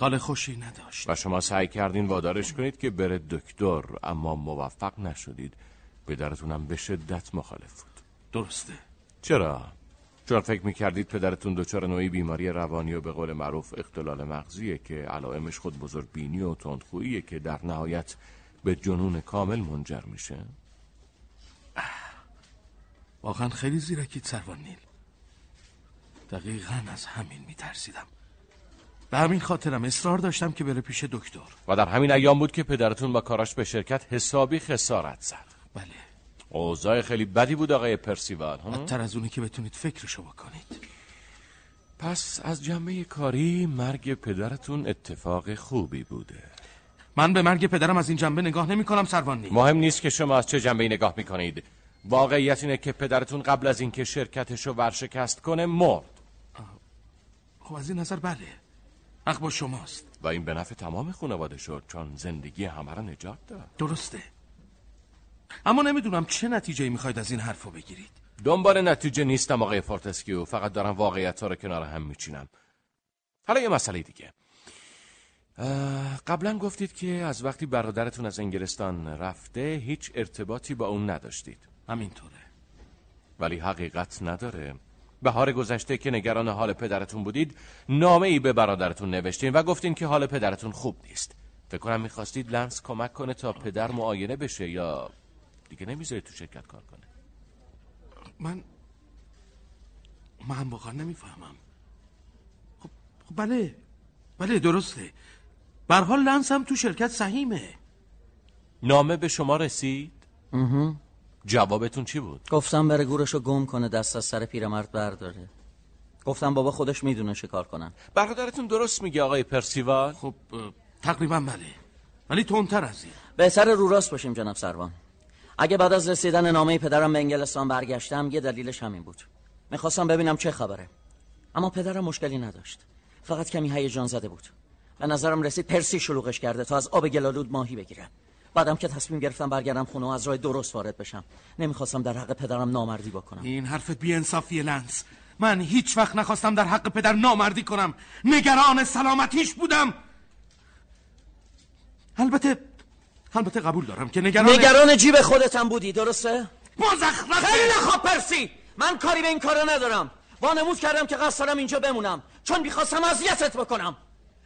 حال خوشی نداشت. و شما سعی کردین وادارش کنید که بره دکتر اما موفق نشدید. پدرتونم به شدت مخالف بود. درسته. چرا؟ چون فکر می‌کردید پدرتون دچار نوعی بیماری روانی و به قول معروف اختلال مغزیه که علائمش خود بزرگ بینی و تندخوییه که در نهایت به جنون کامل منجر میشه؟ واقعا خیلی زیرکید سروان نیل. دقیقا از همین میترسیدم. به همین خاطرم اصرار داشتم که بره پیش دکتر. و در همین ایام بود که پدرتون با کاراش به شرکت حسابی خسارت زد. بله. اوضاع خیلی بدی بود آقای پرسیوال؟ بدتر از اونی که بتونید فکرشو بکنید. پس از جنبه کاری مرگ پدرتون اتفاق خوبی بوده. من به مرگ پدرم از این جنبه نگاه نمی کنم سروان نیل مهم نیست که شما از چه جنبه نگاه می‌کنید. واقعیت اینه که پدرتون قبل از اینکه شرکتشو ورشکست کنه مرد. خب از این نظر بله. حق با شماست. و این به نفع تمام خانواده شد چون زندگی همه را نجات داد. درسته. اما نمی‌دونم چه نتیجه می‌خواید از این حرفو بگیرید. دنبال نتیجه نیستم آقای فورتسکیو. فقط دارم واقعیت ها رو کنار هم میچینم. حالا یه مسئله دیگه. قبلا گفتید که از وقتی برادرتون از انگلستان رفته هیچ ارتباطی با اون نداشتید. همینطوره. ولی حقیقت نداره. بهار گذشته که نگران حال پدرتون بودید نامه ای به برادرتون نوشتین و گفتین که حال پدرتون خوب نیست. فکر کنم می‌خواستید لنس کمک کنه تا پدر معاینه بشه یا دیگه نمی‌ذارید تو شرکت کار کنه. من من واقعا نمی‌فهمم. خب, خب بله. بله درسته. حال لنس هم تو شرکت سهیمه. نامه به شما رسید؟ جوابتون چی بود؟ گفتم بره گورشو گم کنه دست از سر پیرمرد برداره. گفتم بابا خودش می‌دونه چه کار کنن. برادرتون درست میگه آقای پرسیوال؟ خب تقریبا بله. ولی تندتر از این. بهتر رو راست باشیم جناب سروان. اگه بعد از رسیدن نامه پدرم به انگلستان برگشتم یه دلیلش همین بود. می‌خواستم ببینم چه خبره. اما پدرم مشکلی نداشت. فقط کمی هیجان زده بود. به نظرم رسید پرسی شلوغش کرده تا از آب گلالود ماهی بگیره بعدم که تصمیم گرفتم برگردم خونه و از راه درست وارد بشم. نمی‌خواستم در حق پدرم نامردی بکنم. این حرفت بی انصافی لنس. من هیچ وقت نخواستم در حق پدر نامردی کنم. نگران سلامتیش بودم. البته البته قبول دارم که نگران نگران جیب خودتم بودی درسته؟ مزخرفه خیلی خوب پرسی. من کاری به این کارا ندارم. وانمود کردم که قصد دارم اینجا بمونم. چون می‌خواستم اذیتت بکنم.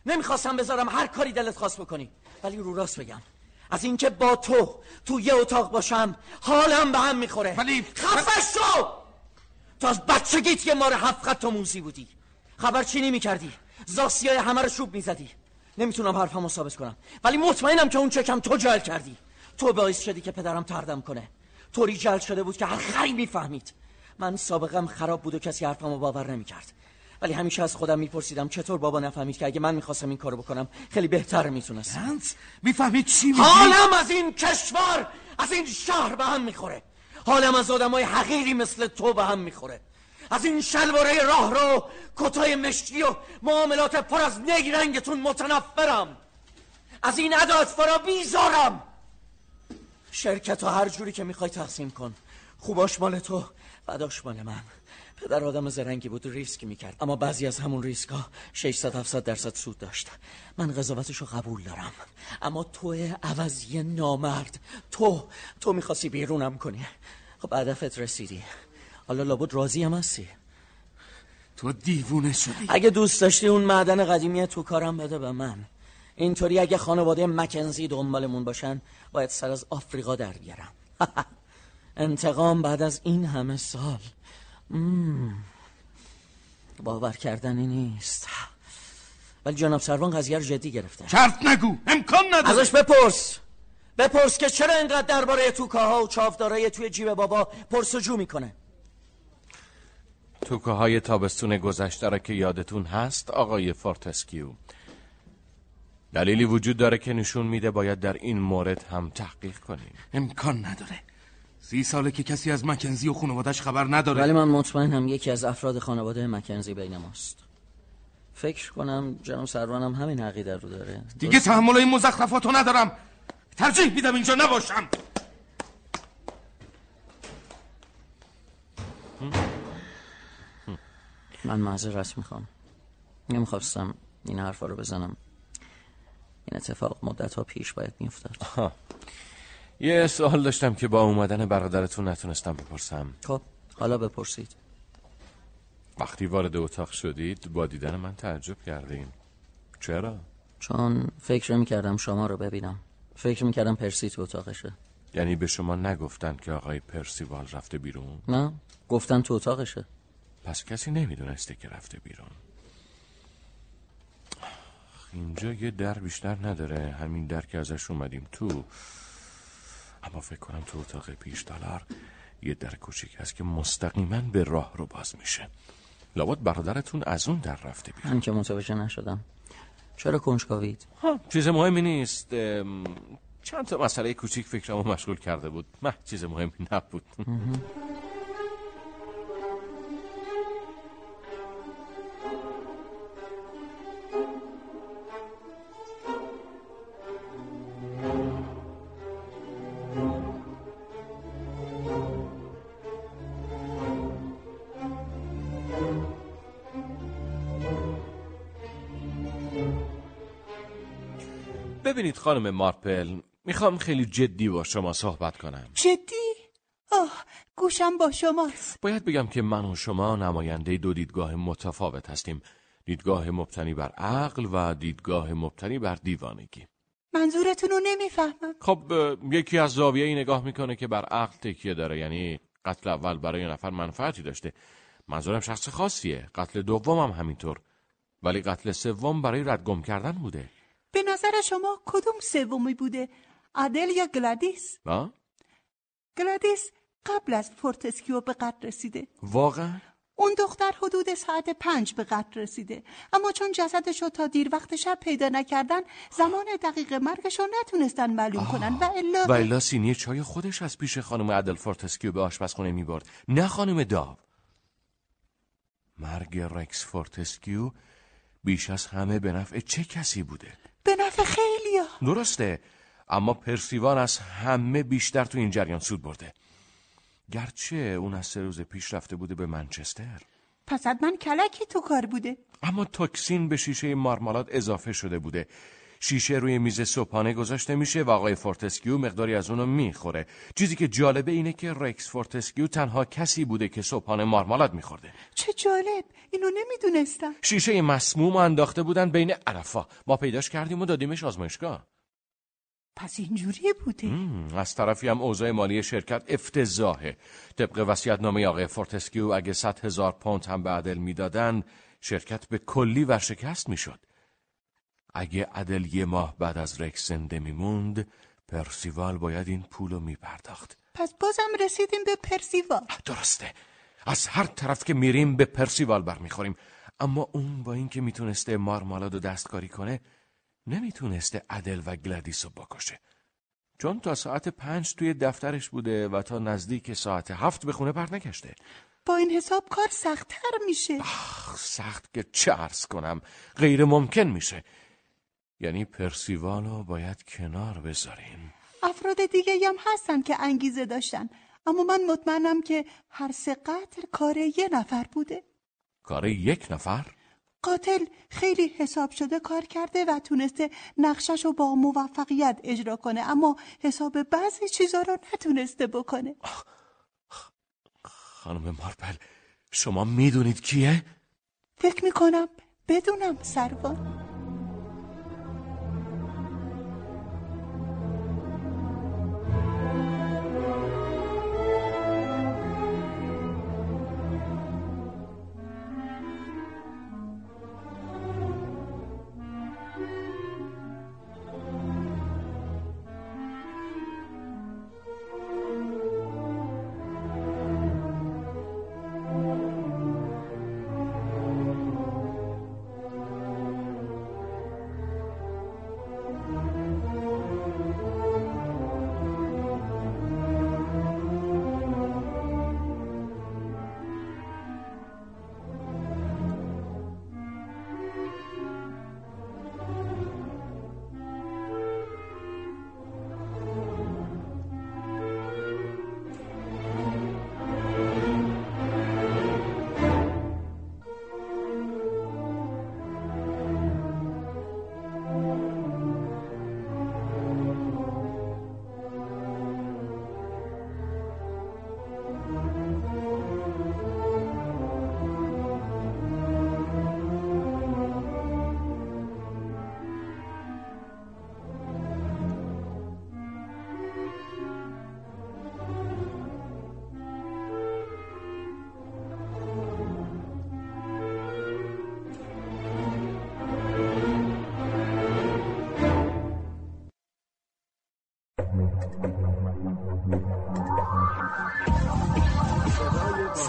نمی‌خواستم بذارم هر کاری دلت خواست بکنی. ولی رو راست بگم. از اینکه با تو تو یه اتاق باشم حالم به هم می‌خوره. ولی خفش شو! تو از بچگیت یه مار هفت خط و موزی بودی خبرچینی می‌کردی زاسیای همه رو شوب می‌زدی. نمی‌تونم حرفمو ثابت کنم. ولی مطمئنم که اون چکم تو جل کردی. تو باعث شدی که پدرم تردم کنه. طوری جل شده بود که هر خری می‌فهمید. من سابقم خراب بود و کسی حرفمو باور نمی‌کرد. ولی همیشه از خودم میپرسیدم چطور بابا نفهمید که اگه من می‌خواستم این کارو بکنم خیلی بهتر می‌تونستم لنس می‌فهمید چی میگی؟ حالم از این کشور از این شهر به هم می‌خوره. حالم از آدمای حقیری مثل تو به هم می‌خوره. از این شلواره راه رو کتای مشکی و معاملات پر از نگرنگتون متنفرم. از این عداد فرا بیزارم. شرکت ها هر جوری که می‌خوای تقسیم کن. خوباش مال تو بداش مال من. پدر آدم زرنگی بود ریسک می‌کرد. اما بعضی از همون ریسک ها 600 700 درصد سود داشت. من قضاوتش رو قبول دارم. اما تو عوضی نامرد. تو تو می‌خواستی بیرونم کنی. خب هدفت رسیدی. حالا لابد راضی هم هستی. تو دیوونه شدی. اگه دوست داشتی اون معدن قدیمی تو کارم بده به من. اینطوری اگه خانواده مکنزی دنبالمون باشن باید سر از آفریقا در بیارم. انتقام بعد از این همه سال. باور کردنی نیست. ولی جناب سروان قضیه رو جدی گرفته. چرت نگو. امکان نداره. ازش بپرس. بپرس که چرا اینقدر درباره توکاها و چاودارای توی جیب بابا پرس‌وجو می‌کنه. توکاهای تابستون گذشته را که یادتون هست آقای فورتسکیو دلیلی وجود داره که نشون میده باید در این مورد هم تحقیق کنیم. امکان نداره. سی ساله که کسی از مکنزی و خانوادش خبر نداره. ولی من مطمئنم یکی از افراد خانواده مکنزی بین ماست. فکر کنم جناب سروانم همین عقیده رو داره. دیگه تحمل این مزخرفاتو ندارم. ترجیح میدم اینجا نباشم. من معذرت می‌خوام. نمی‌خواستم این حرفا رو بزنم. این اتفاق مدت ها پیش باید میافتاد. یه سوال داشتم که با اومدن برادرتون نتونستم بپرسم. خب حالا بپرسید. وقتی وارد اتاق شدید با دیدن من تعجب کردین. چرا؟ چون فکر می‌کردم شما رو ببینم. فکر می‌کردم پرسی تو اتاقشه. یعنی به شما نگفتن که آقای پرسیوال رفته بیرون؟ نه گفتن تو اتاقشه. پس کسی نمی‌دونسته که رفته بیرون. اینجا یه در بیشتر نداره. همین در که ازش اومدیم تو. اما فکر کنم تو اتاق پیش دلار یه در کوچیک هست که مستقیما به راه رو باز میشه. لابد برادرتون از اون در رفته بیرون من که متوجه نشدم. چرا کنجکاوید؟ چیز مهمی نیست. چند تا مسئله کوچیک فکرمو مشغول کرده بود. نه چیز مهمی نبود. ببینید خانم مارپل می‌خوام خیلی جدی با شما صحبت کنم. جدی؟ آه گوشم با شماست. باید بگم که من و شما نماینده دو دیدگاه متفاوت هستیم. دیدگاه مبتنی بر عقل و دیدگاه مبتنی بر دیوانگی. منظورتون رو نمی‌فهمم. خب یکی از زاویه ای نگاه می‌کنه که بر عقل تکیه داره یعنی قتل اول برای نفر منفعتی داشته. منظورم شخص خاصیه. قتل دوم هم همینطور. ولی قتل سوم برای ردگم کردن بوده. به نظر شما کدوم سومی بوده؟ ادل یا گلادیس؟ با؟ گلادیس قبل از فورتسکیو به قتل رسیده. واقعا؟ اون دختر حدود ساعت پنج به قتل رسیده. اما چون جسدش رو تا دیر وقت شب پیدا نکردن زمان دقیق مرگش رو نتونستن معلوم کنن و الا و الا سینی چای خودش از پیش خانم ادل فورتسکیو به آشپزخونه می‌برد. نه خانم داو. مرگ رکس فورتسکیو بیش از همه به نفع چه کسی بوده؟ به نفع خیلیا. درسته. اما پرسیوال از همه بیشتر تو این جریان سود برده. گرچه اون از سه روز پیش رفته بوده به منچستر. پس من کلکی تو کار بوده. اما توکسین به شیشه مارمالاد اضافه شده بوده. شیشه روی میز صبحانه گذاشته میشه و آقای فورتسکیو مقداری از اونو می‌خوره. چیزی که جالبه اینه که رکس فورتسکیو تنها کسی بوده که صبحانه مارمالاد میخورده. چه جالب. اینو نمی‌دونستم. شیشه مسموم انداخته بودن بین علفا ما پیداش کردیم و دادیمش آزمایشگاه. پس اینجوری بوده. از طرفی هم اوضاع مالی شرکت افتضاحه. طبق وصیت‌نامه آقای فورتسکیو اگه صد هزار پوند هم به ادل می‌دادن شرکت به کلی ورشکست می‌شد. اگه ادل یه ماه بعد از رکس زنده میموند پرسیوال باید این پولو میپرداخت. پس بازم رسیدیم به پرسیوال. درسته. از هر طرف که میریم به پرسیوال برمیخوریم. اما اون با اینکه می‌تونسته مارمالادو دستکاری کنه نمی‌تونسته عدل و گلادیسو بکشه. چون تا ساعت پنج توی دفترش بوده و تا نزدیک ساعت هفت به خونه برنگشته. با این حساب کار سختتر میشه. سخت که چه کنم. غیر ممکن میشه. یعنی پرسیوالو باید کنار بذاریم. افراد دیگه هم هستن که انگیزه داشتن. اما من مطمئنم که هر سه قتل کار یه نفر بوده. کار یک نفر؟ قاتل خیلی حساب شده کار کرده و تونسته نقشش رو با موفقیت اجرا کنه اما حساب بعضی چیزا رو نتونسته بکنه. خانم مارپل شما می‌دونید کیه؟ فکر می‌کنم بدونم سروان.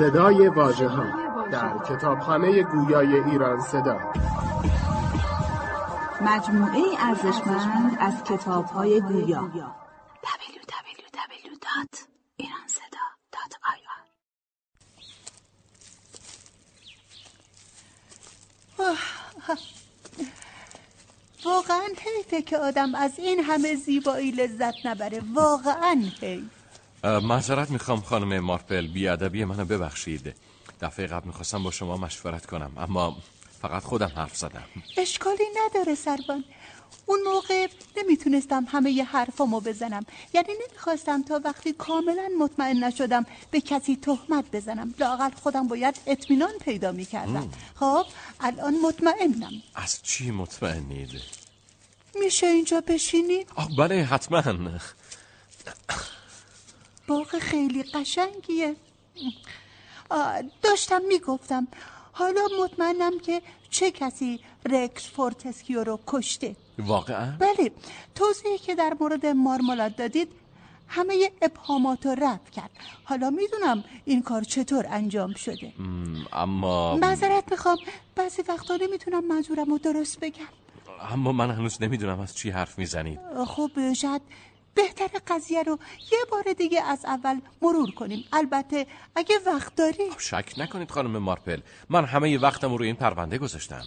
صدای واژه ها در کتابخانه گویای ایران صدا. مجموعه ارزشمند از کتاب های گویا www.iranseda.ir واقعا حیفه که آدم از این همه زیبایی لذت نبره. واقعا حیف. معذرت می‌خوام خانم مارپل. بیادبی منو ببخشید. دفعه قبل می‌خواستم با شما مشورت کنم اما فقط خودم حرف زدم. اشکالی نداره سروان اون موقع نمی‌تونستم همه ی حرفامو بزنم. یعنی نمی‌خواستم تا وقتی کاملا مطمئن نشدم به کسی تهمت بزنم. لاقل خودم باید اطمینان پیدا می‌کردم. خب الان مطمئنم. از چی مطمئنید؟ میشه اینجا بشینیم؟ آه بله حتما. باغ خیلی قشنگیه. داشتم می‌گفتم حالا مطمئنم که چه کسی رکس فورتسکیو رو کشته. واقعا؟ بله توضیحی که در مورد مارمالاد دادید همه ابهامات رو رفع کرد. حالا می‌دونم این کار چطور انجام شده. اما معذرت می‌خوام بعضی وقتا نمی‌تونم منظورم رو درست بگم. اما من هنوز نمی‌دونم از چی حرف می‌زنید. خب شاید بهتر قضیه رو یه بار دیگه از اول مرور کنیم. البته اگه وقت داری شک نکنید خانم مارپل. من همه وقتم رو این پرونده گذاشتم.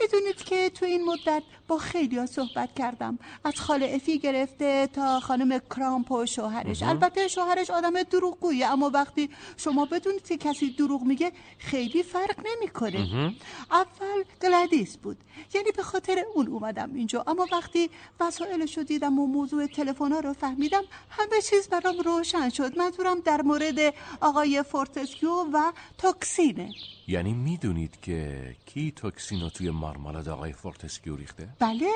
می‌دونید که تو این مدت با خیلی ها صحبت کردم. از خاله افی گرفته تا خانم کرامپ و شوهرش. البته شوهرش آدم دروغگویه اما وقتی شما بدونید که کسی دروغ میگه خیلی فرق نمی‌کنه. اول گلادیس بود. یعنی به خاطر اون اومدم اینجا. اما وقتی وسایلش رو دیدم و موضوع تلفن رو فهمیدم همه چیز برام روشن شد. منظورم در مورد آقای فورتسکیو و توکسینه یعنی می‌دونید که کی توکسینو توی مارمالاد آقای فورتسکیو ریخته؟ بله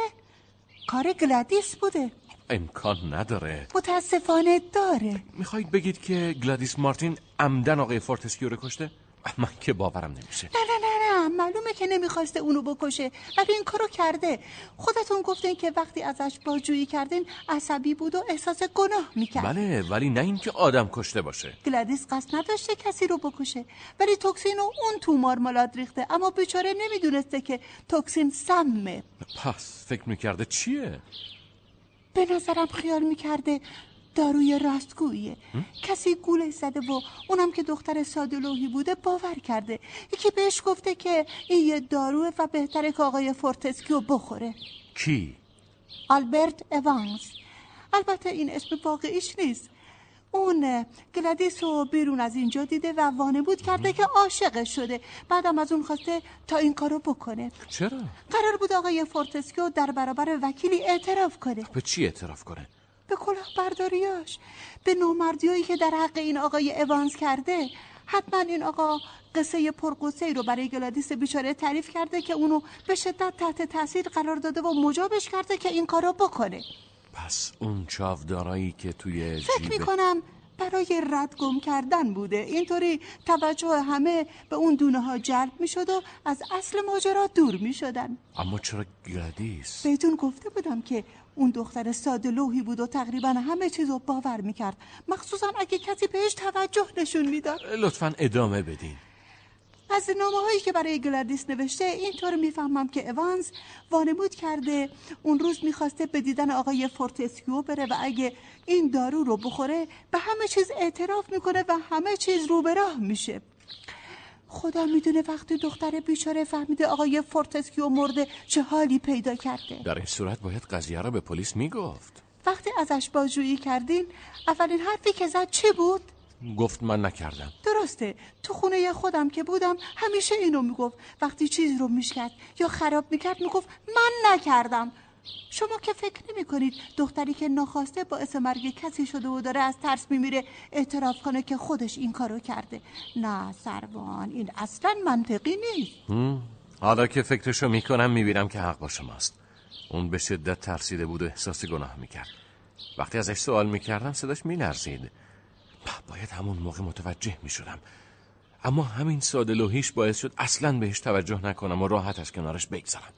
کار گلادیس بوده. امکان نداره. متاسفانه داره. می‌خواید بگید که گلادیس مارتین عمداً آقای فورتسکیو رو کشته؟ من که باورم نمیشه. نه نه نه. نه معلومه که نمی‌خواسته اونو بکشه. ولی این کارو کرده. خودتون گفتین که وقتی ازش بازجویی کردین عصبی بود و احساس گناه می‌کرد. بله ولی نه اینکه آدم کشته باشه. گلادیس قصد نداشته کسی رو بکشه. ولی توکسین رو اون تو مارمالاد ریخته. اما بیچاره نمی‌دونسته که توکسین سمه. پس فکر می‌کرده چیه؟ به نظرم خیال می‌کرده داروی راستگوییه کسی گولش زده و اونم که دختر ساده‌لوحی بوده باور کرده. یکی بهش گفته که این یه داروه و بهتره که آقای فورتسکیو بخوره. کی؟ آلبرت اوانس البته این اسم واقعیش نیست. اون گلادیس رو بیرون از اینجا دیده و وانمود کرده که عاشقش شده. بعدم از اون خواسته تا این کارو بکنه. چرا؟ قرار بود آقای فورتسکیو در برابر وکیلی اعتراف کنه. به چی اعتراف کنه؟ به کلاه برداریاش به نامردیایی که در حق این آقای اوانس کرده حتما این آقا قصه پرغصه رو برای گلادیس بیچاره تعریف کرده که اونو به شدت تحت تاثیر قرار داده و مجابش کرده که این کارو بکنه. پس اون چاودارایی که توی فکر جیب می‌کنم برای رد گم کردن بوده. اینطوری توجه همه به اون دونه ها جلب می‌شد و از اصل ماجرا دور می‌شدن. اما چرا گلادیس؟ بهتون گفته بودم که اون دختر ساده لوحی بود و تقریبا همه چیز رو باور می‌کرد. مخصوصا اگه کسی بهش توجه نشون می‌داد. لطفا ادامه بدین. از نامه هایی که برای گلادیس نوشته اینطور می‌فهمم که اوانز وانمود کرده اون روز می‌خواسته به دیدن آقای فورتسکیو بره و اگه این دارو رو بخوره به همه چیز اعتراف می‌کنه و همه چیز رو به راه میشه. خدا می‌دونه وقتی دختر بیچاره فهمیده آقای فورتسکیو مرده چه حالی پیدا کرده. در این صورت باید قضیه را به پلیس می‌گفت. وقتی ازش بازجویی کردین اولین حرفی که زد چی بود؟ گفت من نکردم. درسته تو خونه خودم که بودم همیشه اینو می‌گفت. وقتی چیزی رو میشکست یا خراب می‌کرد می‌گفت من نکردم. شما که فکر نمی کنید دختری که ناخواسته باعث مرگ کسی شده و داره از ترس میمیره اعتراف کنه که خودش این کارو کرده. نه سروان این اصلا منطقی نیست. حالا که فکرشو می‌کنم می‌بینم که حق با شماست. اون به شدت ترسیده بود و احساس گناه می‌کرد. وقتی ازش سوال می‌کردم صداش میلرزید. باید همون موقع متوجه می‌شدم. اما همین ساده لوحیش باعث شد اصلا بهش توجه نکنم و راحت از کنارش بگذرم.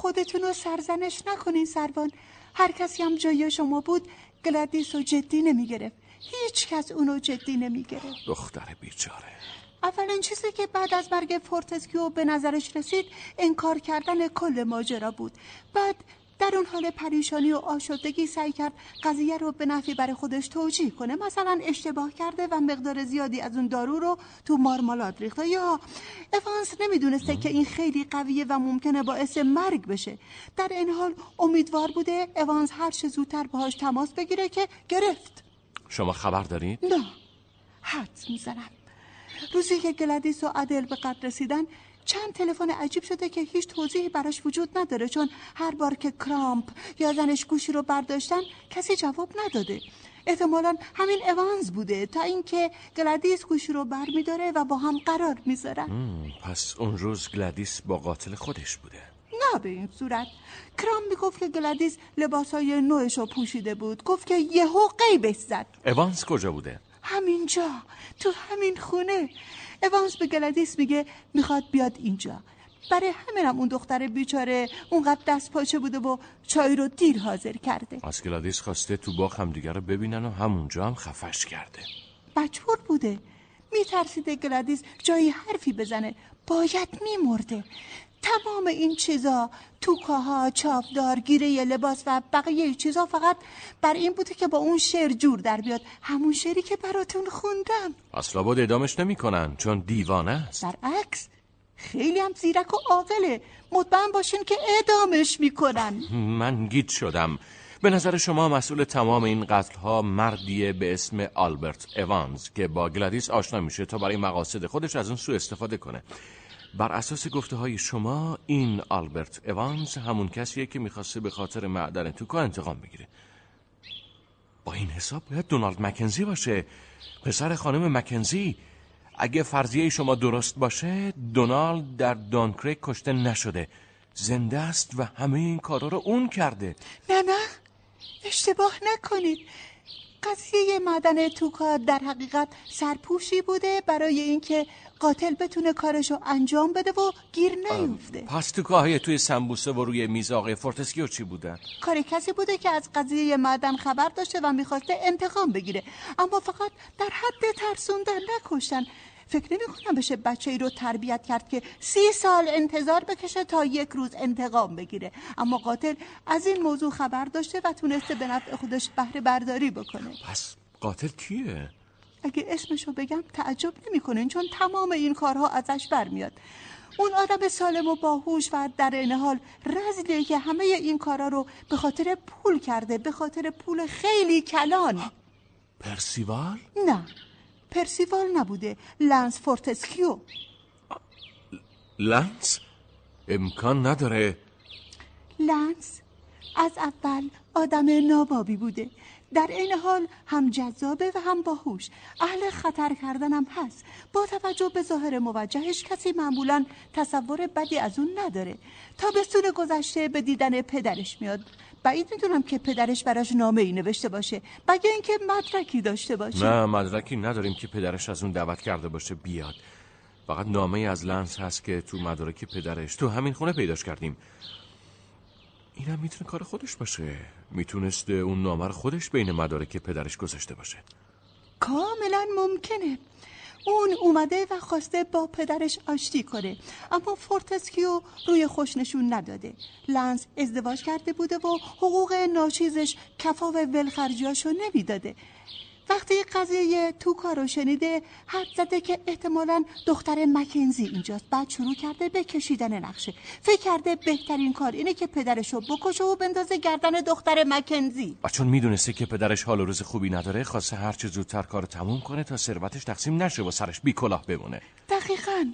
خودتون رو سرزنش نکنین سروان. هر کسی هم جای شما بود گلادیس رو جدی نمی‌گرفت. هیچ کس اونو جدی نمی‌گرفت. دختر بیچاره. اولین چیزی که بعد از مرگ فورتسکیو به نظرش رسید انکار کردن کل ماجرا بود. بعد در اون حال پریشانی و آشفتگی سعی کرد قضیه رو به نفعی برای خودش توجیه کنه. مثلا اشتباه کرده و مقدار زیادی از اون دارو رو تو مارمالاد ریخته. یا اوانس نمی‌دونسته که این خیلی قویه و ممکنه باعث مرگ بشه. در این حال امیدوار بوده اوانس هر چه زودتر باهاش تماس بگیره که گرفت. شما خبر دارید؟ نه. حدس می‌زنم. روزی که گلادیس و عدل به قد رسیدن چند تلفن عجیب شده که هیچ توضیحی براش وجود نداره چون هر بار که کرامپ یا زنش گوشی رو برداشتن کسی جواب نداده. احتمالا همین اوانز بوده تا اینکه گلادیس گوشی رو بر میداره و با هم قرار می‌ذارن پس اون روز گلادیس با قاتل خودش بوده. نه به این صورت. کرامپ می‌گفت که گلادیس لباسای نوش رو پوشیده بود. گفت که یهو غیبش زد. اوانز کجا بوده؟ همینجا تو همین خونه. اوانس به گلادیس میگه می‌خواد بیاد اینجا. برای همینم اون دختر بیچاره اونقدر دست پاچه بوده و چای رو دیر حاضر کرده. از گلادیس خواسته تو باغ همدیگه رو ببینن و همونجا هم خفش کرده. مجبور بوده. میترسیده گلادیس جایی حرفی بزنه. باید میمرده. تمام این چیزا توکاها چاودار گیره لباس و بقیه چیزا فقط برا این بوده که با اون شعر جور در بیاد. همون شعری که براتون خوندم. اصلا لابد اعدامش نمی‌کنن چون دیوانه است. برعکس خیلی هم زیرک و عاقله. مطمئن باشین که اعدامش می‌کنن. من گیج شدم. به نظر شما مسئول تمام این قتل ها مردیه به اسم آلبرت اوانز که با گلادیس آشنا میشه تا برای مقاصد خودش از اون سو استفاده کنه. بر اساس گفته های شما این آلبرت اوانز همون کسیه که می‌خواسته به خاطر معدن توکا انتقام بگیره. با این حساب باید دونالد مکنزی باشه. پسر خانم مکنزی اگه فرضیه شما درست باشه دونالد در دانکریک کشته نشده. زنده است و همه این کارا رو اون کرده. نه نه. اشتباه نکنید. قضیه معدن توکا در حقیقت سرپوشی بوده برای اینکه قاتل بتونه کارشو انجام بده و گیر نیفته. پس توکاهای توی سمبوسه و روی میز آقای فورتسکیو چی بودن؟ کار کسی بوده که از قضیه معدن خبر داشته و می‌خواسته انتقام بگیره. اما فقط در حد ترسوندن نکشتن. فکر نمی کنم بشه بچه ای رو تربیت کرد که سی سال انتظار بکشه تا یک روز انتقام بگیره. اما قاتل از این موضوع خبر داشته و تونسته به نفع خودش بهره برداری بکنه. پس قاتل کیه؟ اگه اسمشو بگم تعجب نمی‌کنین چون تمام این کارها ازش برمیاد. اون آدم سالم و باهوش و در این حال رزلیه که همه این کارا رو به خاطر پول کرده به خاطر پول خیلی کلان. پرسیوال؟ نه. پرسیوال نبوده. لنس فورتسکیو. لنس؟ امکان نداره. لنس از اول آدم نابابی بوده. در عین حال هم جذابه و هم باهوش. اهل خطر کردنم هست. با توجه به ظاهر موجهش کسی معمولا تصور بدی از اون نداره. تابستون گذشته به دیدن پدرش میاد. بعید می‌دونم که پدرش براش نامه ای نوشته باشه. بگه اینکه مدرکی داشته باشه. نه مدرکی نداریم که پدرش از اون دعوت کرده باشه بیاد. فقط نامه از لنس هست که تو مدارک پدرش تو همین خونه پیداش کردیم. اینم می‌تونه کار خودش باشه. می‌تونسته اون نامه رو خودش بین مدارک پدرش گذاشته باشه. کاملا ممکنه. اون اومده و خواسته با پدرش آشتی کنه اما فورتسکیو روی خوش نشون نداده. لنس ازدواج کرده بوده و حقوق ناچیزش کفاف ولخرجیاشو نمی‌داده. وقتی قضیه توکا رو شنیده حدس زده که احتمالا دختر مکنزی اینجاست. بعد شروع کرده به کشیدن نقشه. فکر کرده بهترین کار اینه که پدرشو بکشه و بندازه گردن دختر مکنزی. و چون می‌دونسته که پدرش حال و روز خوبی نداره خواسته هرچه زودتر کار تموم کنه تا ثروتش تقسیم نشه و سرش بی کلاه بمونه. دقیقا.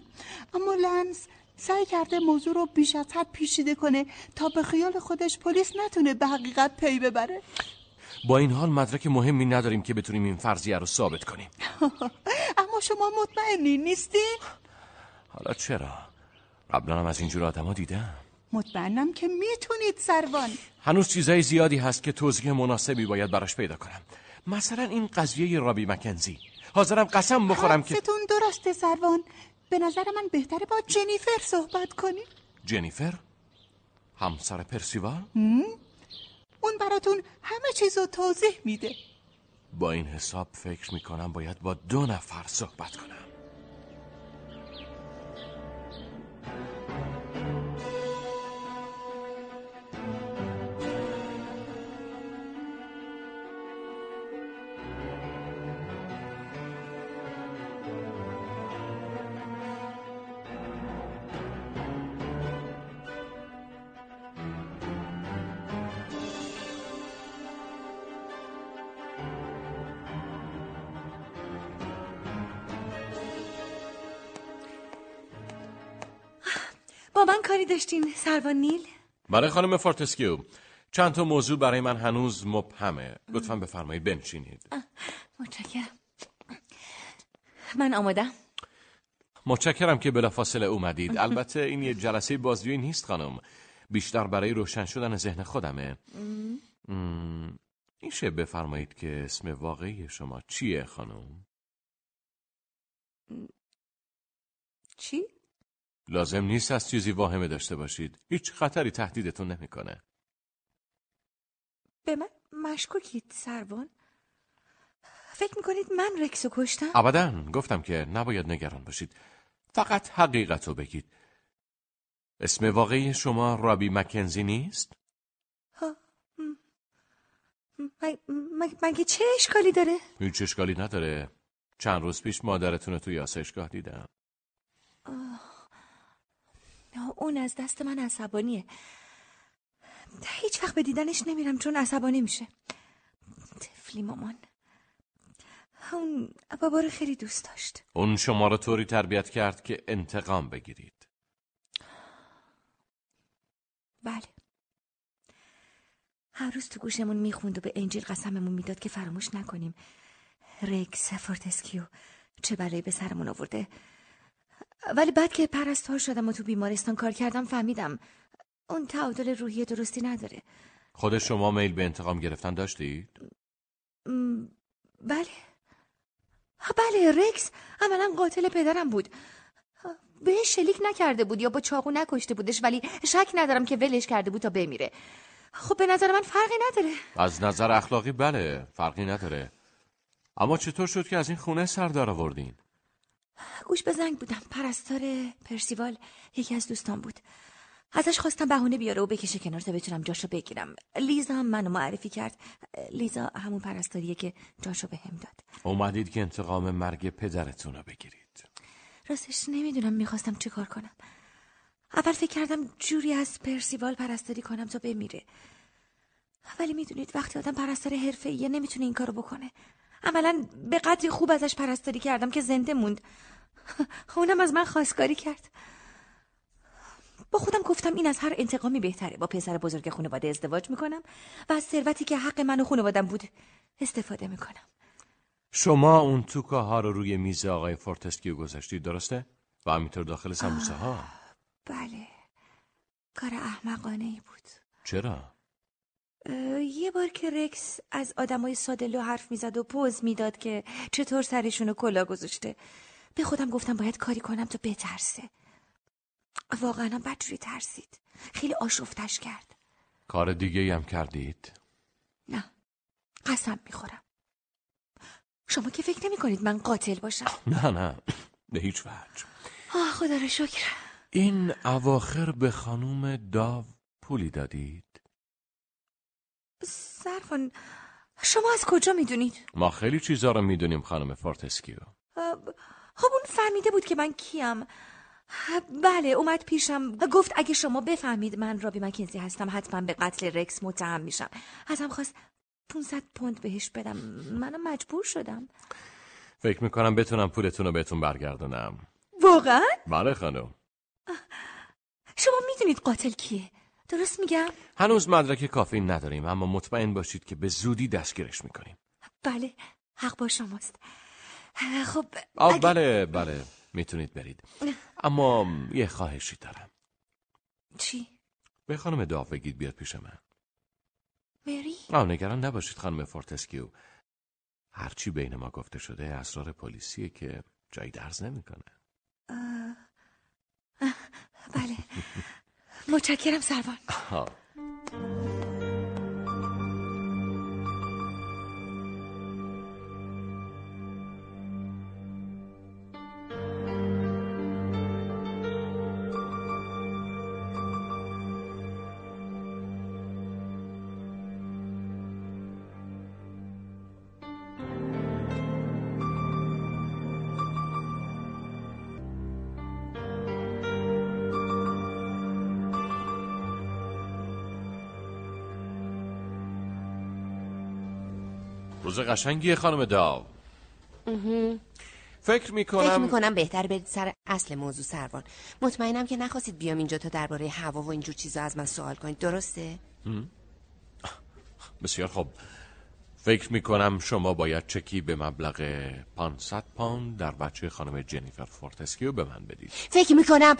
اما لنس سعی کرده موضوع رو بیش از حد پیشیده کنه تا به خیال خودش پلیس نتونه به حقیقت پی ببره. با این حال مدرک مهمی نداریم که بتونیم این فرضیه رو ثابت کنیم اما شما مطمئنی نیستین؟ حالا چرا؟ قبلا هم از اینجور آدما دیدم مطمئنم که می‌تونید سروان هنوز چیزای زیادی هست که توضیح مناسبی باید براش پیدا کنم مثلا این قضیه رابی مکنزی حاضرم قسم بخورم که حدستون درسته سروان به نظر من بهتره با جنیفر صحبت کنیم جنیفر؟ همسر پرسیوال؟ اون براتون همه چیز رو توضیح میده. با این حساب فکر می‌کنم باید با دو نفر صحبت کنم. داشتین سروان نیل؟ برای خانم فورتسکیو چند تا موضوع برای من هنوز مبهمه. لطفا بفرمایید بنشینید. متشکرم. من آمادم. متشکرم که بلافاصله اومدید. البته این یه جلسه بازجویی نیست خانم. بیشتر برای روشن شدن ذهن خودمه. میشه بفرمایید که اسم واقعی شما چیه خانم؟ چی؟ لازم نیست از چیزی واهمه داشته باشید هیچ خطری تهدیدتون نمی‌کنه. به من مشکوکید سروان فکر می‌کنید من رکسو کشتم؟ ابدا گفتم که نباید نگران باشید فقط حقیقت رو بگید اسم واقعی شما رابی مکنزی نیست؟ مگه چه اشکالی داره؟ هیچ اشکالی نداره چند روز پیش مادرتون رو توی آسایشگاه دیدم. اون از دست من عصبانیه. هیچ وقت به دیدنش نمیرم چون عصبانی میشه. تفلی مامان. اون بابا رو خیلی دوست داشت. اون شما رو طوری تربیت کرد که انتقام بگیرید. بله. هر روز تو گوشمون می‌خوند و به انجیل قسممون می‌داد که فراموش نکنیم. رکس فورتسکیو چه بلایی به سرمون آورده. ولی بعد که پرستار شدم و تو بیمارستان کار کردم فهمیدم اون تعادل روحی درستی نداره. خود شما میل به انتقام گرفتن داشتید؟ بله. بله رکس عملا قاتل پدرم بود. بهش شلیک نکرده بود یا با چاقو نکشته بودش ولی شک ندارم که ولش کرده بود تا بمیره. خب به نظر من فرقی نداره. از نظر اخلاقی بله فرقی نداره. اما چطور شد که از این خونه سر در آوردین؟ گوش به زنگ بودم. پرستار پرسیوال یکی از دوستان بود. ازش خواستم بهونه بیاره و بکشه کنار تا بتونم جاشو بگیرم. لیزا هم منو معرفی کرد. لیزا همون پرستاریه که جاشو به هم داد. اومدید که انتقام مرگ پدرتون رو بگیرید. راستش نمی‌دونم می‌خواستم چه کار کنم. اول فکر کردم جوری از پرسیوال پرستاری کنم تا بمیره. ولی می‌دونید وقتی آدم پرستار حرفه‌ایه نمی‌تونه این کارو بکنه. عملا به قدری خوب ازش پرستاری کردم که زنده موند. اونم از من خواستگاری کرد. با خودم گفتم این از هر انتقامی بهتره. با پسر بزرگ خانواده ازدواج می‌کنم و از ثروتی که حق من و خانوادم بود استفاده می‌کنم. شما اون توکاها رو روی میز آقای فورتسکیو گذاشتید درسته؟ و همینطور داخل سموسه ها بله. کار احمقانه ای بود. چرا؟ یه بار که رکس از آدمای سادلو حرف می‌زد و پوز می‌داد که چطور سرشونو کلا گذاشته. به خودم گفتم باید کاری کنم تا بترسه. واقعا هم بدجوری ترسید. خیلی آشفتش کرد. کار دیگه هم کردید؟ نه. قسم می‌خورم. شما که فکر نمی کنید من قاتل باشم. نه نه. به هیچ وجه. آه خدا رو شکر. این اواخر به خانوم داو پولی دادید؟ سروان شما از کجا می‌دونید؟ ما خیلی چیزا رو می‌دونیم خانم فورتسکیو. خب اون فهمیده بود که من کیم. بله اومد پیشم گفت اگه شما بفهمید من روبی مکنزی هستم حتما به قتل رکس متهم میشم. ازم خواست 500 پوند بهش بدم. منم مجبور شدم. فکر می‌کنم بتونم پولتون رو بهتون برگردونم. واقعا؟ بله خانم. شما می‌دونید قاتل کیه. درست میگم؟ هنوز مدرک کافی نداریم اما مطمئن باشید که به زودی دستگیرش می‌کنیم. بله حق با شماست. خب آه بله بله می‌تونید برید. اما یه خواهشی دارم. چی؟ به خانم داو بگید بیاد پیش من. مری؟ آه نگران نباشید خانم فورتسکیو. هرچی بین ما گفته شده اسرار پلیسیه که جایی درز نمی‌کنه. بله. متشکرم سروان. قشنگی خانم داو. فکر می‌کنم فکر می‌کنم بهتره برید سر اصل موضوع سروان. مطمئنم که نخواستید بیام اینجا تا درباره هوا و اینجور چیزا از من سوال کنید. درسته؟ بسیار خوب. فکر می‌کنم شما باید چکی به مبلغ 500 پوند در وجه خانم جنیفر فورتسکیو به من بدید. فکر می‌کنم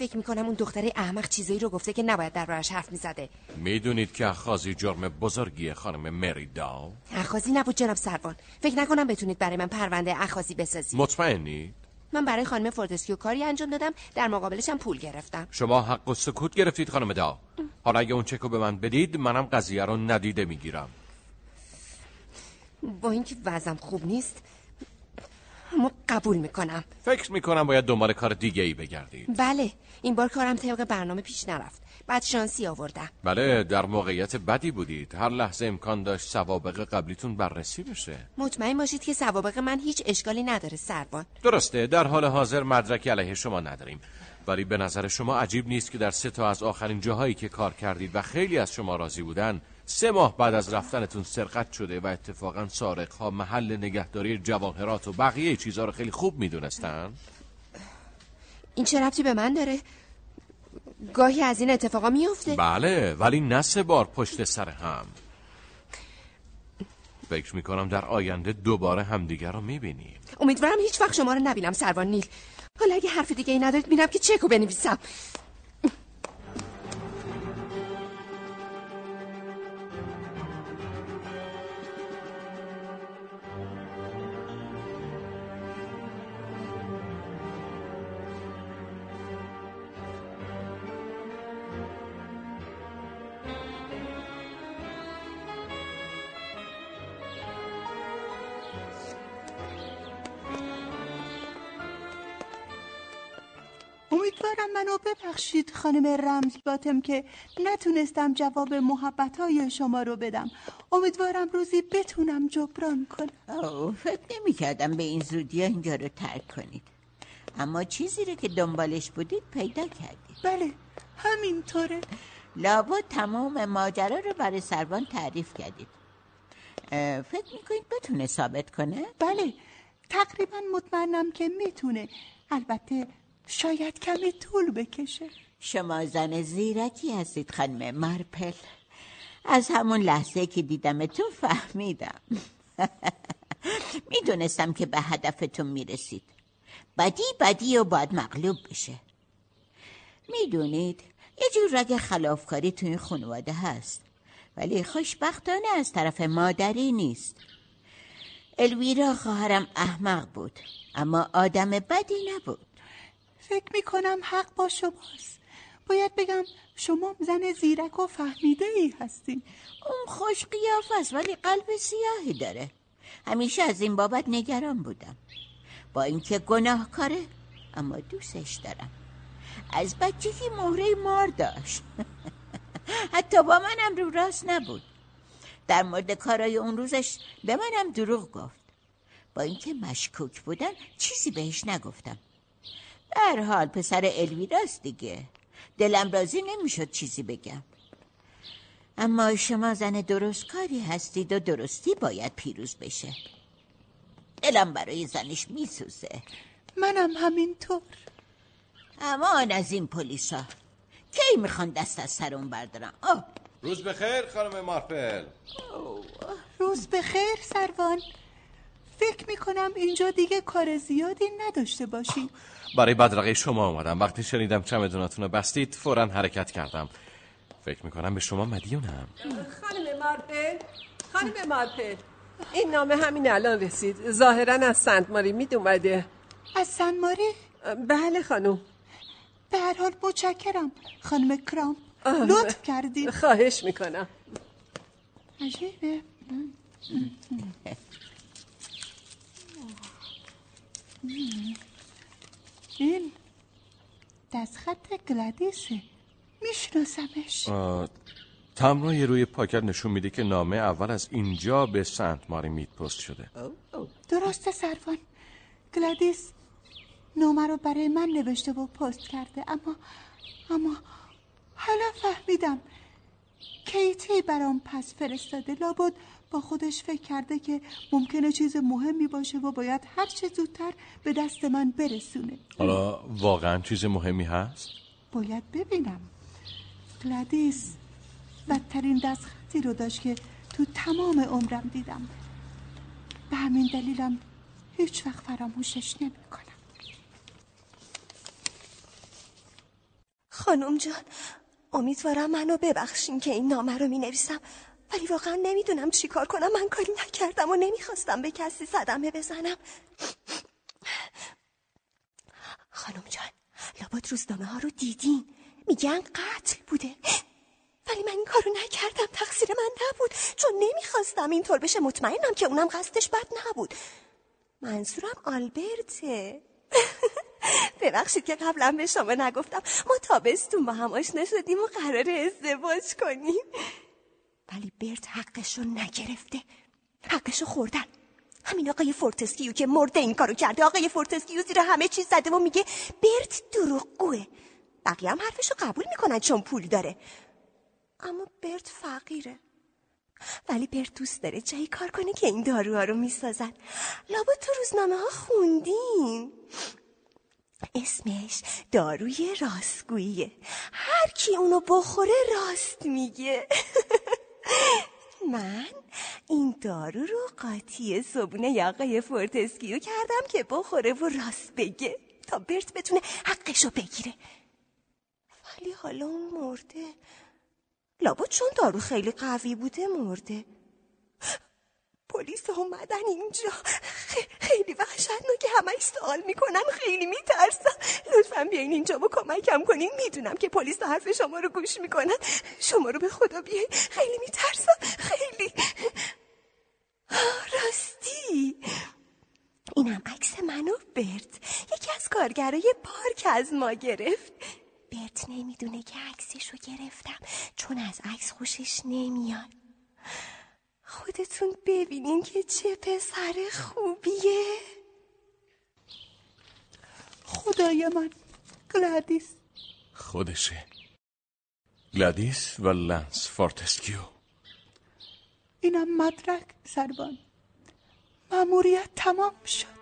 فکر می‌کنم اون دختره احمق چیزایی رو گفته که نباید درباره‌ش حرف می‌زده. می‌دونید که اخاذی جرم بزرگیه خانم مری داو؟ اخاذی نبود جناب سروان. فکر نکنم بتونید برای من پرونده اخاذی بسازید. مطمئنید؟ من برای خانم فورتسکیو کاری انجام دادم. در مقابلش هم پول گرفتم. شما حق‌السکوت گرفتید خانم داو. حالا اگه اون چکو به من بدید منم قضیه رو ندیده می‌گیرم. با اینکه وضعم خوب نیست اما قبول می‌کنم. فکر می‌کنم باید دنبال کار دیگه ای بگردید. بله این بار کارم طبق برنامه پیش نرفت. بعد شانسی آوردم. بله در موقعیت بدی بودید. هر لحظه امکان داشت سوابق قبلیتون بررسی بشه. مطمئن باشید که سوابق من هیچ اشکالی نداره سروان. درسته در حال حاضر مدرکی علیه شما نداریم. ولی به نظر شما عجیب نیست که در سه تا از آخرین جاهایی که کار کردید و خیلی از شما راضی بودن سه ماه بعد از رفتنتون سرقت شده و اتفاقا سارق ها محل نگهداری جواهرات و بقیه چیزها رو خیلی خوب می‌دونستن؟ این چه ربطی به من داره؟ گاهی از این اتفاقا میفته بله ولی نه سه بار پشت سر هم. فکر می‌کنم در آینده دوباره همدیگر رو می‌بینیم. امیدوارم هیچ وقت شما رو نبینم سروان نیل. حالا اگه حرف دیگه ای ندارید میرم که چکو بنویسم. منو ببخشید خانم رمز باتم که نتونستم جواب محبت های شما رو بدم. امیدوارم روزی بتونم جبران کنم. فکر نمی کردم به این زودی اینجا رو ترک کنید. اما چیزی رو که دنبالش بودید پیدا کردید. بله همینطوره. لابد تمام ماجرا رو برای سروان تعریف کردید. فکر می‌کنید بتونه ثابت کنه؟ بله تقریبا مطمئنم که می‌تونه. البته شاید کمی طول بکشه. شما زن زیرکی هستید خانم مارپل. از همون لحظه که دیدمتون فهمیدم. می‌دونستم که به هدفتون می‌رسید. بدی بدی و باید مغلوب بشه. می‌دونید یه جور رگ خلافکاری تو این خانواده هست. ولی خوشبختانه از طرف مادری نیست. الویرا خواهرم احمق بود اما آدم بدی نبود. فکر می‌کنم حق با شماست. باید بگم شما زن زیرک و فهمیده ای هستین. اون خوش قیاف است ولی قلب سیاهی داره. همیشه از این بابت نگران بودم. با اینکه گناهکاره اما دوستش دارم. از بچگی مهره مار داشت. حتی با منم رو راست نبود. در مورد کارای اون روزش به منم دروغ گفت. با اینکه مشکوک بودن چیزی بهش نگفتم. در حال پسر الویراست دیگه. دلم راضی نمی‌شد چیزی بگم. اما شما زن درست کاری هستید و درستی باید پیروز بشه. دلم برای زنش میسوزه. منم همینطور. امان از این پلیسا. کی می‌خوان دست از سر اون بردارن؟ آه. روز بخیر خانم مارپل روز بخیر سروان. فکر می‌کنم اینجا دیگه کار زیادی نداشته باشی برای بدرقه شما آمدم. وقتی شنیدم چمدوناتون رو بستید فورا حرکت کردم. فکر می‌کنم به شما مدیونم. خانم مارپل خانم مارپل. این نامه همین الان رسید. ظاهرا از سنت ماری مید اومده از سنت ماری؟ بله خانم. به هر حال متشکرم. خانم کرام لطف کردید. خواهش می‌کنم. عجیبه. این دستخط گلادیسه. میشناسمش. تمرای روی پاکت نشون میده که نامه اول از اینجا به سنت ماری میت پست شده. درسته سروان. گلادیس نامه رو برای من نوشته و پست کرده اما اما حالا فهمیدم. کیتی برام پس فرستاده لابد با خودش فکر کرده که ممکنه چیز مهمی باشه و باید هر چه زودتر به دست من برسونه. حالا واقعا چیز مهمی هست؟ باید ببینم. گلادیس بدترین دستخطی رو داشت که تو تمام عمرم دیدم. به همین دلیلم هیچ وقت فراموشش نمی کنم. خانم جان امیدوارم منو ببخشین که این نامه رو می نویسم ولی واقعا نمی‌دونم چی کار کنم. من کاری نکردم و نمی‌خواستم به کسی صدمه بزنم. خانم جان لابد روزنامه ها رو دیدین. میگن قتل بوده. ولی من این کارو نکردم. تقصیر من نبود. چون نمی‌خواستم اینطور بشه. مطمئنم که اونم قصدش بد نبود. منظورم آلبرته. ببخشید که قبلا به شما نگفتم. ما تابستون با هم آشنا شدیم و قراره ازدواج کنیم. ولی برت حقشو نگرفته. حقشو خوردن. همین آقای فورتسکیو که مرده این کارو کرده. آقای فورتسکیو زیر همه چیز زده و میگه برت دروغگوه. بقیه هم حرفشو قبول می‌کنن چون پول داره. اما برت فقیره. ولی برت دوست داره جایی کار کنه که این داروها رو می‌سازن. لابد تو روزنامه ها خوندیم. اسمش داروی راستگوییه. هر کی اونو بخوره راست میگه. من این دارو رو قاطی صبونه آقای فورتسکیو کردم که بخوره و راست بگه تا برت بتونه حقشو بگیره. ولی حالا اون مرده. لابد چون دارو خیلی قوی بوده مرده. پلیس اومدن اینجا. خیلی وحشتناکه همه سوال می‌کنن خیلی میترسم لطفا بیاین اینجا و کمکم کنین. می‌دونم که پلیس حرف شما رو گوش می‌کنن. شما رو به خدا بیاین. خیلی میترسم خیلی. راستی. اینم عکس من و برت. یکی از کارگرای پارک از ما گرفت. برت نمی‌دونه که عکسش رو گرفتم. چون از عکس خوشش نمیاد. خودتون ببینین که چه پسر خوبیه. خدای من گلادیس. خودشه. گلادیس و لنس فورتسکیو اینم مدرک سربان مأموریت تمام شد.